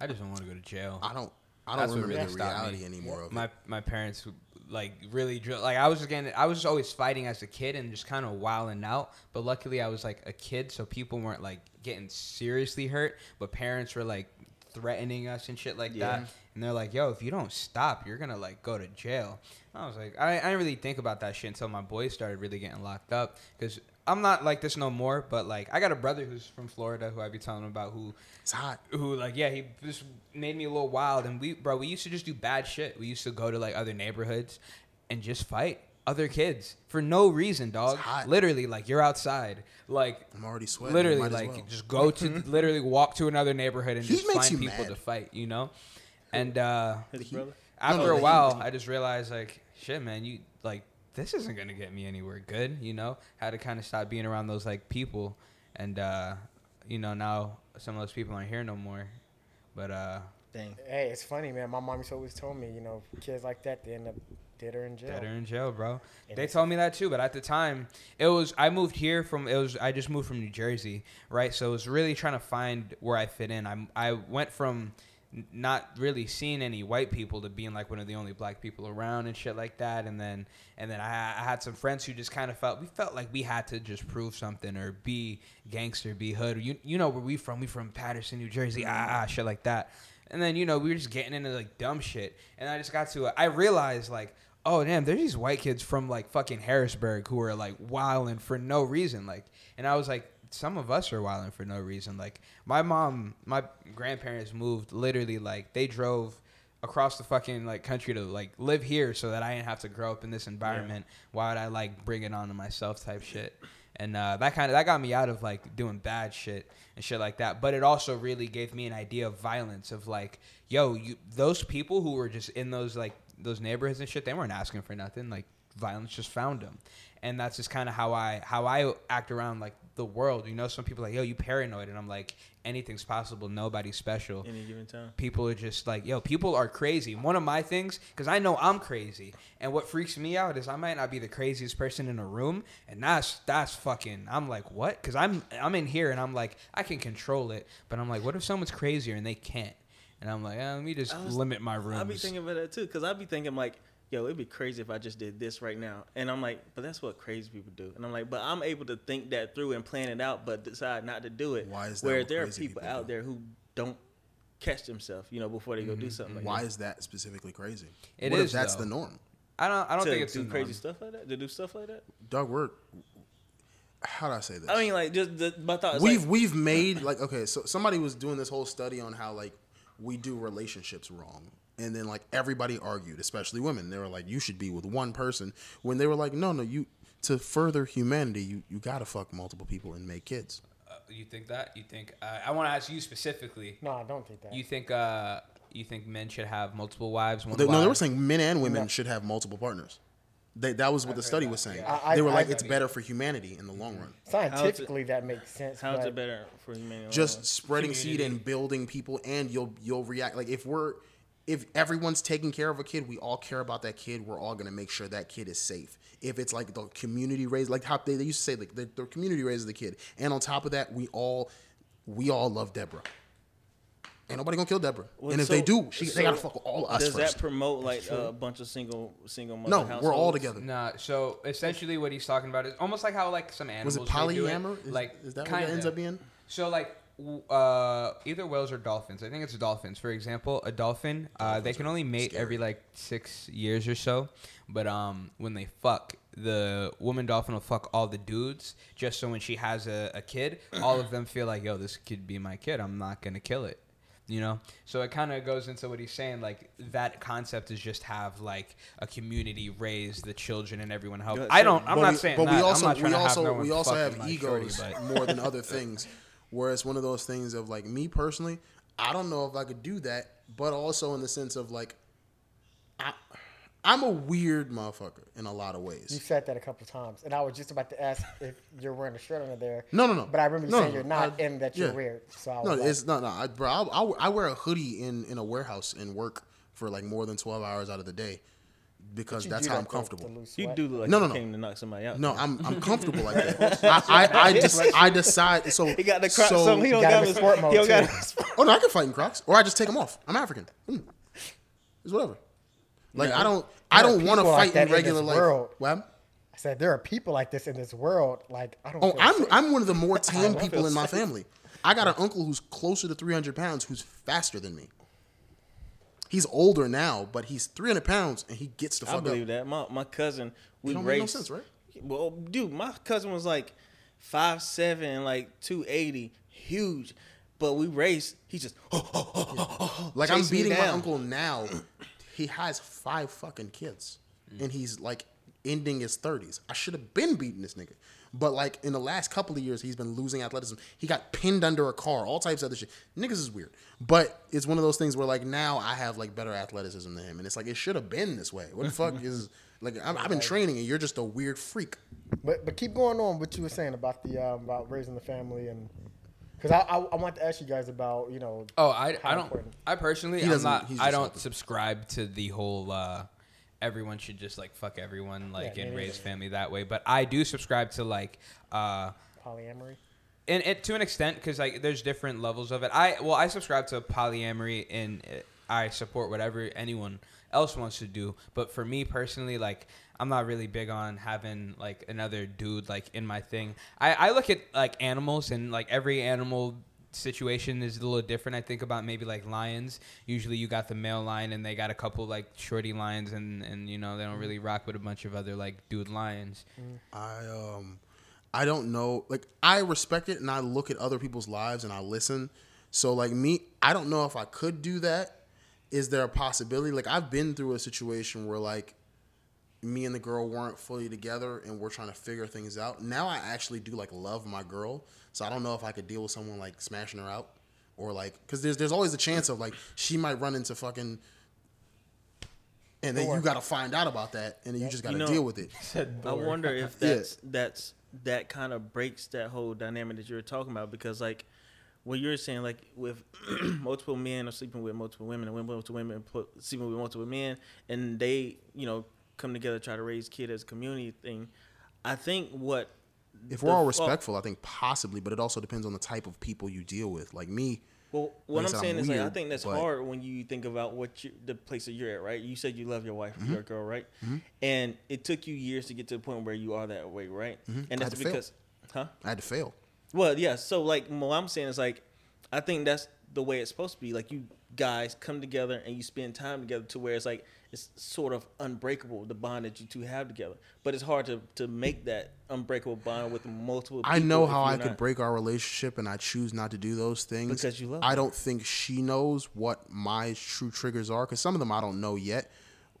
I just don't want to go to jail. I don't I don't what remember really the reality me. anymore of my it. my parents like really drill. Like I was just getting, I was just always fighting as a kid and just kind of wilding out. But luckily, I was like a kid, so people weren't like getting seriously hurt. But parents were like threatening us and shit like Yeah. that. And they're like, "Yo, if you don't stop, you're gonna like go to jail." I was like, I, I didn't really think about that shit until my boys started really getting locked up. Because I'm not like this no more. But like, I got a brother who's from Florida who I be telling him about who It's hot. who like yeah he just made me a little wild and we bro we used to just do bad shit we used to go to like other neighborhoods and just fight other kids for no reason dog hot. literally like you're outside like I'm already sweating. literally like well. just go to <laughs> literally walk to another neighborhood and He just makes find people mad. to fight you know and uh His brother. after no, a he- while, I just realized like, shit, man, you like this isn't gonna get me anywhere good. You know, had to kind of stop being around those like people, and uh, you know now some of those people aren't here no more. But uh, Dang. Hey, it's funny, man. My mom used to always told me, you know, kids like that, they end up dead or in jail. Dead or in jail, bro. And They told me that too, but at the time, it was I moved here from it was I just moved from New Jersey, right? So it was really trying to find where I fit in. I I went from n- not really seeing any white people to being like one of the only black people around and shit like that, and then and then I, I had some friends who just kind of felt we felt like we had to just prove something or be gangster, be hood. You you know where we from? We from Paterson, New Jersey, ah, ah shit like that. And then you know we were just getting into like dumb shit, and I just got to. I realized like oh damn, there's these white kids from like fucking Harrisburg who are like wilding for no reason. Like, and I was like, some of us are wilding for no reason. Like, my mom, my grandparents moved literally like they drove across the fucking like country to like live here so that I didn't have to grow up in this environment. Why would I like bring it on to myself type shit? And uh, that kind of that got me out of like doing bad shit and shit like that. But it also really gave me an idea of violence of like, yo, you those people who were just in those like those neighborhoods and shit, they weren't asking for nothing. Like violence just found them, and that's just kind of how I how I act around like the world. You know, some people like, yo, you paranoid, and I'm like, anything's possible. Nobody's special Any given time. people are just like, yo, people are crazy. One of my things, because I know I'm crazy, and what freaks me out is I might not be the craziest person in a room, and that's that's fucking. I'm like, what? Because I'm I'm in here and I'm like, I can control it, but I'm like, what if someone's crazier and they can't? And I'm like, eh, let me just was- limit my rooms. I be thinking about that too, cause I be thinking like, yo, it'd be crazy if I just did this right now, and I'm like, but that's what crazy people do, and I'm like, but I'm able to think that through and plan it out, but decide not to do it. Why is that Where what there are people people out do? there who don't catch themselves, you know, before they go Mm-hmm. do something. Like Why that. is that specifically crazy? It what is, if that's though. the norm? I don't. I don't to think it's do the crazy norm. stuff like that? To do stuff like that? Doug, we're how do I say this? I mean, like just the, my thought. is we've like, we've made like okay, so somebody was doing this whole study on how like we do relationships wrong. And then like everybody argued, especially women. They were like, "You should be with one person." When they were like, "No, no, you to further humanity, you you gotta fuck multiple people and make kids." Uh, you think that? You think? Uh, I want to ask you specifically. No, I don't think that. You think? uh You think men should have multiple wives? One They, no, they were saying men and women No. should have multiple partners. They, that was what the study was saying. I- I- they were I- like, I- "It's better for humanity in the long run." Scientifically, that makes sense. how's it better for humanity? just spreading seed and building people and you'll you'll react like if we're if everyone's taking care of a kid we all care about that kid we're all going to make sure that kid is safe. If it's like the community raised like how they, they used to say like the, the community raises the kid. And on top of that we all we all love deborah. Ain't nobody gonna kill deborah. Well, and if so- they do she, so they gotta fuck with all of us Does first. that promote like a bunch of single single mother no households? we're all together. Nah, so essentially what he's talking about is almost like how like some animals was it may do polyamor is, like is that kinda. it ends up being? So like w- uh, either whales or dolphins. I think it's dolphins. For example, a dolphin, uh, they can only mate every like six years or so. But um, when they fuck, the woman dolphin will fuck all the dudes just so when she has a, a kid, all of them feel like, yo, this could be my kid. I'm not gonna kill it. You know, so it kind of goes into what he's saying. Like that concept is just have like a community raise the children and everyone help. Good. I don't. I'm But not we, saying but that. we also I'm not trying we also no we also have my shorty, egos but- more than other things. <laughs> Where it's one of those things of like me personally, I don't know if I could do that, but also in the sense of like, I, I'm a weird motherfucker in a lot of ways. You said that a couple times, and I was just about to ask if you're wearing a shirt under there. No, no, no. But I remember you No, saying no, you're not, I- and that you're yeah. weird. So I was No, like, it's not. No, I, bro, I, I, I wear a hoodie in in a warehouse and work for like more than twelve hours out of the day because that's how I'm comfortable. You do look like No, you no, no. came to knock somebody out. No, I'm I'm <laughs> comfortable like that. I I, I just I decide. So <laughs> He got the crocs so, on. He don't got got his sport mode, He don't got Oh no, I can fight in Crocs, or I just take them off. I'm African. Hmm. It's whatever. Like No. I don't I don't want to people like fight that in in regular this life. world. What? I said there are people like this in this world. Like I don't. Oh, I'm safe. I'm one of the more <laughs> tame people in my family. I got an uncle who's closer to 300 pounds, who's faster than me. He's older now, but he's 300 pounds and he gets the fuck I fuck up. believe that. My my cousin, we make no sense, right? Well, dude, my cousin was like five seven, like two eighty, huge. But we raced. He just <laughs> Like I'm beating my uncle now. He has five fucking kids, and he's like ending his 30s. I should have been beating this nigga. But like in the last couple of years, he's been losing athleticism. He got pinned under a car, all types of other shit. Niggas is weird. But it's one of those things where like now I have like better athleticism than him, and it's like it should have been this way. What the <laughs> fuck is like I'm, I've been training, and you're just a weird freak. But but keep going on what you were saying about the um, about raising the family and because I, I I want to ask you guys about you know Oh, I, I don't. important- I personally, He I'm doesn't- he's I don't helping. subscribe to the whole. uh Everyone should just like fuck everyone, like Yeah, and raise family that way. But I do subscribe to like. uh polyamory. and it to an extent because like there's different levels of it i well i subscribe to polyamory and uh, i support whatever anyone else wants to do but for me personally like i'm not really big on having like another dude like in my thing i i look at like animals and like every animal situation is a little different i think about maybe like lions usually you got the male lion and they got a couple like shorty lions and and you know they don't really rock with a bunch of other like dude lions I um I don't know like I respect it and I look at other people's lives and I listen. So like me, I don't know if I could do that. Is there a possibility? Like I've been through a situation where like me and the girl weren't fully together and we're trying to figure things out. Now I actually do like love my girl. So I don't know if I could deal with someone like smashing her out or like cuz there's there's always a chance of like she might run into fucking and then you got to find out about that and then you just got to You know- deal with it. <laughs> I wonder if <laughs> Yeah. that's that's that kind of breaks that whole dynamic that you were talking about because like what you're saying like with <clears throat> multiple men are sleeping with multiple women and women with multiple women put, sleeping with multiple men and they you know come together try to raise kid as a community thing. I think what If we're all fu- respectful, I think possibly, but it also depends on the type of people you deal with. Like me, Well, what I'm saying I'm is, like, I think that's but- hard when you think about what you, the place that you're at, right? You said you love your wife, Mm-hmm. your girl, right? And it took you years to get to the point where you are that way, right? And Mm-hmm. Had that's to fail. because, huh? I had to fail. Well, yeah. So, like, what I'm saying is, like, I think that's the way it's supposed to be. Like, you guys come together and you spend time together to where it's like it's sort of unbreakable the bond that you two have together. But it's hard to to make that unbreakable bond with multiple. People. I know how I could break our relationship, and I choose not to do those things Because you love I her. don't think she knows what my true triggers are, because some of them I don't know yet.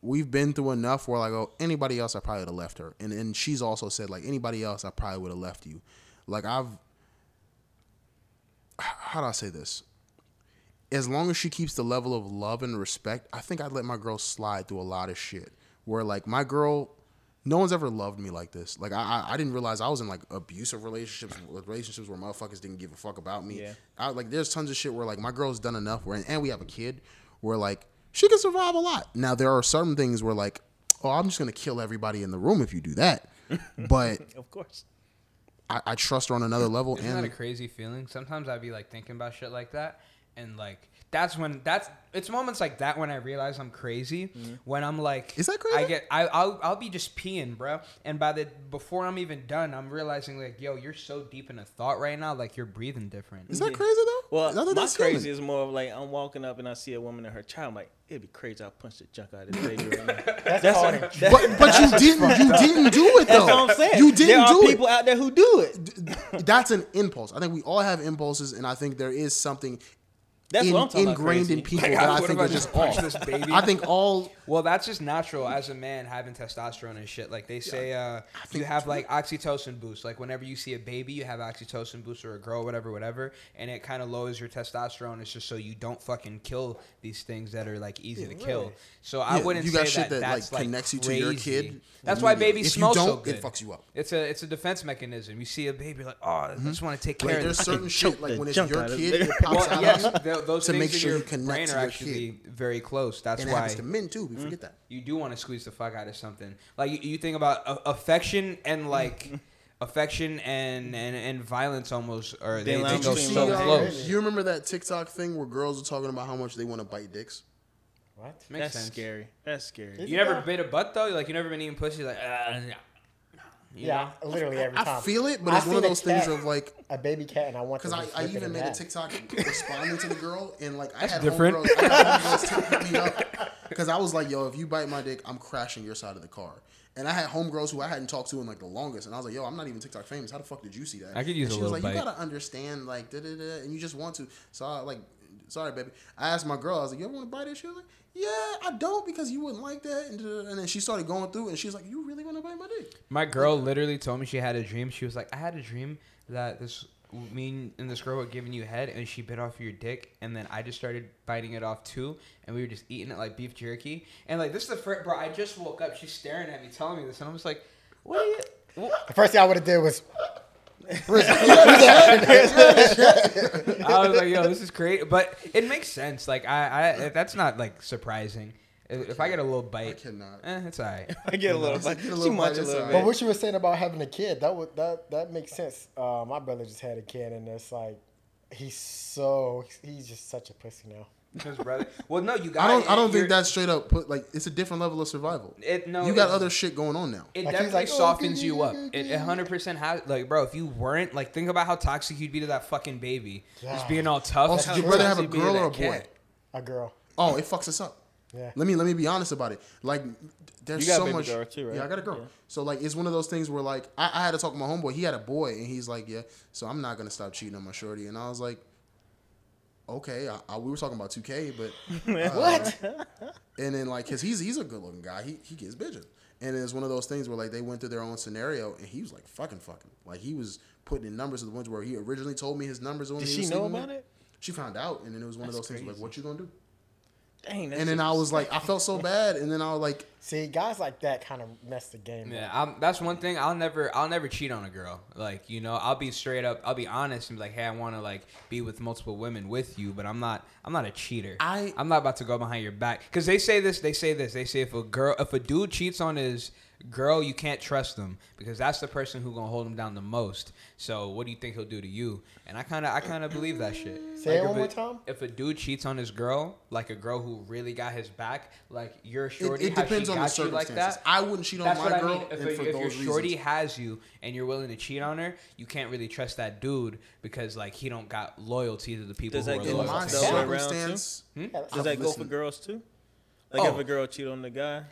We've been through enough where I go, oh, anybody else I probably would have left her, and and she's also said like anybody else I probably would have left you. Like I've, how do I say this? As long as she keeps the level of love and respect, I think I'd let my girl slide through a lot of shit. Where like my girl, no one's ever loved me like this. Like I, I, I didn't realize I was in like abusive relationships, relationships where motherfuckers didn't give a fuck about me. Yeah. I like there's tons of shit where like my girl's done enough. Where and we have a kid, where like she can survive a lot. Now there are certain things where like, oh, I'm just gonna kill everybody in the room if you do that. <laughs> But Of course. I, I trust her on another level. Isn't that a crazy feeling? Sometimes I'd be like thinking about shit like that, and like that's when that's it's moments like that when I realize I'm crazy. When I'm like, Mm-hmm. Is that crazy? I get I I'll, I'll be just peeing, bro, and by the before I'm even done, I'm realizing like, yo, you're so deep in a thought right now, like you're breathing different. is that crazy though? Well, thought my that's crazy human. is more of like I'm walking up and I see a woman and her child. I'm like, it'd be crazy. I'll punch the junk out of this baby right now. <laughs> That's, That's called a- a- But, but you didn't. You didn't do it though. That's what I'm saying. You there didn't are do people out there who do it. it. That's an impulse. I think we all have impulses, and I think there is something That's in- what I'm talking about. ingrained in people Like, that I think if are just just off. this baby? I think all. <laughs> Well, that's just natural as a man having testosterone and shit. Like they say, uh, you have like oxytocin boost. Like whenever you see a baby, you have oxytocin boost or a girl, whatever, whatever, and it kind of lowers your testosterone. It's just so you don't fucking kill these things that are like easy to kill. So I Yeah, wouldn't you say shit that, that, like, that's like connects you to your kid That's why immediately. babies If smell so don't, good. it fucks you up. It's a it's a defense mechanism. You see a baby like, oh, I just want to take care Like, of there's certain <laughs> shit like when it's your kid, it. <laughs> it pops out yes, of you, th- those to things make in sure your you connect brain are actually kid. very close. That's and it why happens to men too. We forget that. you do want to squeeze the fuck out of something. Like you, you think about a- affection and like <laughs> affection and, and and violence almost, or they, Thin they go between so love close. You remember that TikTok thing where girls are talking about how much they want to bite dicks? What? Makes That's sense. scary. That's scary. Is You never though? bit a butt though? Like you never been eating pussy? Like uh, no. You Yeah, know? literally every time. I feel it, but I it's one of seen a those things of like a baby cat, and I want because to I, I even in made a. TikTok <laughs> responding to the girl and like I That's had different. homegirls, I had homegirls me up because I was like, yo, if you bite my dick, I'm crashing your side of the car. And I had homegirls who I hadn't talked to in like the longest, and I was like, "Yo, I'm not even TikTok famous. How the fuck did you see that?" I could use and a she was little like, "You gotta understand, like, da da da," and you just want to. So I like, sorry, baby. I asked my girl, I was like, "You ever want to bite it?" She was like, "Yeah, I don't because you wouldn't like that." And, uh, and then she started going through, and she's like, "You really want to bite my dick?" My girl literally told me she had a dream. She was like, I had a dream that this me and this girl were giving you head, and she bit off your dick, and then I just started biting it off too, and we were just eating it like beef jerky. And like this is the first, bro. I just woke up. She's staring at me, telling me this, and I'm just like, what? Are you, what? The first thing I would have did was <laughs> I was like, yo, this is great, but it makes sense. Like I, I that's not like surprising. If if I get a little I bite, cannot. eh, it's alright. <laughs> I get a little Get a bit. little She bite, much a little alright. But what you were saying about having a kid, that would that that makes sense. Uh, my brother just had a kid, and it's like he's so he's just such a pussy now. Because brother, well, no, you got. <laughs> I don't. I don't think that's straight up. Put like it's a different level of survival. It no. you got other shit going on now. It Like, definitely like, "Oh, softens good, you up. It 100 percent has like, bro. If you weren't like, think about how toxic you'd be to that fucking baby, just Yeah. being all tough. Also, and did shit. your brother have a girl or a boy? cat? A girl. Oh, it fucks us up. Yeah. Let me let me be honest about it. Like, there's You got a so baby much. girl too, right? Yeah, I got a girl. Yeah. So like, it's one of those things where like I, I had to talk to my homeboy. He had a boy, and he's like, yeah. So I'm not gonna stop cheating on my shorty. And I was like, okay. I, I, we were talking about 2K, but <laughs> uh, What? and then like, cause he's he's a good looking guy. He he gets bitches. And it's one of those things where like they went through their own scenario, and he was like fucking fucking. Like he was putting in numbers to the ones where he originally told me his numbers. When Did he she was know about it? She found out, and then it was one of That's those things like, crazy. what you gonna do? Dang, that's And then I was like, I felt so <laughs> bad, and then I was like, See, guys like that kind of mess the game. Yeah, up. I'm, that's one thing. I'll never, I'll never cheat on a girl. Like you know, I'll be straight up. I'll be honest and be like, hey, I want to like be with multiple women with you, but I'm not. I'm not a cheater. I- I'm not about to go behind your back because they say this. They say this. They say if a girl, if a dude cheats on his girl, you can't trust them because that's the person who gonna hold him down the most. So what do you think he'll do to you? And I kind of, I kind of believe that shit. Say it if one a- more time. If a dude cheats on his girl, like a girl who really got his back, like your shorty, it, it depends she on the got you like circumstances. that. I wouldn't cheat on That's my what I girl, mean. If, and a- for if your shorty reasons. has you and you're willing to cheat on her, you can't really trust that dude because like he don't got loyalty to the people Does who that are go In loyal. my the to other him. way around, too? circumstance, Yeah, Does that go for girls too? Like Oh. if a girl cheat on the guy?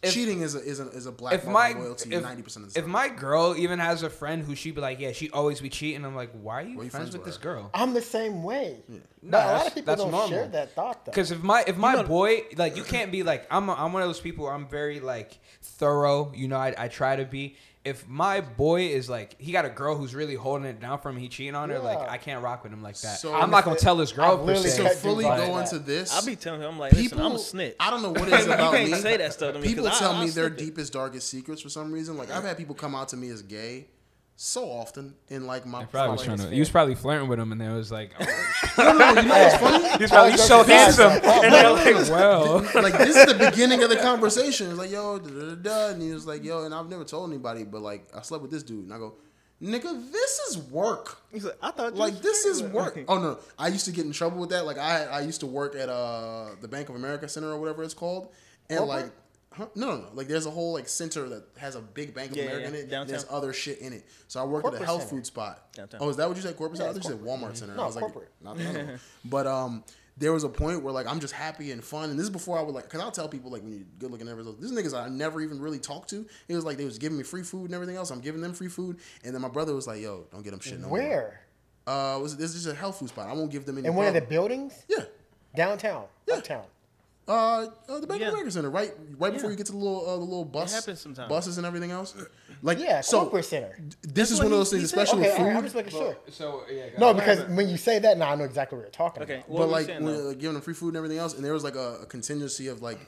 If- cheating is a, is a, is a black If mark my loyalty if, 90% of the if my girl even has a friend who she be like, yeah, she always be cheating. I'm like, why are you Why you friends friends with with this girl? I'm the same way. No, but a lot of people that's don't normal. share that thought though. Because if my if my know- boy like you can't be like I'm a, I'm one of those people. I'm very like thorough. You know, I, I try to be. If my boy is like he got a girl who's really holding it down for him, he cheating on her. Like I can't rock with him like that. So- I'm not gonna tell his girl I've per literally se. so cut fully dudes go off into this, I'll be telling him, I'm like, listen, people, I'm a snitch. I don't know what it is <laughs> about You about can't me. say that stuff to me, People 'cause I- tell I'll me their snip it. deepest, darkest secrets for some reason. Like I've had people come out to me as gay so often in like my. Probably was trying to. He was probably flirting with him, and they was like, oh, <laughs> no, no, you know what's funny? <laughs> he's probably so handsome, <laughs> and they're like, well, like this is the beginning of the conversation. It's like, yo, da, da, da, da. and he was like, yo, and I've never told anybody, but like I slept with this dude, and I go, nigga, this is work. He's like, I thought Like this is married. work. Oh no, I used to get in trouble with that. Like I I used to work at uh the Bank of America Center or whatever it's called, and Corporate? like. Huh? No, no, no. Like, there's a whole like center that has a big Bank of Yeah, America yeah, in it. and downtown. There's other shit in it. So I worked at a health center. food spot. Downtown. Oh, is that what you said? Corporate center? I Yeah, thought you said corporate. Walmart center. No, I was like, corporate. not the other. <laughs> But um, there was a point where like I'm just happy and fun, and this is before I would like, cause I'll tell people like when you're good looking, and everything. This niggas I never even really talked to. It was like they was giving me free food and everything else. I'm giving them free food, and then my brother was like, "Yo, don't get them shit no more." Where? Uh, was this is just a health food spot? I won't give them any. In one of the buildings? yeah. Downtown. Yeah. Uptown. Uh, uh, the Bank Yeah. of America Center, right, right before Yeah. you get to the little, uh, the little bus, happens sometimes. buses and everything else. Like, Yeah, so corporate center. this is what one of he- those things, he said. especially Okay, with all right, food. I'm just making sure. so yeah. No, because when you say that, now I know exactly what you're talking Okay, about. what but were like, saying, when, though? like giving them free food and everything else, and there was like a, a contingency of like,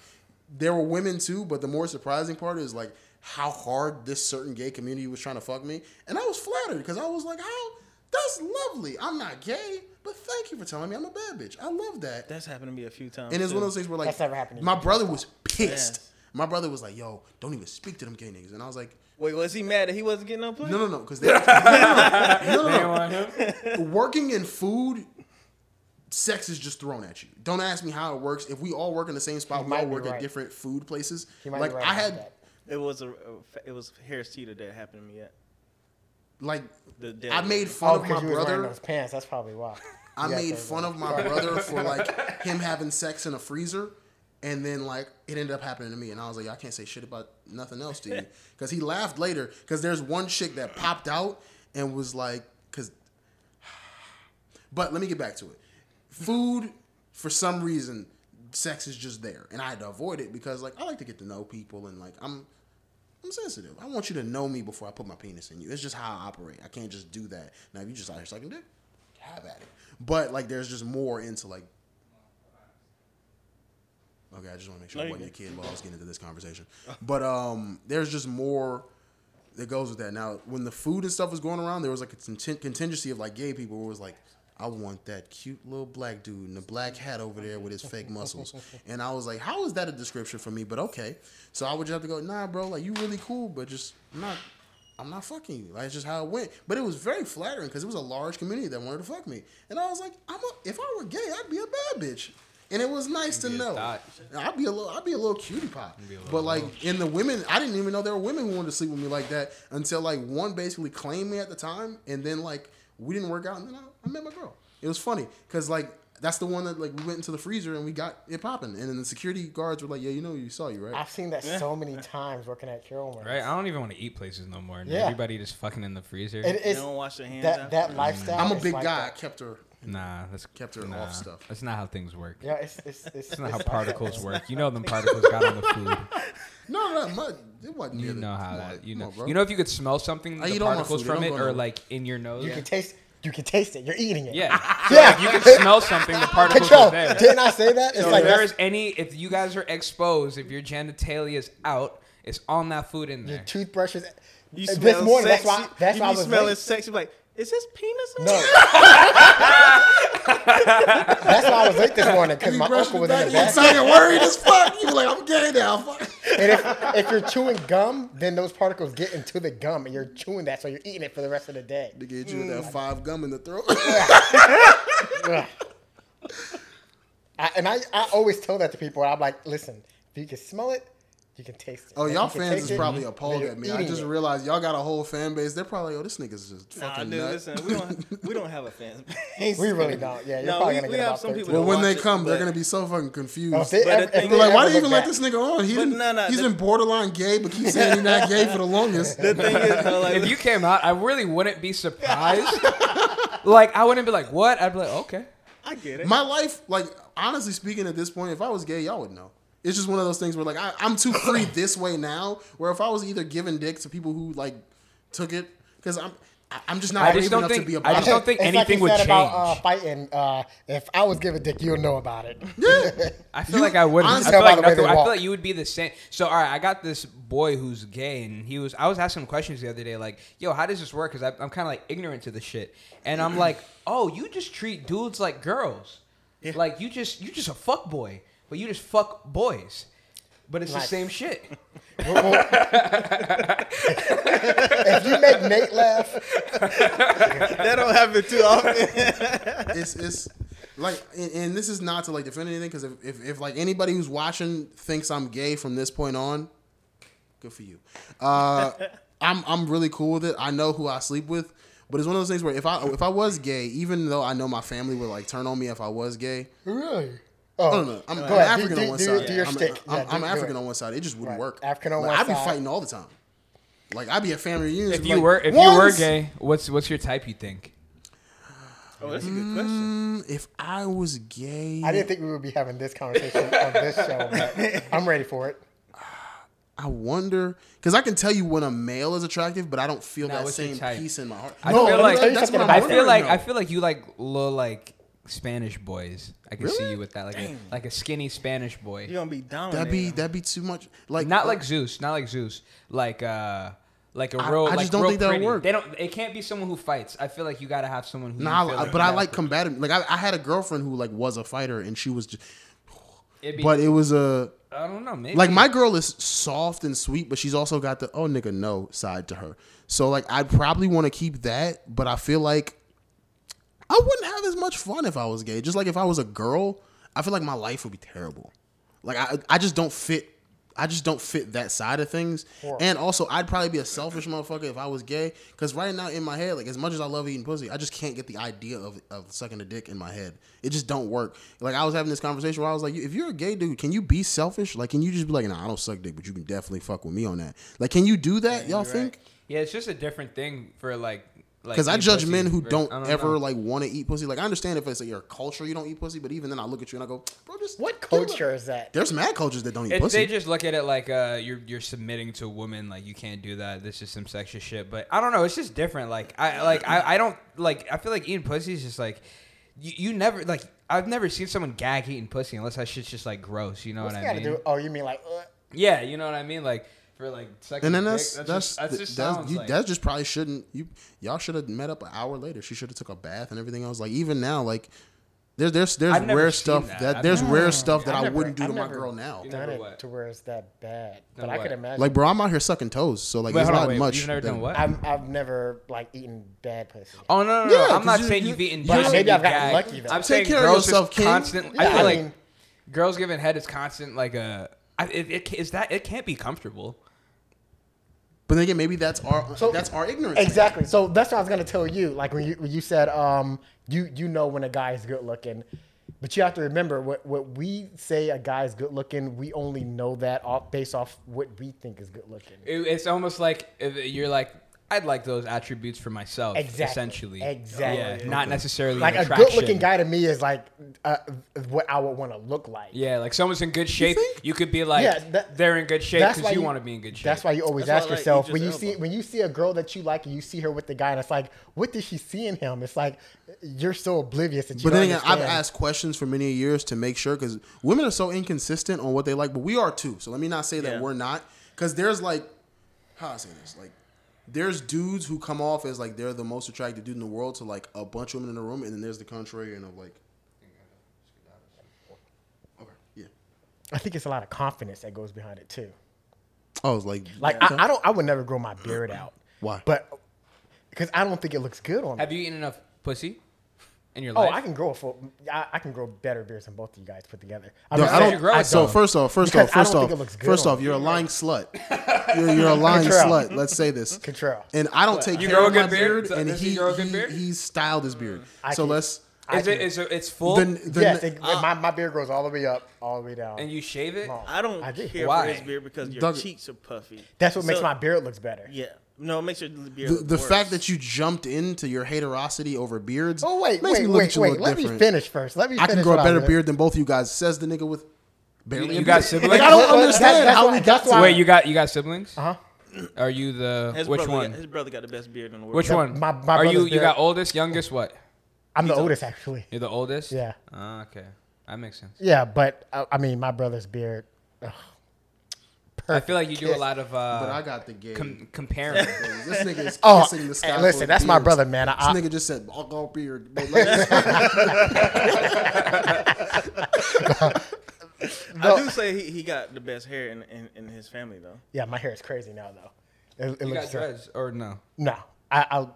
there were women too, but the more surprising part is like how hard this certain gay community was trying to fuck me, and I was flattered because I was like, how that's lovely. I'm not gay, but thank you for telling me I'm a bad bitch. I love that. That's happened to me a few times. And it's too. one of those things where like That's never happened to my brother was pissed. Yes. My brother was like, "Yo, don't even speak to them gay niggas," and I was like, Wait, was he mad that he wasn't getting no play? "No, no, no," because they <laughs> no, no, no, no, They no, want him. no. <laughs> working in food sex is just thrown at you. Don't ask me how it works. If we all work in the same spot, He we all be work at different food places. He might Like be right I had, that. It was a, a it was Harris Teeter that happened to me at like, the day. I made Oh, fun of my because you was wearing brother. those pants. That's probably why. I Yeah, made fun of my brother <laughs> for like him having sex in a freezer, and then like it ended up happening to me, and I was like, I can't say shit about nothing else to you, <laughs> because he laughed later. Because there's one chick that popped out and was like, because. <sighs> But let me get back to it. Food, for some reason, sex is just there, and I had to avoid it because like I like to get to know people, and like I'm. I'm sensitive. I want you to know me before I put my penis in you. It's just how I operate. I can't just do that. Now, if you just out here sucking dick, have at it. But like, there's just more into like. Okay, I just want to make sure I wasn't a kid while I was getting into this conversation. <laughs> But um, there's just more that goes with that. Now, when the food and stuff was going around, there was like a contin- contingency of like gay people who was like, I want that cute little black dude in the black hat over there with his fake muscles. <laughs> And I was like, how is that a description for me? But okay. So I would just have to go, nah, bro, like you really cool, but just I'm not I'm not fucking you. Like, it's just how it went. But it was very flattering because it was a large community that wanted to fuck me. And I was like, I'm a, if I were gay, I'd be a bad bitch. And it was nice to know. I'd be a little, I'd be a little cutie pie. little But like in the women, I didn't even know there were women who wanted to sleep with me like that until like one basically claimed me at the time, and then like we didn't work out, and then I, I met my girl. It was funny because like that's the one that like we went into the freezer and we got it popping, and then the security guards were like, "Yeah, you know, you saw you right." I've seen that so many times working at Carolyn. Right? I don't even want to eat places no more. Yeah. Everybody just fucking in the freezer. It, You it's don't wash your hands that that lifestyle. I'm a is big like guy. I kept her. Nah, that's Kept her nah, off stuff. That's not how things work. Yeah, it's it's it's, That's not how it's like that, particles man. work. You know them particles got on the food. <laughs> No, no, my, it wasn't. You near the- know how that. You know. on, you know if you could smell something, I the eat all my particles food. It from it, or nowhere. like in your nose. You can taste. You can taste it. You're eating it. Yeah. <laughs> So Yeah. if you can smell something, the <laughs> particles Control. are there. Didn't I say that? It's So like if there that's- is any, if you guys are exposed, if your genitalia is out, it's on that food in your there. toothbrushes. You this smell morning, that's sexy. why. That's you why I be was smelling late. sexy. Like, is this penis? in No. That's why I was late this morning because my brushed uncle it was in back, the you back. sounded worried as fuck. You were like, I'm gay now. Fuck. And if, if you're chewing gum, then those particles get into the gum, and you're chewing that, so you're eating it for the rest of the day. Nigga get you Mm. that five gum in the throat. <laughs> I, and I, I always tell that to people. I'm like, listen, if you can smell it, you can taste it. Oh, y'all you fans is probably then appalled you're at me. I just it. realized y'all got a whole fan base. They're probably, oh, this nigga's just Nah, fucking dude, nut. listen, we don't <laughs> we don't have a fan <laughs> base. We really don't. Yeah, you're no, probably we, gonna we get have about some 13. people. well, when they watch it, come, they're gonna be so fucking confused. Oh, they But ever- the if thing they is- They're like, why ever do you even look let this nigga on? He didn't, no, no, he's the- been borderline gay, but keeps saying he's not gay for the <laughs> longest. The thing is, though, like, if you came out, I really wouldn't be surprised. like I wouldn't be like, what? I'd be like, okay. I get it. My life, like honestly speaking, at this point, if I was gay, y'all would know. It's just one of those things where like I, I'm too free <coughs> this way now. Where if I was either giving dick to people who like took it, because I'm I- I'm just not I just don't enough think- to be I about just don't think It's like anything you would said about uh, fighting. Uh, if I was giving dick, you'll know about it. <laughs> I feel You- like I wouldn't. I honestly- feel like, the way I feel, they I feel walk. like you would be the same. So, all right, I got this boy who's gay, and he was. I was asking him questions the other day, like, "Yo, how does this work?" Because I'm kind of like ignorant to the shit, and I'm like, "Oh, you just treat dudes like girls, like you just you just a fuck boy, but you just fuck boys." But it's the Nice. same shit. <laughs> Well, well, <laughs> if you make Nate laugh, <laughs> that don't happen too often. it's it's like and, and this is not to like defend anything because if, if if like anybody who's watching thinks I'm gay from this point on, good for you. Uh, I'm I'm really cool with it. I know who I sleep with, but it's one of those things where if I if I was gay, even though I know my family would like turn on me if I was gay. really. Oh, Oh, no, no. I'm, I'm ahead. African Do- on one do- side. do your I'm, shtick. I'm, Yeah, do- I'm African on one side. It just wouldn't Right. work. African on like, one I'd be fighting all the time. Like I'd be at family reunions. If you like, were if you were gay, what's what's your type? You think? Oh, that's a good question. Mm, if I was gay, I didn't think we would be having this conversation on this show, but I'm ready for it. I wonder because I can tell you when a male is attractive, but I don't feel Now, that same type? peace in my heart. I no, feel like- that's what I'm I feel like now. I feel like you like little like Spanish boys. I can see you with that, like a, like a skinny Spanish boy. You're gonna be down. that'd be that'd be too much. Like not like Zeus, not like Zeus, like uh, like a I- real. I just like don't real think that would pretty. work. They don't. It can't be someone who fights. I feel like you gotta have someone who. Nah, you feel I- like but you I gotta like put- combative. Like I, I had a girlfriend who like was a fighter, and she was just. it'd be- But it was a I don't know. Maybe like my girl is soft and sweet, but she's also got the oh nigga no side to her. So like I'd probably want to keep that, but I feel like I wouldn't have as much fun if I was gay. Just like if I was a girl, I feel like my life would be terrible. Like I, I just don't fit. I just don't fit that side of things. And also, I'd probably be a selfish motherfucker if I was gay. Because right now in my head, like as much as I love eating pussy, I just can't get the idea of, of sucking a dick in my head. It just don't work. Like I was having this conversation where I was like, if you're a gay dude, can you be selfish? Like, can you just be like, nah, I don't suck dick, but you can definitely fuck with me on that. Like, can you do that? Y'all think? Yeah, it's just a different thing for like. Like Because I judge pussy men who versus- don't, don't ever know. like want to eat pussy. Like I understand if it's like your culture you don't eat pussy, but even then I look at you and I go, bro, just What culture is that? There's mad cultures that don't eat It, pussy. they just look at it like uh, you're you're submitting to a woman, like you can't do that. This is some sexist shit. But I don't know. It's just different. Like I like I, I don't like. I feel like eating pussy is just like you, you never like. I've never seen someone gag eating pussy unless that shit's just like gross. You know What's what I mean? do? Oh, you mean like? Uh, Yeah, you know what I mean. Like for like sucking and then dick, that's that's that's just, that's th- just that's, you, like, that just probably shouldn't you y'all should have met up an hour later. She should have took a bath and everything else. Like even now, like there's there's there's I've rare stuff that. that, there's never- rare stuff that I've I never- wouldn't do I've to my girl now. Done it what? to where it's that bad, but Done I what? could imagine. Like bro, I'm out here sucking toes, so like Wait, it's hold on, not wait, much. You've never done what? I've, I've never like eaten bad pussy. Oh no, no, no! Yeah, I'm not you- saying you- you've eaten. But pussy maybe I've gotten lucky. though. I'm Take saying care of girls yourself, is constant. I feel like girls giving head is constant. Like a, I, it, it is that it can't be comfortable. But then again, maybe that's our So- that's our ignorance. Exactly. So that's what I was gonna tell you. Like when you when you said um you you know when a guy is good looking, but you have to remember what what we say a guy is good looking. We only know that off based off what we think is good looking. It, it's almost like you're like, I'd like those attributes for myself. Exactly. Essentially. Exactly. Yeah. Not necessarily Like an a good looking guy to me is like uh, what I would want to look like. Yeah, like someone's in good shape. You, think? could be like, Yeah, that- they're in good shape because you, want to be in good shape. That's why you always That's ask why like yourself Idris when you Elba. see when you see a girl that you like and you see her with the guy and it's like, what does she see in him? It's like you're so oblivious that you. But then again, I've asked questions for many years to make sure because women are so inconsistent on what they like, but we are too. So let me not say that Yeah. we're not because there's like, how I say this, like, there's dudes who come off as like they're the most attractive dude in the world to like a bunch of women in the room, and then there's the contrarian of like, okay, yeah. I think it's a lot of confidence that goes behind it too. Oh, it's like, Like I, I don't, I would never grow my beard out. Why? But because I don't think it looks good on me. Have you eaten enough pussy in your Oh, life? I can grow a full. I, I can grow better beards than both of you guys put together. I No, mean, I don't. you grow it, so first off, first Because off, first off, think it looks good first off, you. you're a lying slut. You're, you're a <laughs> lying Control. slut. Let's say this. Control. And I don't take You care grow a of my good beard? beard, So and does he he, grow a good he beard? he's styled his beard. Mm. I so can- let's. Is it can- is it, it's full The, the, yes, it, uh. my, my beard grows all the way up, all the way down. and you shave it? Long. I don't I do. care Why? for his beard because your Doug- cheeks are puffy. That's what makes my beard looks better. Yeah. No, it makes your beard the, look the worse. fact that you jumped into your haterosity over beards. Oh wait, makes wait, me look wait, at you a wait. little Let me finish first. Let me. I can grow a better beard than both of you guys. Says the nigga with barely. You a got beard. siblings? Like, I don't Well, understand that's how why- we got to why- Wait, you got you got siblings? Uh huh. Are you the his which one? Got, his brother got the best beard in the world. which one? my- my Are you brother's you got oldest, youngest, what? I'm the oldest actually. You're the oldest? Yeah. Ah, okay. That makes sense. Yeah, but uh, I mean, my brother's beard. ugh, I feel like you do a lot of But I uh, got the gay. com- comparing. this nigga is Oh, kissing the <laughs> sky. hey, listen, that's my brother, man. I- this nigga just said, "I'll go beard." But like, <laughs> I do say he, he got the best hair in, in, in his family though. Yeah, my hair is crazy now though. It, it you got looks uh, dreads or no? no. I, I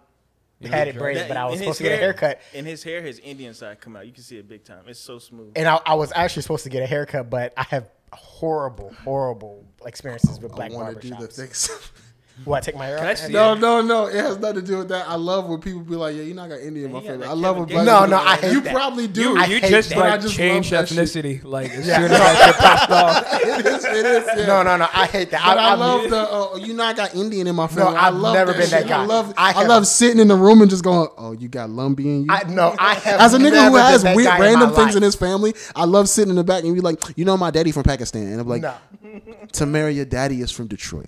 You had it braided, but I was supposed his to get a haircut, In his hair, his Indian side come out. You can see it big time. It's so smooth. and I, I was actually supposed to get a haircut, but I have horrible, horrible experiences with I black want to do the barbershops. things. <laughs> What? Take my hair Can I No, it? no, no. It has nothing to do with that. I love when people be like, "Yeah, you know, I got Indian in my you family." I love when Kevin black No, no, I hate You that. probably do. You, I you just that. Like just changed love ethnicity like as Yeah. soon as that shit popped off. <laughs> it is. It is. Yeah. No, no, no. I hate that. But I, I'm- love the. Uh, <laughs> you know, I got Indian in my family. I I've love never that been that guy. I love. I I, love sitting in the room and just going, "Oh, you got Lumbee in you." I no. I <laughs> have As a nigga who has weird guy in random things life. in his family, I love sitting in the back and be like, "You know, my daddy from Pakistan," and I'm like, No. <laughs> "Tamara, your daddy is from Detroit.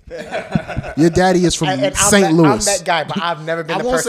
your daddy is from And, and I'm St. Louis." I'm that guy, but I've never been I the won't person